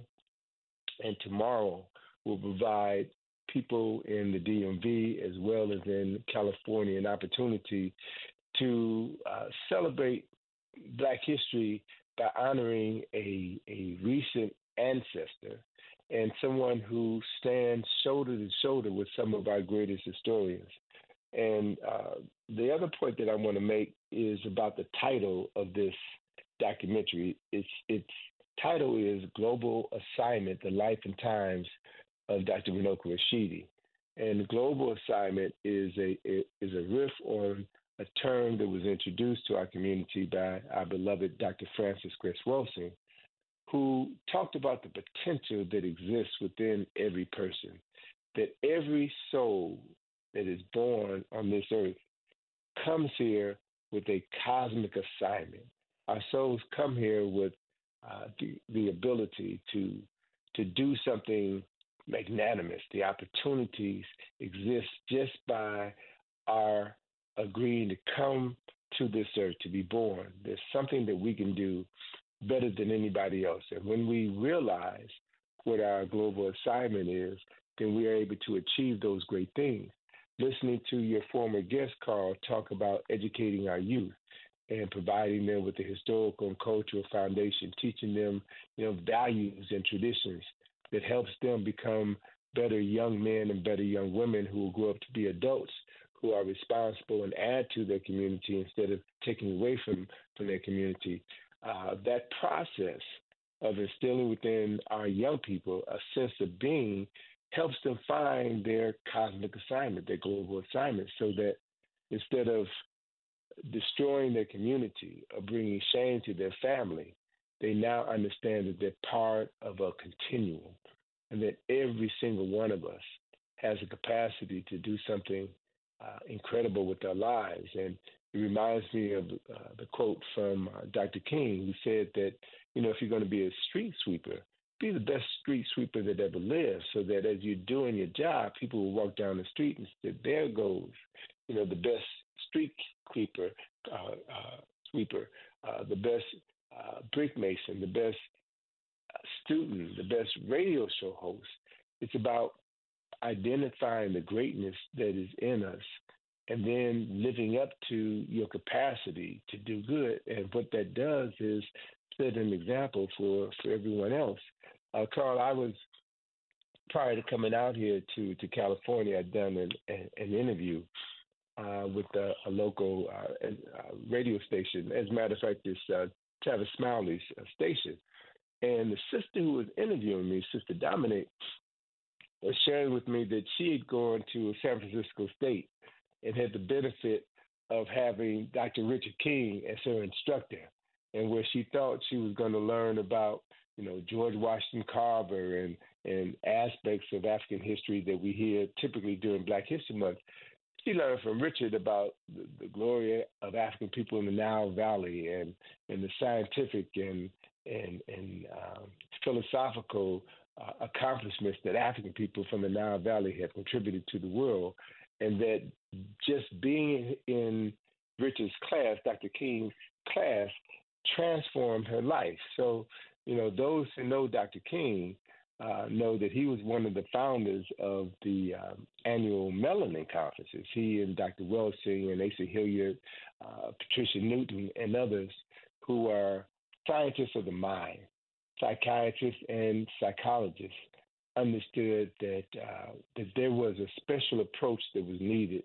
and tomorrow will provide people in the DMV as well as in California an opportunity to uh, celebrate Black history by honoring a, a recent ancestor and someone who stands shoulder to shoulder with some of our greatest historians. And uh, the other point that I want to make is about the title of this documentary. Its its title is Global Assignment: The Life and Times of Dr. Runoko Rashidi. And global assignment is a is a riff on a term that was introduced to our community by our beloved Dr. Frances Cress Welsing, who talked about the potential that exists within every person, that every soul that is born on this earth comes here with a cosmic assignment. Our souls come here with uh, the, the ability to to do something magnanimous. The opportunities exist just by our agreeing to come to this earth to be born. There's something that we can do better than anybody else. And when we realize what our global assignment is, then we are able to achieve those great things. Listening to your former guest, Carl, talk about educating our youth and providing them with the historical and cultural foundation, teaching them, you know, values and traditions that helps them become better young men and better young women who will grow up to be adults who are responsible and add to their community instead of taking away from, from their community. Uh, that process of instilling within our young people a sense of being helps them find their cosmic assignment, their global assignment, so that instead of destroying their community or bringing shame to their family, they now understand that they're part of a continuum and that every single one of us has a capacity to do something uh, incredible with their lives. And it reminds me of uh, the quote from uh, Dr. King, who said that, you know, if you're going to be a street sweeper, be the best street sweeper that ever lived, so that as you're doing your job, people will walk down the street and say, "There goes, you know, the best street sweeper, uh, uh, sweeper, uh, the best brick mason, the best student, the best radio show host. It's about identifying the greatness that is in us and then living up to your capacity to do good. And what that does is set an example for, for everyone else. Uh, Carl, I was prior to coming out here to, to California, I'd done an, an interview uh, with a, a local uh, uh, radio station. As a matter of fact, this uh, Tavis Smiley's uh, station. And the sister who was interviewing me, Sister Dominic, was sharing with me that she had gone to San Francisco State and had the benefit of having Dr. Richard King as her instructor, and where she thought she was going to learn about, you know, George Washington Carver and and aspects of African history that we hear typically during Black History Month she learned from Richard about the, the, glory of African people in the Nile Valley and and the scientific and and and um, philosophical uh, accomplishments that African people from the Nile Valley have contributed to the world, and that just being in Richard's class, Dr. King's class, transformed her life. So, you know, those who know Dr. King uh, know that he was one of the founders of the um, annual Melanin conferences. He and Dr. Welsing and Asa Hilliard, uh, Patricia Newton, and others who are scientists of the mind, psychiatrists and psychologists, understood that uh, that there was a special approach that was needed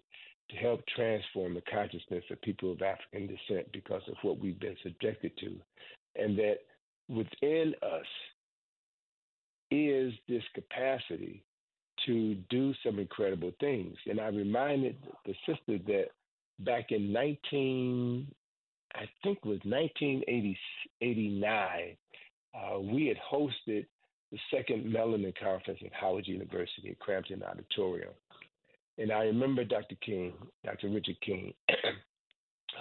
to help transform the consciousness of people of African descent because of what we've been subjected to, and that within us is this capacity to do some incredible things. And I reminded the sister that back in 19, I think was 1989, uh, we had hosted the second Melanin Conference at Howard University at Crampton Auditorium. And I remember Dr. King, Dr. Richard King,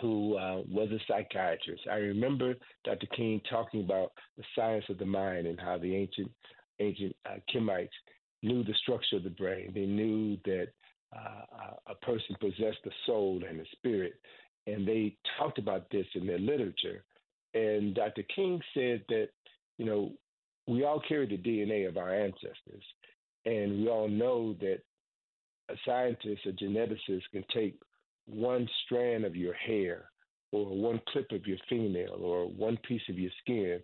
who uh, was a psychiatrist. I remember Dr. King talking about the science of the mind and how the ancient ancient uh, knew the structure of the brain. They knew that uh, a person possessed a soul and a spirit, and they talked about this in their literature. And Dr. King said that you know we all carry the DNA of our ancestors, and we all know that a scientist, a geneticist, can take one strand of your hair or one clip of your fingernail or one piece of your skin,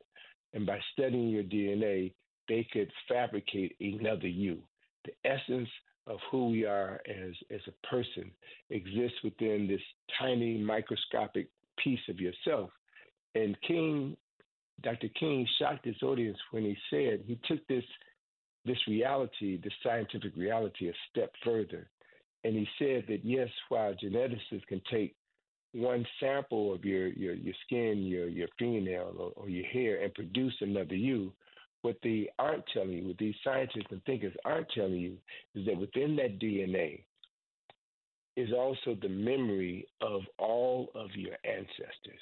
and by studying your DNA, they could fabricate another you. The essence of who we are as, as a person exists within this tiny microscopic piece of yourself. And King, Dr. King shocked his audience when he said he took this this reality, this scientific reality, a step further. And he said that yes, while geneticists can take one sample of your your, your skin, your your fingernail, or, or your hair, and produce another you, what they aren't telling you, what these scientists and thinkers aren't telling you, is that within that DNA is also the memory of all of your ancestors.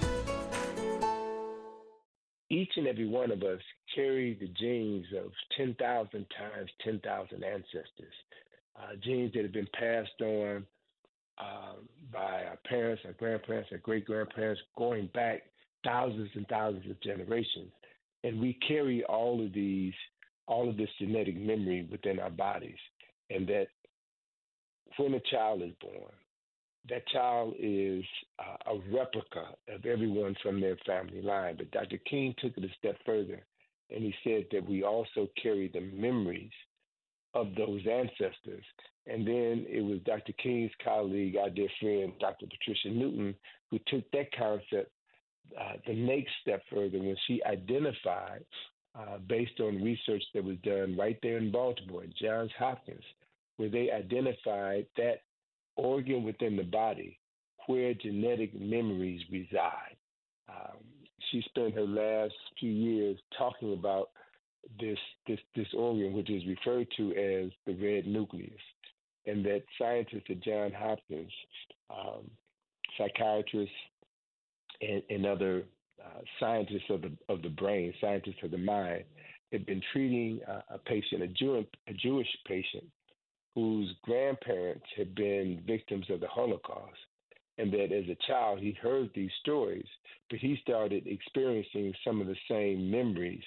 each and every one of us carry the genes of 10,000 times 10,000 ancestors, uh, genes that have been passed on uh, by our parents, our grandparents, our great grandparents, going back thousands and thousands of generations. And we carry all of these, all of this genetic memory within our bodies. And that when a child is born, that child is uh, a replica of everyone from their family line. But Dr. King took it a step further, and he said that we also carry the memories of those ancestors. And then it was Dr. King's colleague, our dear friend, Dr. Patricia Newton, who took that concept uh, the next step further when she identified, uh, based on research that was done right there in Baltimore, Johns Hopkins, where they identified that organ within the body where genetic memories reside. Um, she spent her last few years talking about this this this organ, which is referred to as the red nucleus, and that scientists at Johns Hopkins, um, psychiatrists, and, and other uh, scientists of the of the brain, scientists of the mind, have been treating uh, a patient, a, Jew, a Jewish patient, whose grandparents had been victims of the Holocaust, and that as a child he heard these stories, but he started experiencing some of the same memories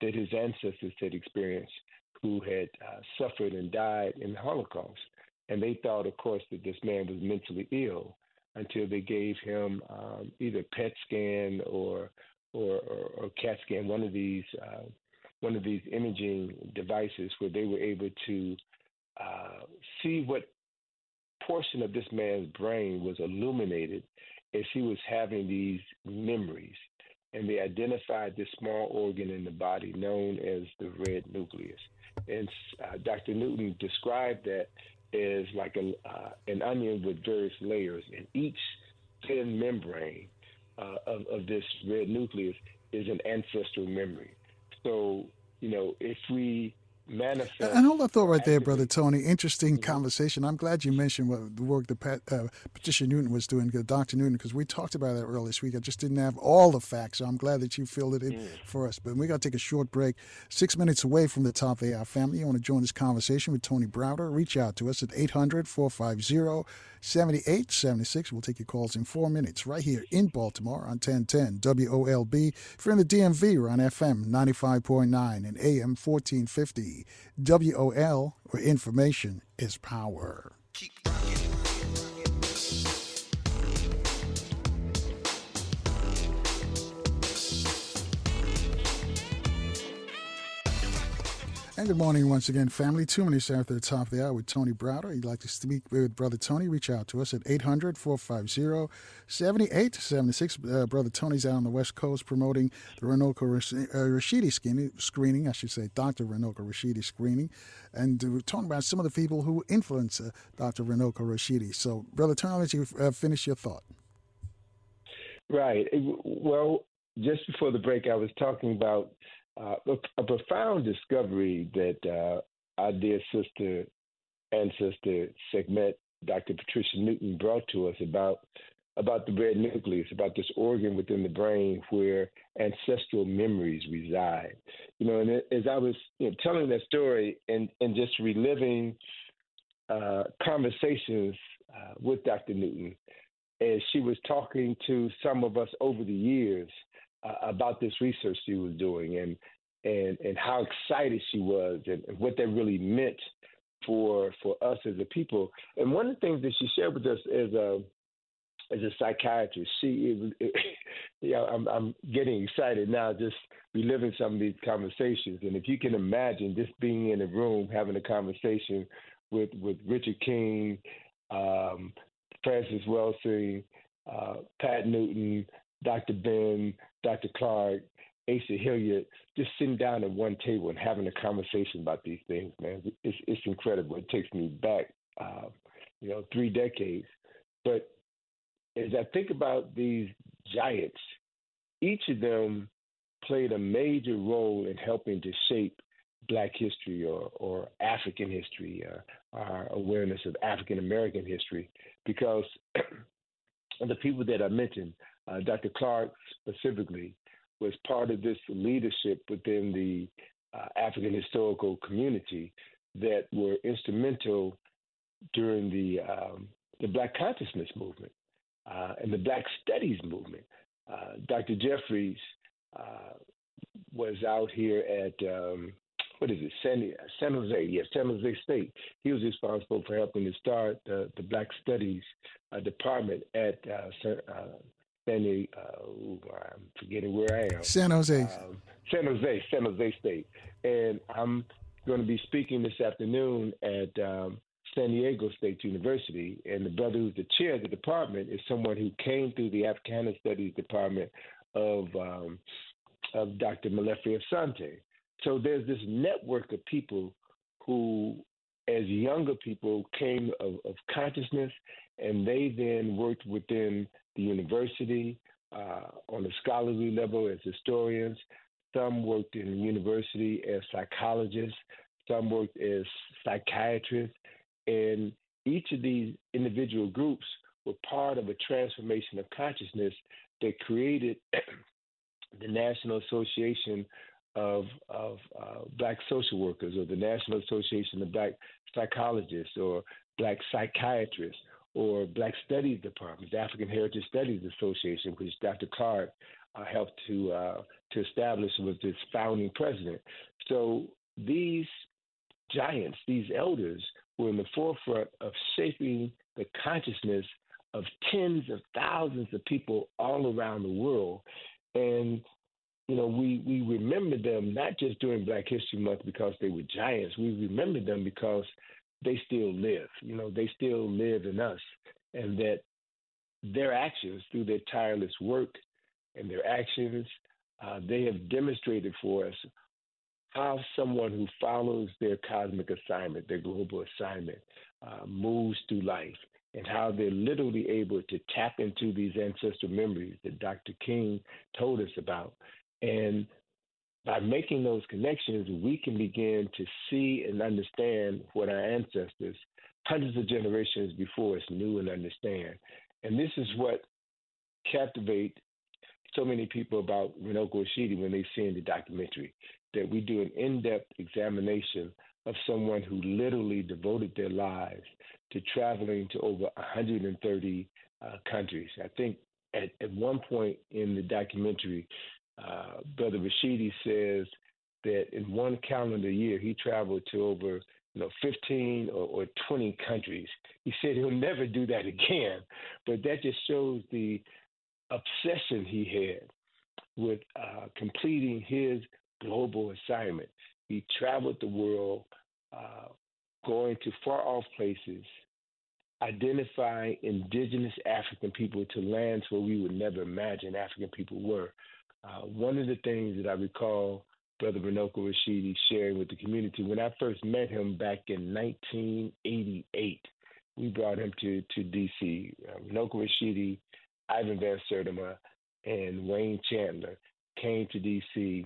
that his ancestors had experienced who had uh, suffered and died in the Holocaust. And they thought, of course, that this man was mentally ill until they gave him um, either PET scan or or, or, or CAT scan, one of these uh, one of these imaging devices where they were able to uh, see what portion of this man's brain was illuminated as he was having these memories. And they identified this small organ in the body known as the red nucleus. And uh, Dr. Newton described that as like a, uh, an onion with various layers, and each thin membrane uh, of, of this red nucleus is an ancestral memory. So, you know, if we manifest. And hold that thought right there, brother Tony. Interesting conversation. I'm glad you mentioned what the work that Pat, uh, Patricia Newton was doing, uh, Dr. Newton, because we talked about that earlier this week. I just didn't have all the facts, so I'm glad that you filled it in mm. for us. But we got to take a short break. Six minutes away from the top of hour family. You want to join this conversation with Tony Browder? Reach out to us at 800 450 7876. We'll take your calls in four minutes right here in Baltimore on 1010 WOLB. If you're in the DMV, we're on FM 95.9 and AM 1450. WOL, where information is power. Keep And good morning once again, family. Two minutes after the top of the hour with Tony Browder. You'd like to speak with Brother Tony, reach out to us at 800 450 7876. Uh, Brother Tony's out on the West Coast promoting the Runoko uh, Rashidi screening, I should say, Dr. Runoko Rashidi screening. And we're talking about some of the people who influence uh, Dr. Runoko Rashidi. So, Brother Tony, let you uh, finish your thought. Right. Well, just before the break, I was talking about uh, a, profound discovery that uh, our dear sister, ancestor Sekhmet, Dr. Patricia Newton, brought to us about about the red nucleus, about this organ within the brain where ancestral memories reside. You know, and as I was you know, telling that story and, and just reliving uh, conversations uh, with Dr. Newton, as she was talking to some of us over the years uh, about this research she was doing and and and how excited she was and, what that really meant for for us as a people. And one of the things that she shared with us as a as a psychiatrist, she it, I'm I'm getting excited now just reliving some of these conversations. And if you can imagine just being in a room having a conversation with with Richard King, um, Frances Welsing, uh, Pat Newton, Dr. Ben, Dr. Clark, Asa Hilliard, just sitting down at one table and having a conversation about these things, man, it's it's incredible. It takes me back, uh, you know, three decades. But as I think about these giants, each of them played a major role in helping to shape Black history or, or African history, uh, our awareness of African American history, because the people that I mentioned, uh, Dr. Clark specifically, was part of this leadership within the uh, African historical community that were instrumental during the um, the Black consciousness movement uh, and the Black studies movement. Uh, Dr. Jeffries uh, was out here at um, what is it, San, San Jose? Yes, San Jose State. He was responsible for helping to start the Black Studies uh, department at uh, San, uh, I'm forgetting where I am. San Jose. Um, San Jose, San Jose State. And I'm going to be speaking this afternoon at um, San Diego State University. And the brother who's the chair of the department is someone who came through the Africana Studies department of, um, of Dr. Molefi Asante. So there's this network of people who, as younger people, came of, of consciousness, and they then worked within the university uh, on a scholarly level as historians. Some worked in the university as psychologists. Some worked as psychiatrists. And each of these individual groups were part of a transformation of consciousness that created the National Association of, of uh, Black Social Workers or the National Association of Black Psychologists or Black Psychiatrists or Black Studies Department, the African Heritage Studies Association, which Dr. Clark uh, helped to uh, to establish was its founding president. So these giants, these elders, were in the forefront of shaping the consciousness of tens of thousands of people all around the world. And you know, we, we remember them not just during Black History Month because they were giants. We remember them because they still live. You know, they still live in us, and that their actions, through their tireless work and their actions, uh, they have demonstrated for us how someone who follows their cosmic assignment, their global assignment, uh, moves through life, and how they're literally able to tap into these ancestral memories that Dr. King told us about, and by making those connections, we can begin to see and understand what our ancestors, hundreds of generations before us, knew and understand. And this is what captivate so many people about Runoko Rashidi when they see in the documentary that we do an in-depth examination of someone who literally devoted their lives to traveling to over 130 uh, countries. I think at, at one point in the documentary, uh, Brother Rashidi says that in one calendar year he traveled to over you know 15 or, or 20 countries. He said he'll never do that again, but that just shows the obsession he had with uh, completing his global assignment. He traveled the world, uh, going to far off places, identifying indigenous African people to lands where we would never imagine African people were. Uh, one of the things that I recall Brother Runoko Rashidi sharing with the community when I first met him back in 1988, we brought him to, to D.C. Uh, Runoko Rashidi, Ivan Van Sertima, and Wayne Chandler came to D.C.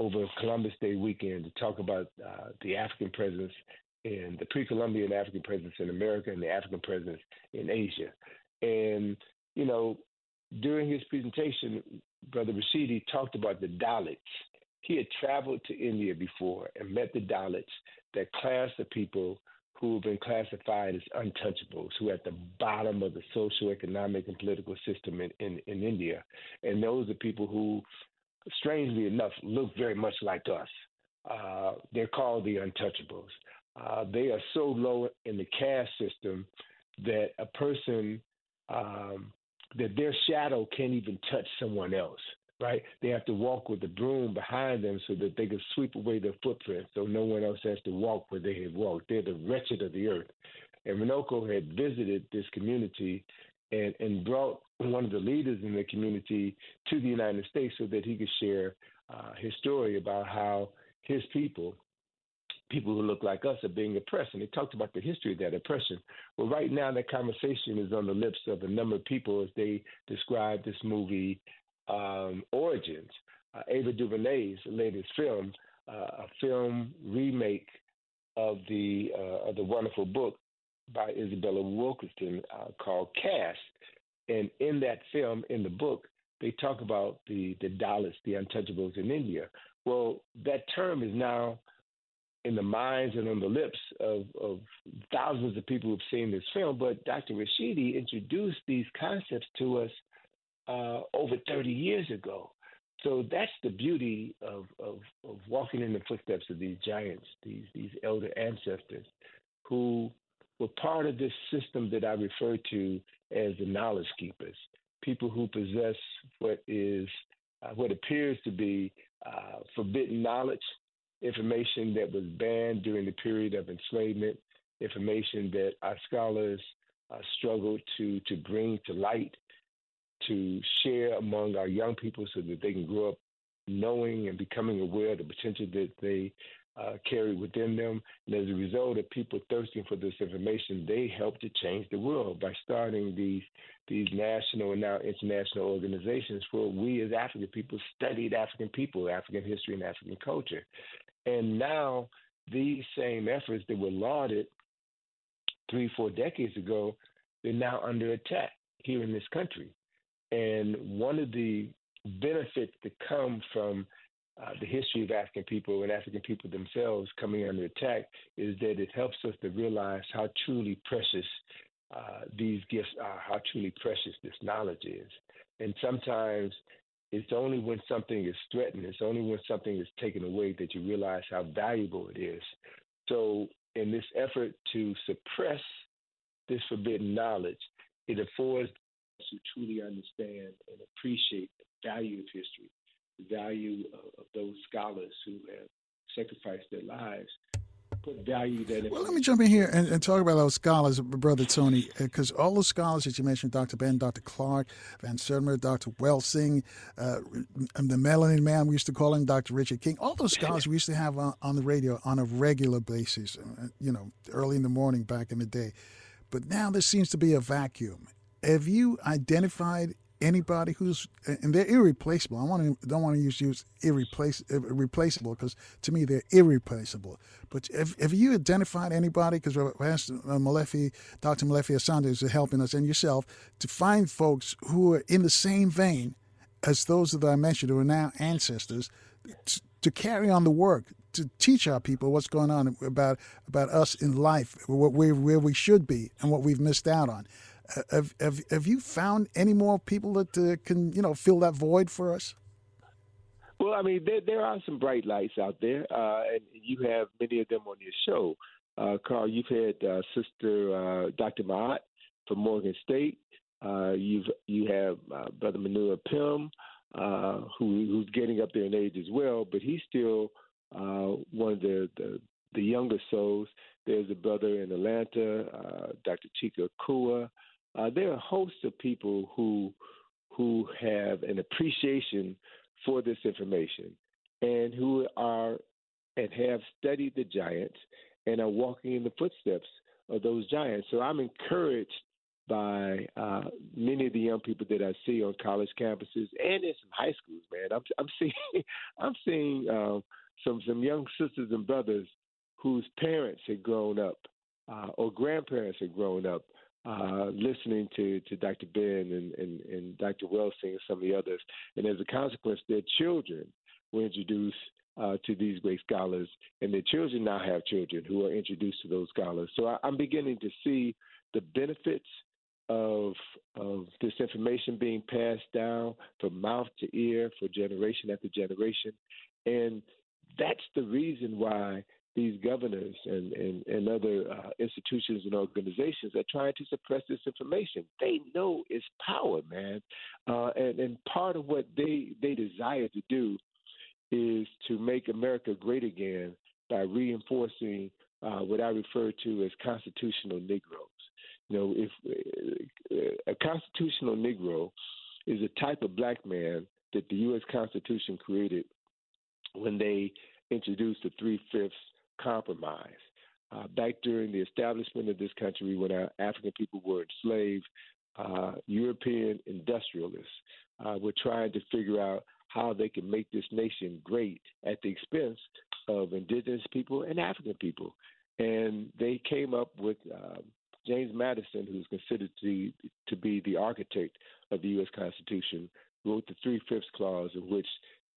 over Columbus Day weekend to talk about uh, the African presence and the pre-Columbian African presence in America and the African presence in Asia. And you know, during his presentation, Brother Rashidi talked about the Dalits. He had traveled to India before and met the Dalits, that class of people who have been classified as untouchables, who are at the bottom of the social, economic, and political system in, in, in India. And those are people who, strangely enough, look very much like us. Uh, they're called the untouchables. Uh, they are so low in the caste system that a person um, that their shadow can't even touch someone else, right? They have to walk with the broom behind them so that they can sweep away their footprints so no one else has to walk where they have walked. They're the wretched of the earth. And Runoko had visited this community and, and brought one of the leaders in the community to the United States so that he could share uh, his story about how his people people who look like us are being oppressed. And they talked about the history of that oppression. Well, right now, that conversation is on the lips of a number of people as they describe this movie, um, Origins. Uh, Ava DuVernay's latest film, uh, a film remake of the uh, of the wonderful book by Isabella Wilkerson uh, called Caste. And in that film, in the book, they talk about the the Dalits, the untouchables in India. Well, that term is now in the minds and on the lips of, of thousands of people who've seen this film. But Dr. Rashidi introduced these concepts to us uh, over 30 years ago. So that's the beauty of, of, of walking in the footsteps of these giants, these these elder ancestors, who were part of this system that I refer to as the knowledge keepers, people who possess what is uh, what appears to be uh, forbidden knowledge, information that was banned during the period of enslavement, information that our scholars uh, struggled to, to bring to light, to share among our young people so that they can grow up knowing and becoming aware of the potential that they uh, carry within them. And as a result of people thirsting for this information, they help to change the world by starting these these national and now international organizations where we as African people studied African people, African history, and African culture. And now these same efforts that were lauded three, four decades ago, they're now under attack here in this country. And one of the benefits that come from uh, the history of African people and African people themselves coming under attack is that it helps us to realize how truly precious uh, these gifts are, how truly precious this knowledge is. And sometimes it's only when something is threatened, it's only when something is taken away that you realize how valuable it is. So, in this effort to suppress this forbidden knowledge, it affords us to truly understand and appreciate the value of history, the value of, of those scholars who have sacrificed their lives put value that. Well, let me jump in here and, and talk about those scholars, Brother Tony, because all the scholars that you mentioned, Dr. Ben, Dr. Clark, Van Sertima, Dr. Welsing, uh, the Melanin Man, we used to call him Dr. Richard King, all those scholars we used to have on, on the radio on a regular basis, uh, you know, early in the morning back in the day. But now there seems to be a vacuum. Have you identified anybody who's and they're irreplaceable. I want to don't want to use use irreplace, irreplaceable because to me they're irreplaceable. But have you identified anybody? Because asked uh, Molefi, Dr. Molefi Asante is helping us and yourself to find folks who are in the same vein as those that I mentioned who are now ancestors to, to carry on the work to teach our people what's going on about about us in life, what we where we should be, and what we've missed out on. Uh, have, have, have you found any more people that uh, can you know fill that void for us? Well, I mean, there, there are some bright lights out there, uh, and you have many of them on your show. Uh, Carl, you've had uh, Sister uh, Dr. Maat from Morgan State. you've you have Brother Manu Ampim, who who's getting up there in age as well, but he's still one of the, the the younger souls. There's a brother in Atlanta, Dr. Chika Kua. Uh, there are hosts of people who who have an appreciation for this information and who are and have studied the giants and are walking in the footsteps of those giants. So I'm encouraged by uh, many of the young people that I see on college campuses and in some high schools. Man, I'm, I'm seeing I'm seeing um, some some young sisters and brothers whose parents had grown up uh, or grandparents had grown up uh, listening to, to Dr. Ben and, and, and Dr. Welsing and some of the others. And as a consequence, their children were introduced uh, to these great scholars, and their children now have children who are introduced to those scholars. So I, I'm beginning to see the benefits of of this information being passed down from mouth to ear for generation after generation, and that's the reason why these governors and, and, and other uh, institutions and organizations are trying to suppress this information. They know it's power, man. Uh, and, and part of what they, they desire to do is to make America great again by reinforcing uh, what I refer to as constitutional Negroes. You know, if uh, a constitutional Negro is a type of black man that the U.S. Constitution created when they introduced the three fifths compromise. Uh, back during the establishment of this country, when our African people were enslaved, uh, European industrialists uh, were trying to figure out how they could make this nation great at the expense of indigenous people and African people. And they came up with uh, James Madison, who's considered to, to be the architect of the U.S. Constitution, wrote the Three Fifths Clause, in which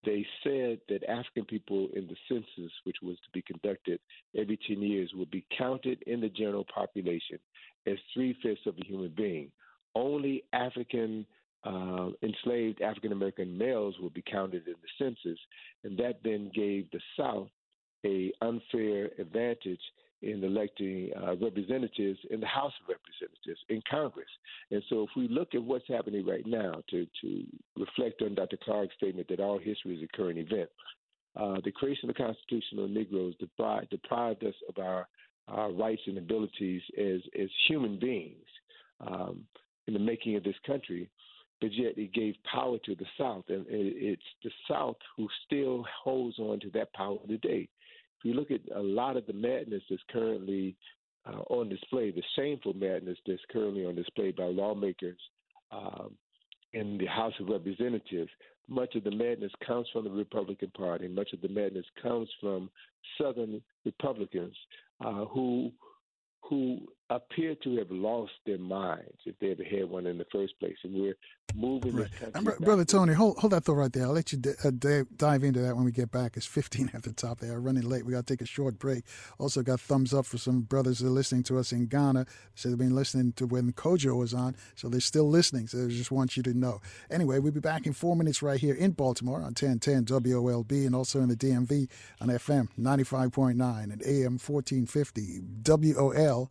they said that African people in the census, which was to be conducted every 10 years, would be counted in the general population as three fifths of a human being. Only African uh, enslaved African American males would be counted in the census, and that then gave the South a unfair advantage in electing uh, representatives in the House of Representatives in Congress. And so, if we look at what's happening right now, to, to reflect on Dr. Clark's statement that all history is a current event, uh, the creation of the constitutional Negroes deprived, deprived us of our, our rights and abilities as, as human beings um, in the making of this country. But yet, it gave power to the South, and it's the South who still holds on to that power today you look at a lot of the madness that's currently uh, on display, the shameful madness that's currently on display by lawmakers um, in the House of Representatives, much of the madness comes from the Republican Party. Much of the madness comes from Southern Republicans uh, who who appear to have lost their minds if they ever had one in the first place. And we're moving right. country. Brother Tony, hold, hold that thought right there. I'll let you d- uh, d- dive into that when we get back. It's 15 at the top there. We're running late. We got to take a short break. Also, got thumbs up for some brothers that are listening to us in Ghana. So they've been listening to when Kojo was on. So they're still listening. So I just want you to know. Anyway, we'll be back in four minutes right here in Baltimore on 1010 WOLB and also in the DMV on FM 95.9 and AM 1450 WOL,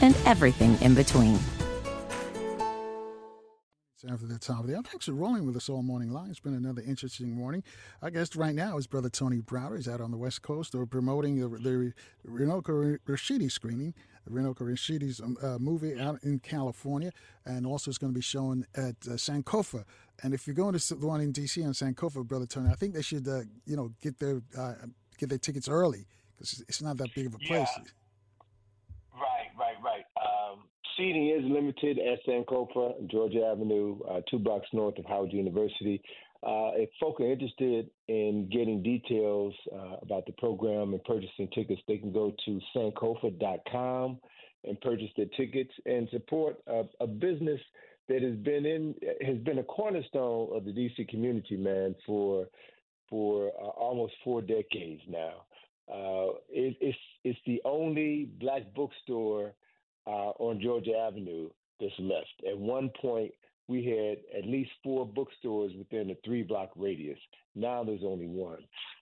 and everything in between after the top of the hour. Thanks for rolling with us all morning long. It's been another interesting morning. Our guest right now is Brother Tony Browder. He's out on the West Coast. They're promoting the, the Runoko Rashidi screening, the Runoko Rashidi's um, uh, movie out in California, and also it's going to be shown at uh, Sankofa. And if you're going to the one in D.C. on Sankofa, Brother Tony, I think they should, uh, you know, get their uh, get their tickets early because it's not that big of a place. Yeah. Seating is limited at Sankofa, Georgia Avenue, uh, two blocks north of Howard University. Uh, if folk are interested in getting details uh, about the program and purchasing tickets, they can go to sankofa.com and purchase their tickets and support a, a, business that has been in has been a cornerstone of the DC community, man, for for uh, almost four decades now. Uh, it, it's it's the only black bookstore uh, on Georgia Avenue that's left. At one point, we had at least four bookstores within a three block radius. Now there's only one.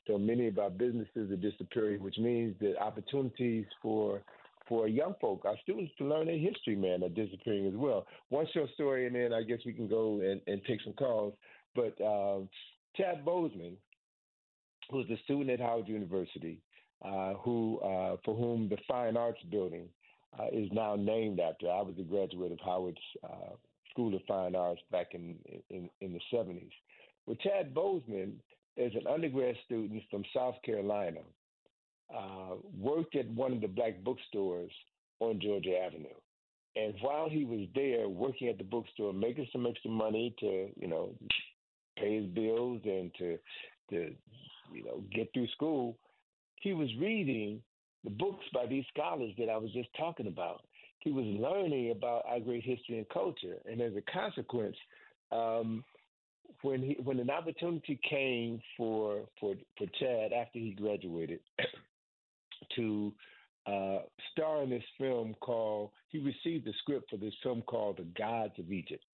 So many of our businesses are disappearing, which means that opportunities for for young folk, our students to learn their history, man, are disappearing as well. One short story, and then I guess we can go and, and take some calls. But uh, Chad Boseman, who's a student at Howard University, uh, who uh, for whom the Fine Arts Building uh, is now named after. I was a graduate of Howard's uh, School of Fine Arts back in in, in the 70s. Well, Chad Boseman is an undergrad student from South Carolina. Uh, worked at one of the black bookstores on Georgia Avenue. And while he was there working at the bookstore, making some extra money to, you know, pay his bills and to, to, you know, get through school, he was reading the books by these scholars that I was just talking about. He was learning about our great history and culture, and as a consequence, um, when he when an opportunity came for for for Chad after he graduated to uh, star in this film called he received the script for this film called The Gods of Egypt,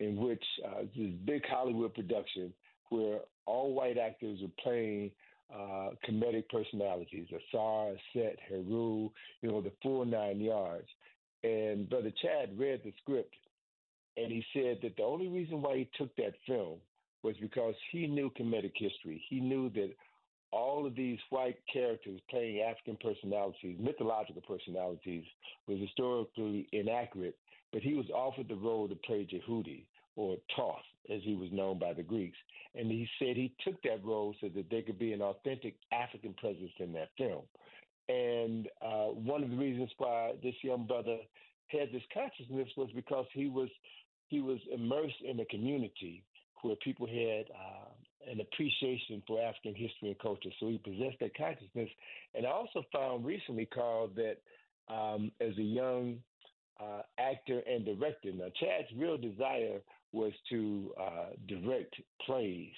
in which uh, this big Hollywood production where all white actors were playing uh, Kemetic personalities, Asar, Set, Heru, you know, the full nine yards. And Brother Chad read the script and he said that the only reason why he took that film was because he knew Kemetic history. He knew that all of these white characters playing African personalities, mythological personalities, was historically inaccurate, but he was offered the role to play Djehuti or Thoth, as he was known by the Greeks. And he said he took that role so that there could be an authentic African presence in that film. And uh, one of the reasons why this young brother had this consciousness was because he was he was immersed in a community where people had uh, an appreciation for African history and culture. So he possessed that consciousness. And I also found recently, Carl, that um, as a young uh, actor and director, now Chad's real desire was to uh, direct plays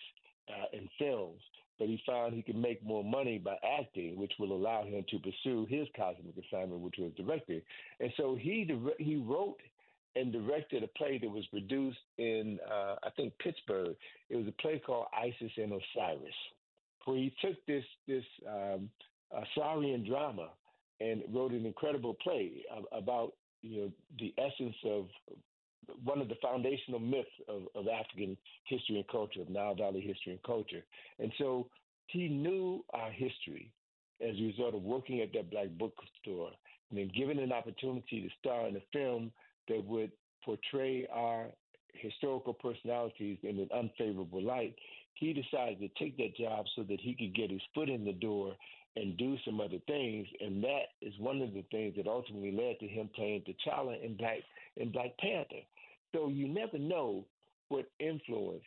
uh, and films, but he found he could make more money by acting, which will allow him to pursue his cosmic assignment, which was directing. And so he he wrote and directed a play that was produced in uh, I think Pittsburgh. It was a play called Isis and Osiris, where he took this this um, Asarian drama and wrote an incredible play about you know the essence of one of the foundational myths of, of African history and culture, of Nile Valley history and culture. And so he knew our history as a result of working at that black bookstore and then given an opportunity to star in a film that would portray our historical personalities in an unfavorable light, he decided to take that job so that he could get his foot in the door and do some other things. And that is one of the things that ultimately led to him playing T'Challa in Black in Black Panther. So you never know what influence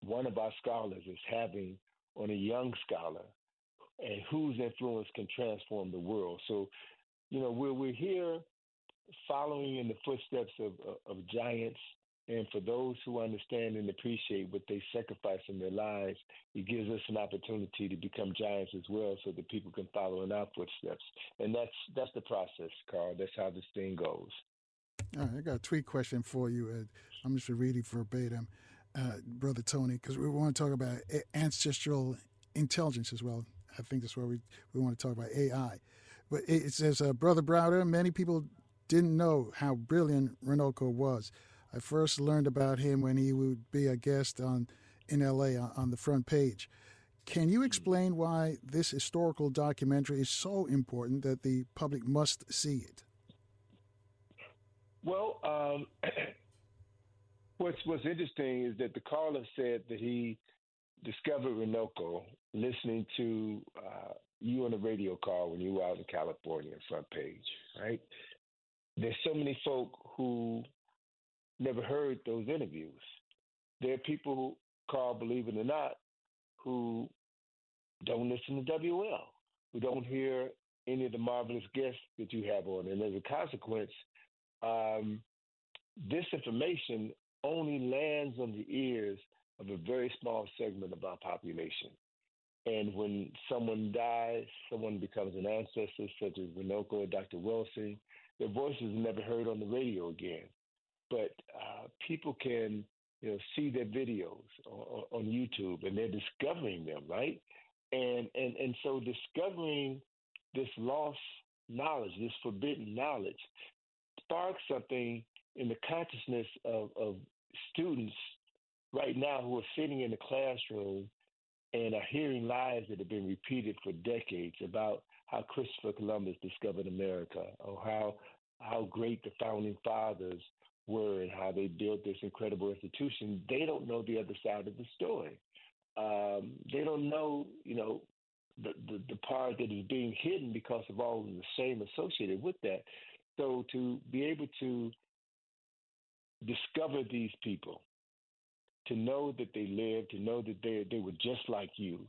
one of our scholars is having on a young scholar and whose influence can transform the world. So, you know, we're, we're here following in the footsteps of, of, giants And for those who understand and appreciate what they sacrifice in their lives, it gives us an opportunity to become giants as well, so that people can follow in our footsteps. And that's that's the process, Carl. That's how this thing goes. I got a tweet question for you. I'm just reading verbatim, uh, brother Tony, because we want to talk about ancestral intelligence as well. I think that's where we we want to talk about AI. But it says, uh, Brother Browder, many people didn't know how brilliant Runoko was. I first learned about him when he would be a guest on in LA on the front page. Can you explain why this historical documentary is so important that the public must see it? Well, um, what's what's interesting is that the caller said that he discovered Runoko listening to uh, you on the radio call when you were out in California, front page, right? There's so many folk who never heard those interviews. There are people who call, believe it or not, who don't listen to WL, who don't hear any of the marvelous guests that you have on. And as a consequence, um, this information only lands on the ears of a very small segment of our population. And when someone dies, someone becomes an ancestor, such as Runoko or Dr. Wilson, their voices are never heard on the radio again but uh, people can you know see their videos on, on, YouTube and they're discovering them, right? And and and so discovering this lost knowledge, this forbidden knowledge, sparks something in the consciousness of, of students right now who are sitting in the classroom and are hearing lies that have been repeated for decades about how Christopher Columbus discovered America or how how great the founding fathers were and how they built this incredible institution, they don't know the other side of the story. Um, they don't know, you know, the, the, the part that is being hidden because of all the shame associated with that. So to be able to discover these people, to know that they lived, to know that they they were just like you,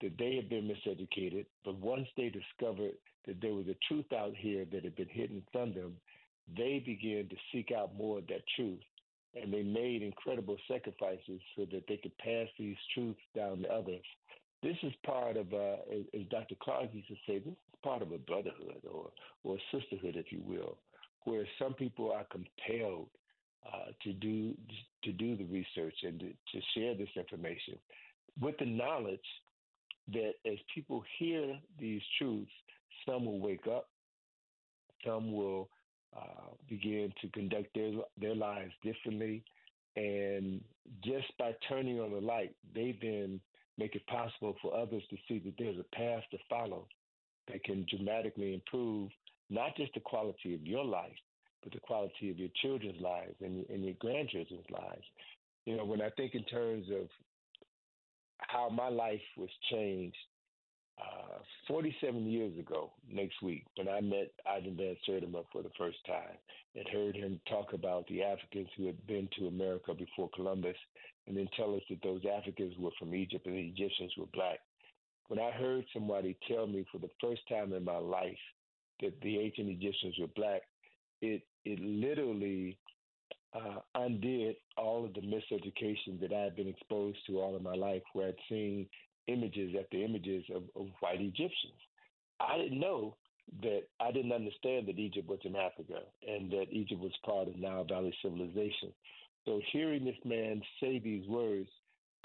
that they had been miseducated, but once they discovered that there was a truth out here that had been hidden from them, they began to seek out more of that truth. And they made incredible sacrifices so that they could pass these truths down to others. This is part of, uh, as Dr. Clark used to say, this is part of a brotherhood or, or a sisterhood, if you will, where some people are compelled uh, to do to do the research and to, to share this information with the knowledge that as people hear these truths, some will wake up, some will uh, begin to conduct their their lives differently, and just by turning on the light, they then make it possible for others to see that there's a path to follow that can dramatically improve not just the quality of your life, but the quality of your children's lives and, and your grandchildren's lives. You know, when I think in terms of how my life was changed uh, 47 years ago next week when I met Ivan Van Sertima for the first time and heard him talk about the Africans who had been to America before Columbus and then tell us that those Africans were from Egypt and the Egyptians were black. When I heard somebody tell me for the first time in my life that the ancient Egyptians were black, it it literally uh, undid all of the miseducation that I had been exposed to all of my life, where I'd seen images after images of, of white Egyptians. I didn't know that I didn't understand that Egypt was in Africa and that Egypt was part of Nile Valley civilization. So hearing this man say these words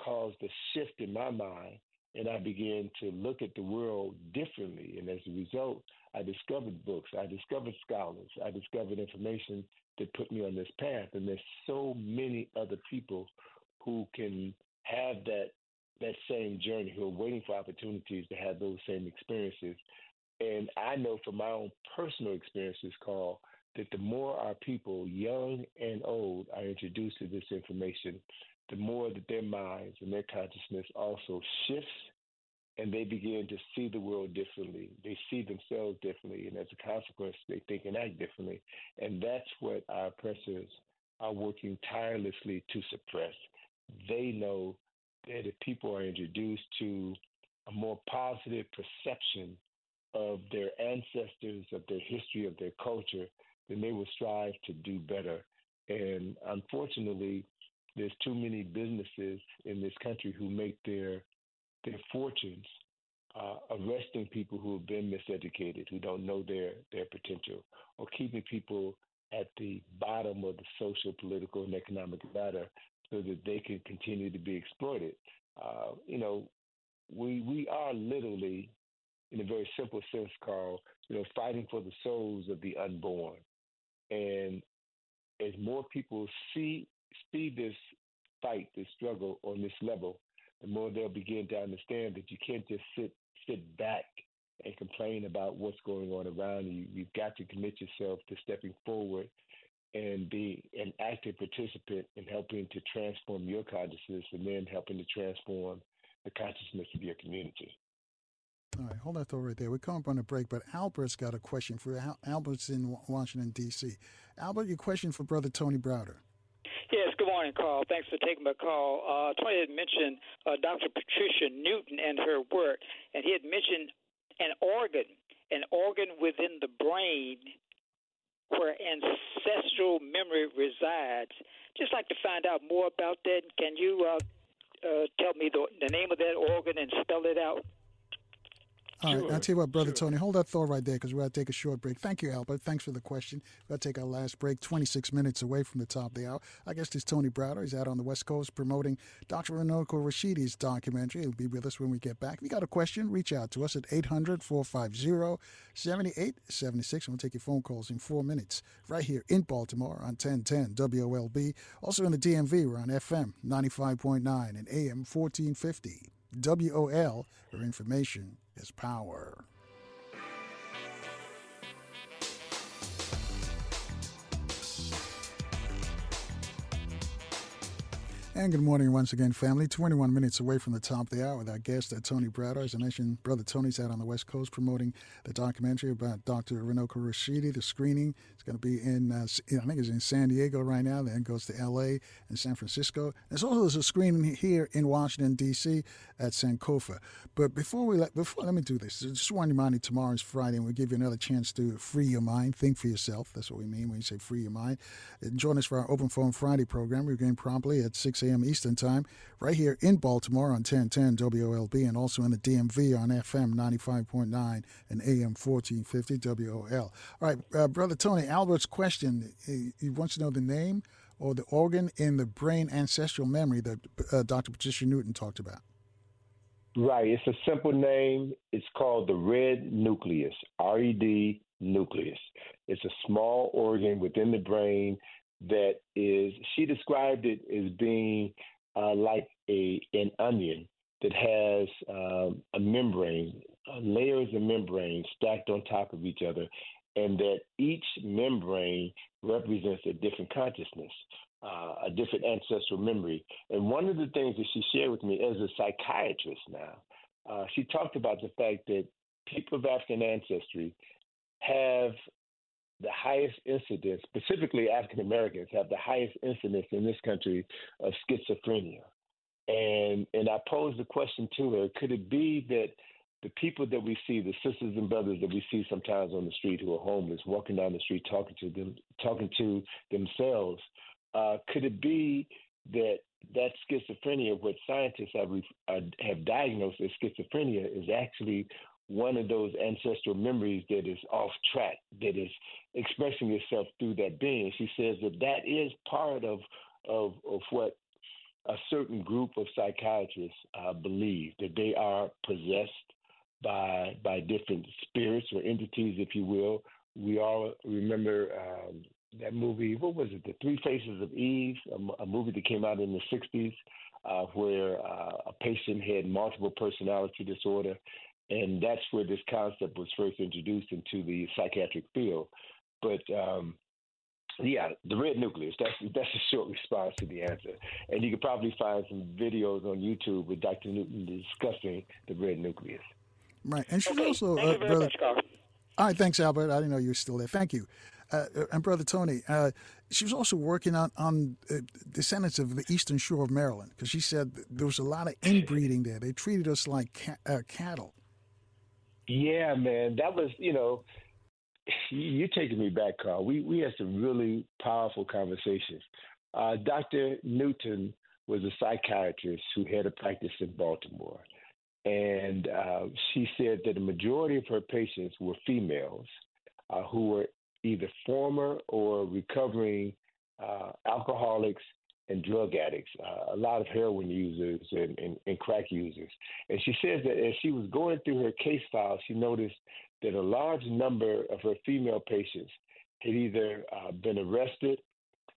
caused a shift in my mind, and I began to look at the world differently. And as a result, I discovered books, I discovered scholars, I discovered information that put me on this path. And there's so many other people who can have that that same journey who are waiting for opportunities to have those same experiences. And I know from my own personal experiences, Carl, that the more our people, young and old, are introduced to this information, the more that their minds and their consciousness also shifts and they begin to see the world differently. They see themselves differently, and as a consequence, they think and act differently. And that's what our oppressors are working tirelessly to suppress. They know that if people are introduced to a more positive perception of their ancestors, of their history, of their culture, then they will strive to do better. And unfortunately, there's too many businesses in this country who make their their fortunes uh, arresting people who have been miseducated, who don't know their their potential, or keeping people at the bottom of the social, political, and economic ladder so that they can continue to be exploited. Uh, you know, we we are literally, in a very simple sense, Carl, you know, fighting for the souls of the unborn. And as more people see see this fight, this struggle on this level, the more they'll begin to understand that you can't just sit sit back and complain about what's going on around you. You've got to commit yourself to stepping forward and be an active participant in helping to transform your consciousness and then helping to transform the consciousness of your community. All right, hold that thought right there. We're coming up on a break, but Albert's got a question for Al- Albert's in Washington D.C. Albert, your question for Brother Tony Browder. Yes, good morning, Carl. Thanks for taking my call. Uh, Tony had mentioned uh, Dr. Patricia Newton and her work, and he had mentioned an organ, an organ within the brain where ancestral memory resides. Just like to find out more about that. Can you uh, uh, tell me the, the name of that organ and spell it out? All right, sure, I'll tell you what, Brother sure. Tony, hold that thought right there because we're going to take a short break. Thank you, Albert. Thanks for the question. We're going to take our last break, 26 minutes away from the top of the hour. I guess this Tony Browder. He's out on the West Coast promoting Dr. Runoko Rashidi's documentary. He'll be with us when we get back. If you got a question, reach out to us at 800 450 7876. We'll take your phone calls in four minutes right here in Baltimore on 1010 WOLB. Also in the DMV, we're on FM 95.9 and AM 1450. WOL, where information is power. And good morning once again, family. 21 minutes away from the top of the hour with our guest, uh, Tony Browder. As I mentioned, Brother Tony's out on the West Coast promoting the documentary about Dr. Runoko Rashidi. The screening going to be in, uh, I think it's in San Diego right now, then goes to L.A. and San Francisco. There's also there's a screening here in Washington, D.C. at Sankofa. But before we let, before, let me do this. Just want to remind you, tomorrow is Friday, and we'll give you another chance to free your mind, think for yourself. That's what we mean when you say free your mind. And join us for our Open Phone Friday program. We're going promptly at 6 a.m. Eastern Time, right here in Baltimore on 1010 WOLB, and also in the DMV on FM 95.9 and AM 1450 WOL. All right, uh, Brother Tony, Albert's question he, he, wants to know the name or the organ in the brain ancestral memory that uh, Dr. Patricia Newton talked about. Right. It's a simple name. It's called the red nucleus, R E D nucleus. It's a small organ within the brain that is, she described it as being uh, like a an onion that has um, a membrane, uh, layers of membrane stacked on top of each other, and that each membrane represents a different consciousness, uh, a different ancestral memory. And one of the things that she shared with me as a psychiatrist now, uh, she talked about the fact that people of African ancestry have the highest incidence, specifically African Americans, have the highest incidence in this country of schizophrenia. And and I posed the question to her: Could it be that the people that we see, the sisters and brothers that we see sometimes on the street who are homeless, walking down the street talking to them, talking to themselves, uh, could it be that that schizophrenia, what scientists have uh, have diagnosed as schizophrenia, is actually one of those ancestral memories that is off track, that is expressing itself through that being. She says that that is part of of, of what a certain group of psychiatrists uh, believe that they are possessed by by different spirits or entities, if you will. We all remember um, that movie. What was it? The Three Faces of Eve, a, a movie that came out in the '60s, uh, where uh, a patient had multiple personality disorder, and that's where this concept was first introduced into the psychiatric field. But um, yeah, the red nucleus. That's that's a short response to the answer, and you could probably find some videos on YouTube with Dr. Newton discussing the red nucleus. Right, and she's okay. also Thank uh, you very brother. Much, Carl. All right, thanks, Albert. I didn't know you were still there. Thank you. Uh, and brother Tony, uh, she was also working on on uh, descendants of the eastern shore of Maryland because she said there was a lot of inbreeding there. They treated us like ca- uh, cattle. Yeah, man, that was you know, you're taking me back, Carl. We we had some really powerful conversations. Uh, Dr. Newton was a psychiatrist who had a practice in Baltimore, and uh, she said that the majority of her patients were females uh, who were either former or recovering uh, alcoholics and drug addicts, uh, a lot of heroin users and, and, and, crack users. And she says that as she was going through her case file, she noticed that a large number of her female patients had either uh, been arrested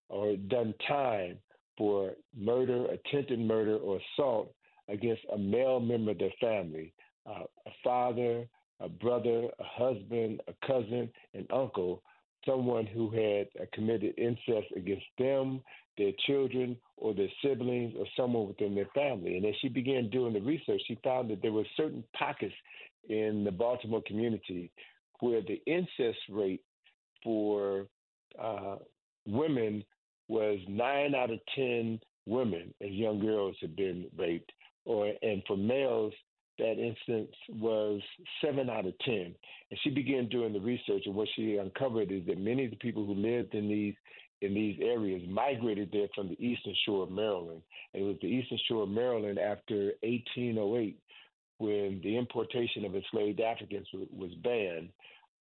or done time for murder, attempted murder, or assault against a male member of their family, uh, a father, a brother, a husband, a cousin, an uncle, someone who had uh, committed incest against them, their children, or their siblings, or someone within their family. And as she began doing the research, she found that there were certain pockets in the Baltimore community where the incest rate for uh, women was nine out of ten women as young girls had been raped, or and for males that instance was seven out of ten. And she began doing the research, and what she uncovered is that many of the people who lived in these in these areas migrated there from the eastern shore of Maryland. And it was the eastern shore of Maryland after 1808 when the importation of enslaved Africans was banned.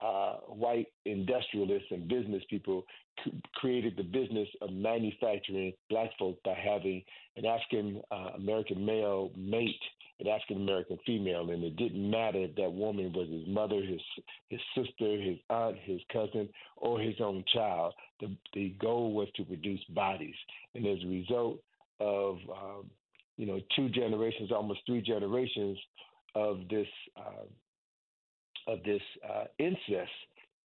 Uh, white industrialists and business people c- created the business of manufacturing black folk by having an African uh, American male mate an African American female, and it didn't matter if that woman was his mother, his his sister, his aunt, his cousin, or his own child. The the goal was to produce bodies, and as a result of um, you know two generations, almost three generations of this uh, of this uh, incest,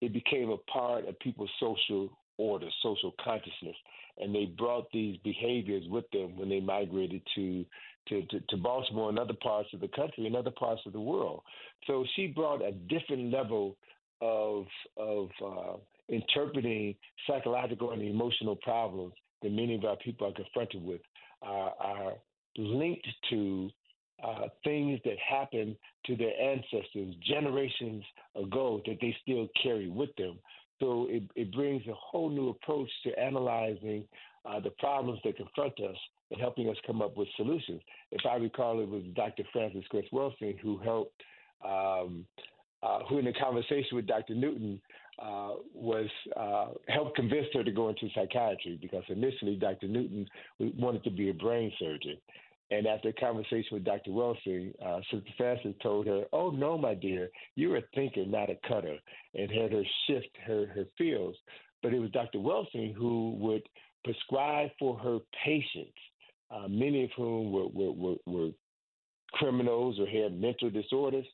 it became a part of people's social order, social consciousness, and they brought these behaviors with them when they migrated to to, to, to Baltimore and other parts of the country and other parts of the world. So she brought a different level of of uh, interpreting psychological and emotional problems that many of our people are confronted with are, are linked to uh, things that happened to their ancestors generations ago that they still carry with them. So it, it brings a whole new approach to analyzing uh, the problems that confront us and helping us come up with solutions. If I recall, it was Dr. Frances Cress Welsing who helped, um, uh, who in a conversation with Dr. Newton uh, was uh, helped convince her to go into psychiatry because initially Dr. Newton wanted to be a brain surgeon. And after a conversation with Dr. Welsing, uh, Sister Frances told her, Oh, no, my dear, you're a thinker, not a cutter, and had her shift her, her fields. But it was Dr. Welsing who would prescribe for her patients uh, many of whom were, were, were, were criminals or had mental disorders.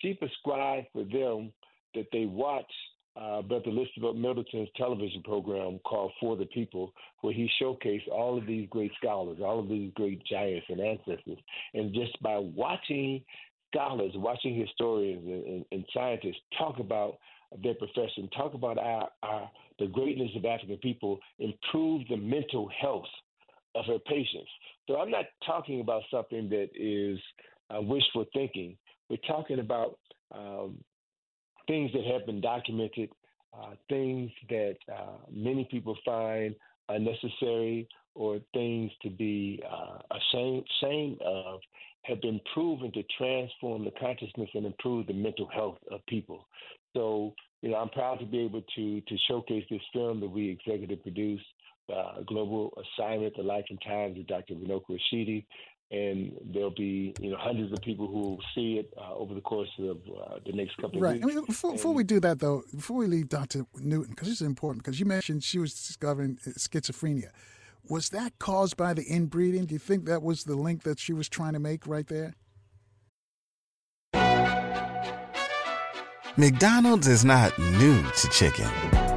She prescribed for them that they watch uh, Brother Elizabeth Middleton's television program called For the People, where he showcased all of these great scholars, all of these great giants and ancestors. And just by watching scholars, watching historians and, and, and scientists talk about their profession, talk about our, our, the greatness of African people, improve the mental health of her patients. So I'm not talking about something that is uh, wishful thinking. We're talking about um, things that have been documented, uh, things that uh, many people find unnecessary or things to be uh, ashamed, ashamed of have been proven to transform the consciousness and improve the mental health of people. So, you know, I'm proud to be able to to showcase this film that we executive produced uh, global assignment, The Life and Times of Dr. Runoko Rashidi. And there'll be, you know, hundreds of people who will see it uh, over the course of uh, the next couple right. of weeks. Right. I mean, before, before, we do that, though, before we leave Dr. Newton, because this is important, because you mentioned she was discovering schizophrenia. Was that caused by the inbreeding? Do you think that was the link that she was trying to make right there? McDonald's is not new to chicken.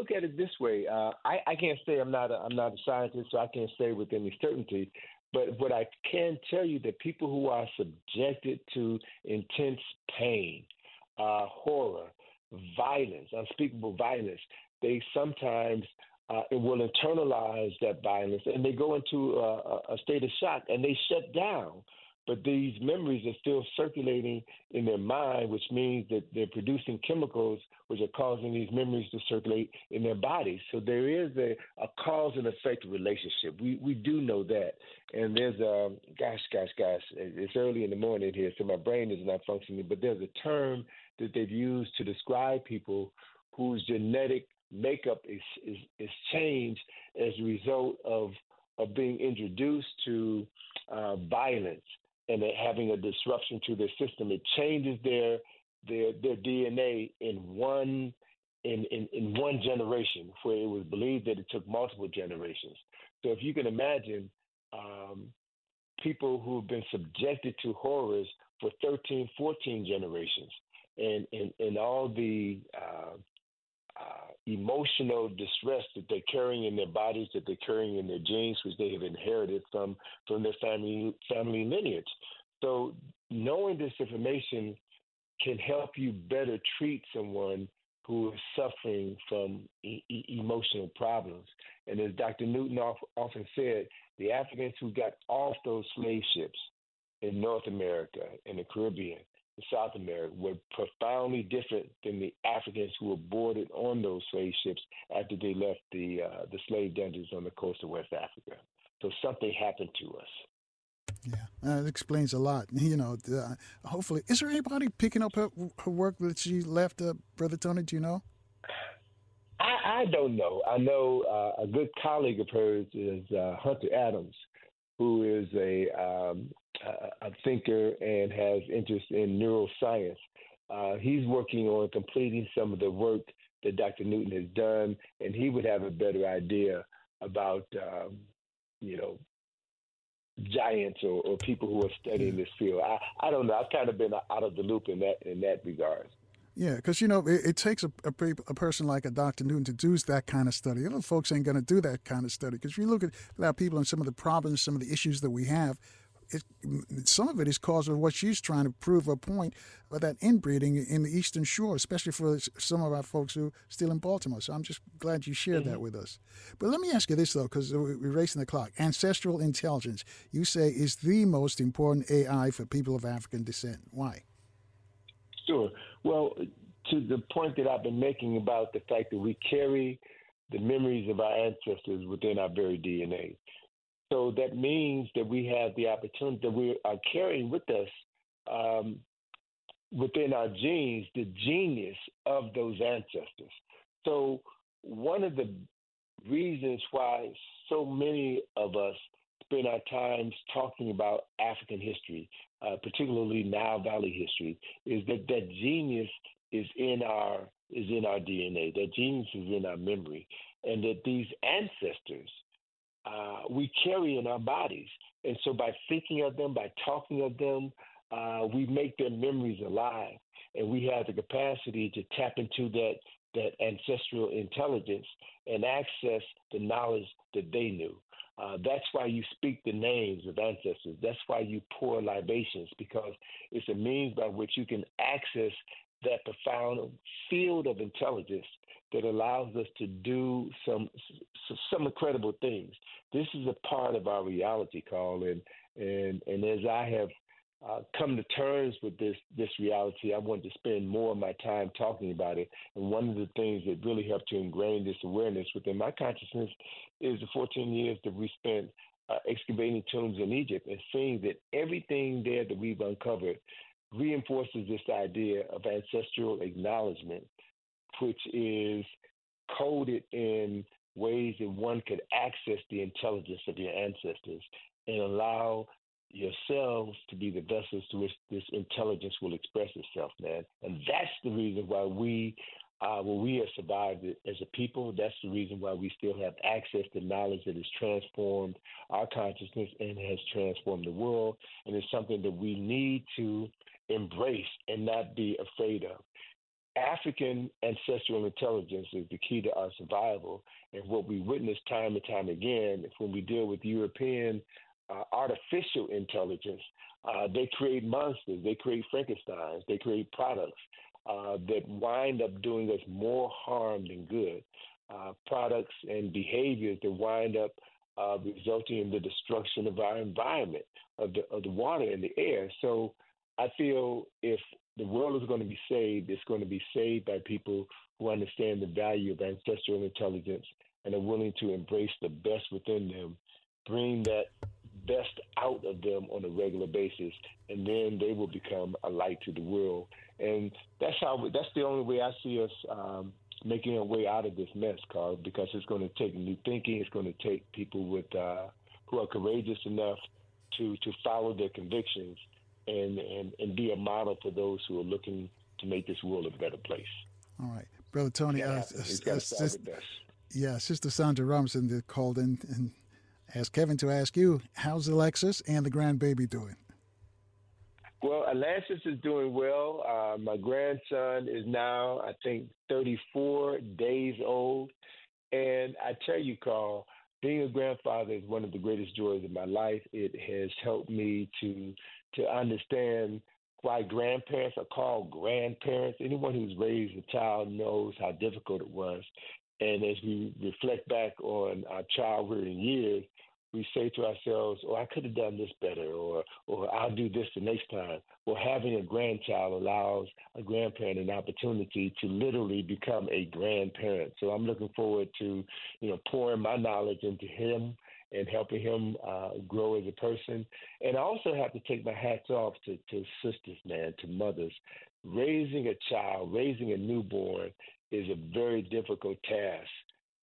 Look at it this way. Uh, I, I, can't say I'm not a, I'm not a scientist, so I can't say with any certainty. But what I can tell you that people who are subjected to intense pain, uh, horror, violence, unspeakable violence, they sometimes uh, will internalize that violence and they go into a, a state of shock and they shut down but these memories are still circulating in their mind, which means that they're producing chemicals which are causing these memories to circulate in their bodies. So there is a, a cause and effect relationship. We we do know that. And there's a gosh, gosh, gosh, it's early in the morning here, so my brain is not functioning. But there's a term that they've used to describe people whose genetic makeup is is, is changed as a result of of being introduced to uh, violence and having a disruption to their system. It changes their their their DNA in one in, in, in one generation, where it was believed that it took multiple generations. So if you can imagine um, people who have been subjected to horrors for 13, 14 generations, and and, and all the uh, uh, emotional distress that they're carrying in their bodies, that they're carrying in their genes, which they have inherited from from their family family lineage. So knowing this information can help you better treat someone who is suffering from e- emotional problems. And as Dr. Newton often said, the Africans who got off those slave ships in North America, in the Caribbean, South America were profoundly different than the Africans who were boarded on those slave ships after they left the uh, the slave dungeons on the coast of West Africa. So something happened to us. Yeah, uh, it explains a lot. You know, uh, hopefully, is there anybody picking up her, her work that she left, uh, Brother Tony? Do you know? I, I don't know. I know uh, a good colleague of hers is uh, Hunter Adams, who is a um, a thinker and has interest in neuroscience. Uh, he's working on completing some of the work that Dr. Newton has done, and he would have a better idea about, um, you know, giants or, or, people who are studying this field. I, I don't know. I've kind of been out of the loop in that in that regard. Yeah, because you know it, it takes a, a, a, person like a Dr. Newton to do that kind of study. Other folks ain't going to do that kind of study because if you look at of people and some of the problems, some of the issues that we have, it, some of it is caused by what she's trying to prove a point of that inbreeding in the Eastern Shore, especially for some of our folks who are still in Baltimore. So I'm just glad you shared mm-hmm. that with us. But let me ask you this, though, because we're racing the clock. Ancestral intelligence, you say, is the most important AI for people of African descent. Why? Sure. Well, to the point that I've been making about the fact that we carry the memories of our ancestors within our very DNA. So that means that we have the opportunity that we are carrying with us um, within our genes the genius of those ancestors. So one of the reasons why so many of us spend our times talking about African history, uh, particularly Nile Valley history, is that that genius is in our is in our DNA. That genius is in our memory, and that these ancestors uh, we carry in our bodies. And so by thinking of them, by talking of them, uh, we make their memories alive. And we have the capacity to tap into that, that ancestral intelligence and access the knowledge that they knew. Uh, that's why you speak the names of ancestors. That's why you pour libations, because it's a means by which you can access that profound field of intelligence that allows us to do some some incredible things. This is a part of our reality, Carl, and and and as I have uh, come to terms with this this reality, I want to spend more of my time talking about it. And one of the things that really helped to ingrain this awareness within my consciousness is the 14 years that we spent uh, excavating tombs in Egypt and seeing that everything there that we've uncovered reinforces this idea of ancestral acknowledgement which is coded in ways that one could access the intelligence of your ancestors and allow yourselves to be the vessels to which this intelligence will express itself, man. And that's the reason why we uh, well, we have survived as a people. That's the reason why we still have access to knowledge that has transformed our consciousness and has transformed the world. And it's something that we need to embrace and not be afraid of. African ancestral intelligence is the key to our survival. And what we witness time and time again when we deal with European uh, artificial intelligence, uh, they create monsters, they create Frankensteins, they create products uh, that wind up doing us more harm than good. Uh, products and behaviors that wind up uh, resulting in the destruction of our environment, of the, of the water and the air. So I feel if the world is going to be saved, it's going to be saved by people who understand the value of ancestral intelligence and are willing to embrace the best within them, bring that best out of them on a regular basis, and then they will become a light to the world. And that's how that's the only way I see us um, making a way out of this mess, Carl. Because it's going to take new thinking. It's going to take people with uh, who are courageous enough to to follow their convictions and, and and be a model for those who are looking to make this world a better place. All right, brother Tony. Uh, uh, uh, yeah, Sister Sandra Robinson called in and asked Kevin to ask you, how's Alexis and the grandbaby doing? Well, Alexis is doing well. Uh, my grandson is now, I think, 34 days old. And I tell you, Carl, being a grandfather is one of the greatest joys of my life. It has helped me to to understand why grandparents are called grandparents. Anyone who's raised a child knows how difficult it was. And as we reflect back on our childhood and years, we say to ourselves, "Oh, I could have done this better," or "or I'll do this the next time." Well, having a grandchild allows a grandparent an opportunity to literally become a grandparent. So I'm looking forward to, you know, pouring my knowledge into him and helping him uh, grow as a person. And I also have to take my hats off to, to sisters, man, to mothers. Raising a child, raising a newborn is a very difficult task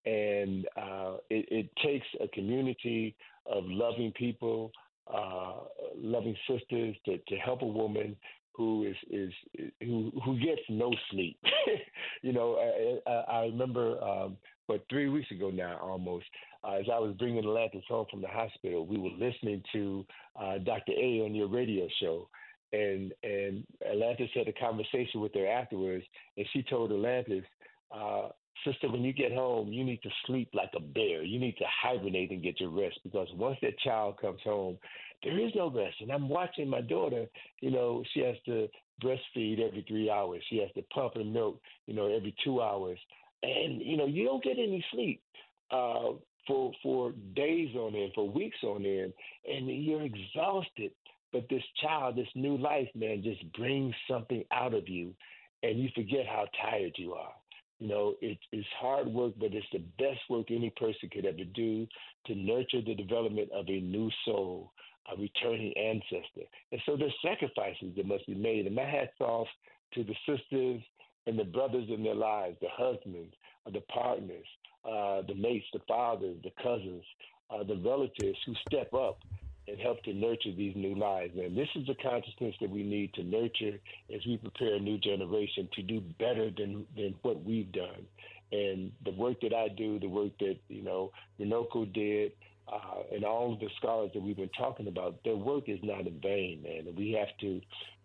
and uh, it, it, takes a community of loving people, uh, loving sisters to, to help a woman who is is who who gets no sleep. you know, I, I remember, um, but three weeks ago now, almost, uh, as I was bringing Atlantis home from the hospital, we were listening to uh, Dr. A on your radio show, and and Atlantis had a conversation with her afterwards, and she told Atlantis, uh, sister, when you get home, you need to sleep like a bear. You need to hibernate and get your rest because once that child comes home, there is no rest. And I'm watching my daughter, you know, she has to breastfeed every three hours. She has to pump her milk, you know, every two hours. And, you know, you don't get any sleep. Uh, for for days on end, for weeks on end, and you're exhausted. But this child, this new life, man, just brings something out of you, and you forget how tired you are. You know, it, it's hard work, but it's the best work any person could ever do to nurture the development of a new soul, a returning ancestor. And so there's sacrifices that must be made. And my hat's off to the sisters and the brothers in their lives, the husbands, uh, the partners, uh, the mates, the fathers, the cousins, uh, the relatives who step up and help to nurture these new lives. And this is the consciousness that we need to nurture as we prepare a new generation to do better than, than what we've done. And the work that I do, the work that, you know, Runoko did, uh, and all of the scholars that we've been talking about, their work is not in vain, man. We have to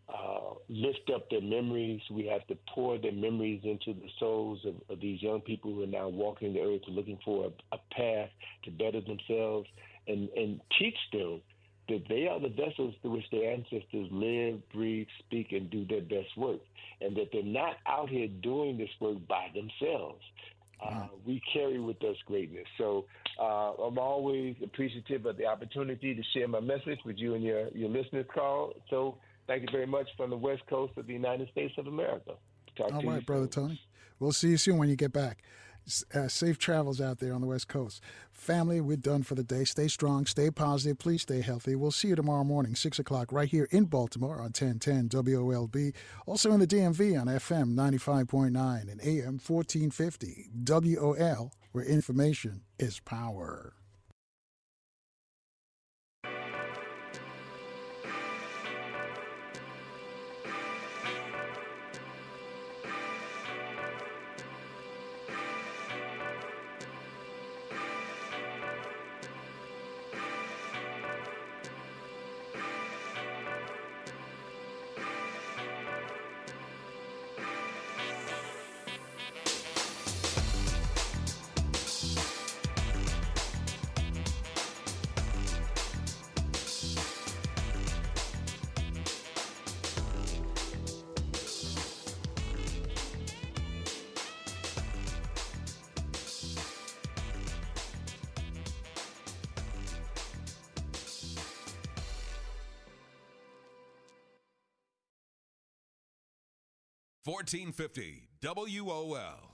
uh, lift up their memories. We have to pour their memories into the souls of, of these young people who are now walking the earth looking for a, a path to better themselves and, and teach them that they are the vessels through which their ancestors live, breathe, speak, and do their best work, and that they're not out here doing this work by themselves. Uh, we carry with us greatness. So uh, I'm always appreciative of the opportunity to share my message with you and your, your listeners, Carl. So thank you very much from the West Coast of the United States of America. Talk All right, Brother soon. Tony. We'll see you soon when you get back. Uh, safe travels out there on the West Coast. Family, we're done for the day. Stay strong, stay positive, please stay healthy. We'll see you tomorrow morning, 6 o'clock, right here in Baltimore on 1010 WOLB. Also in the DMV on FM 95.9 and AM 1450 WOL, where information is power. 1450 WOL.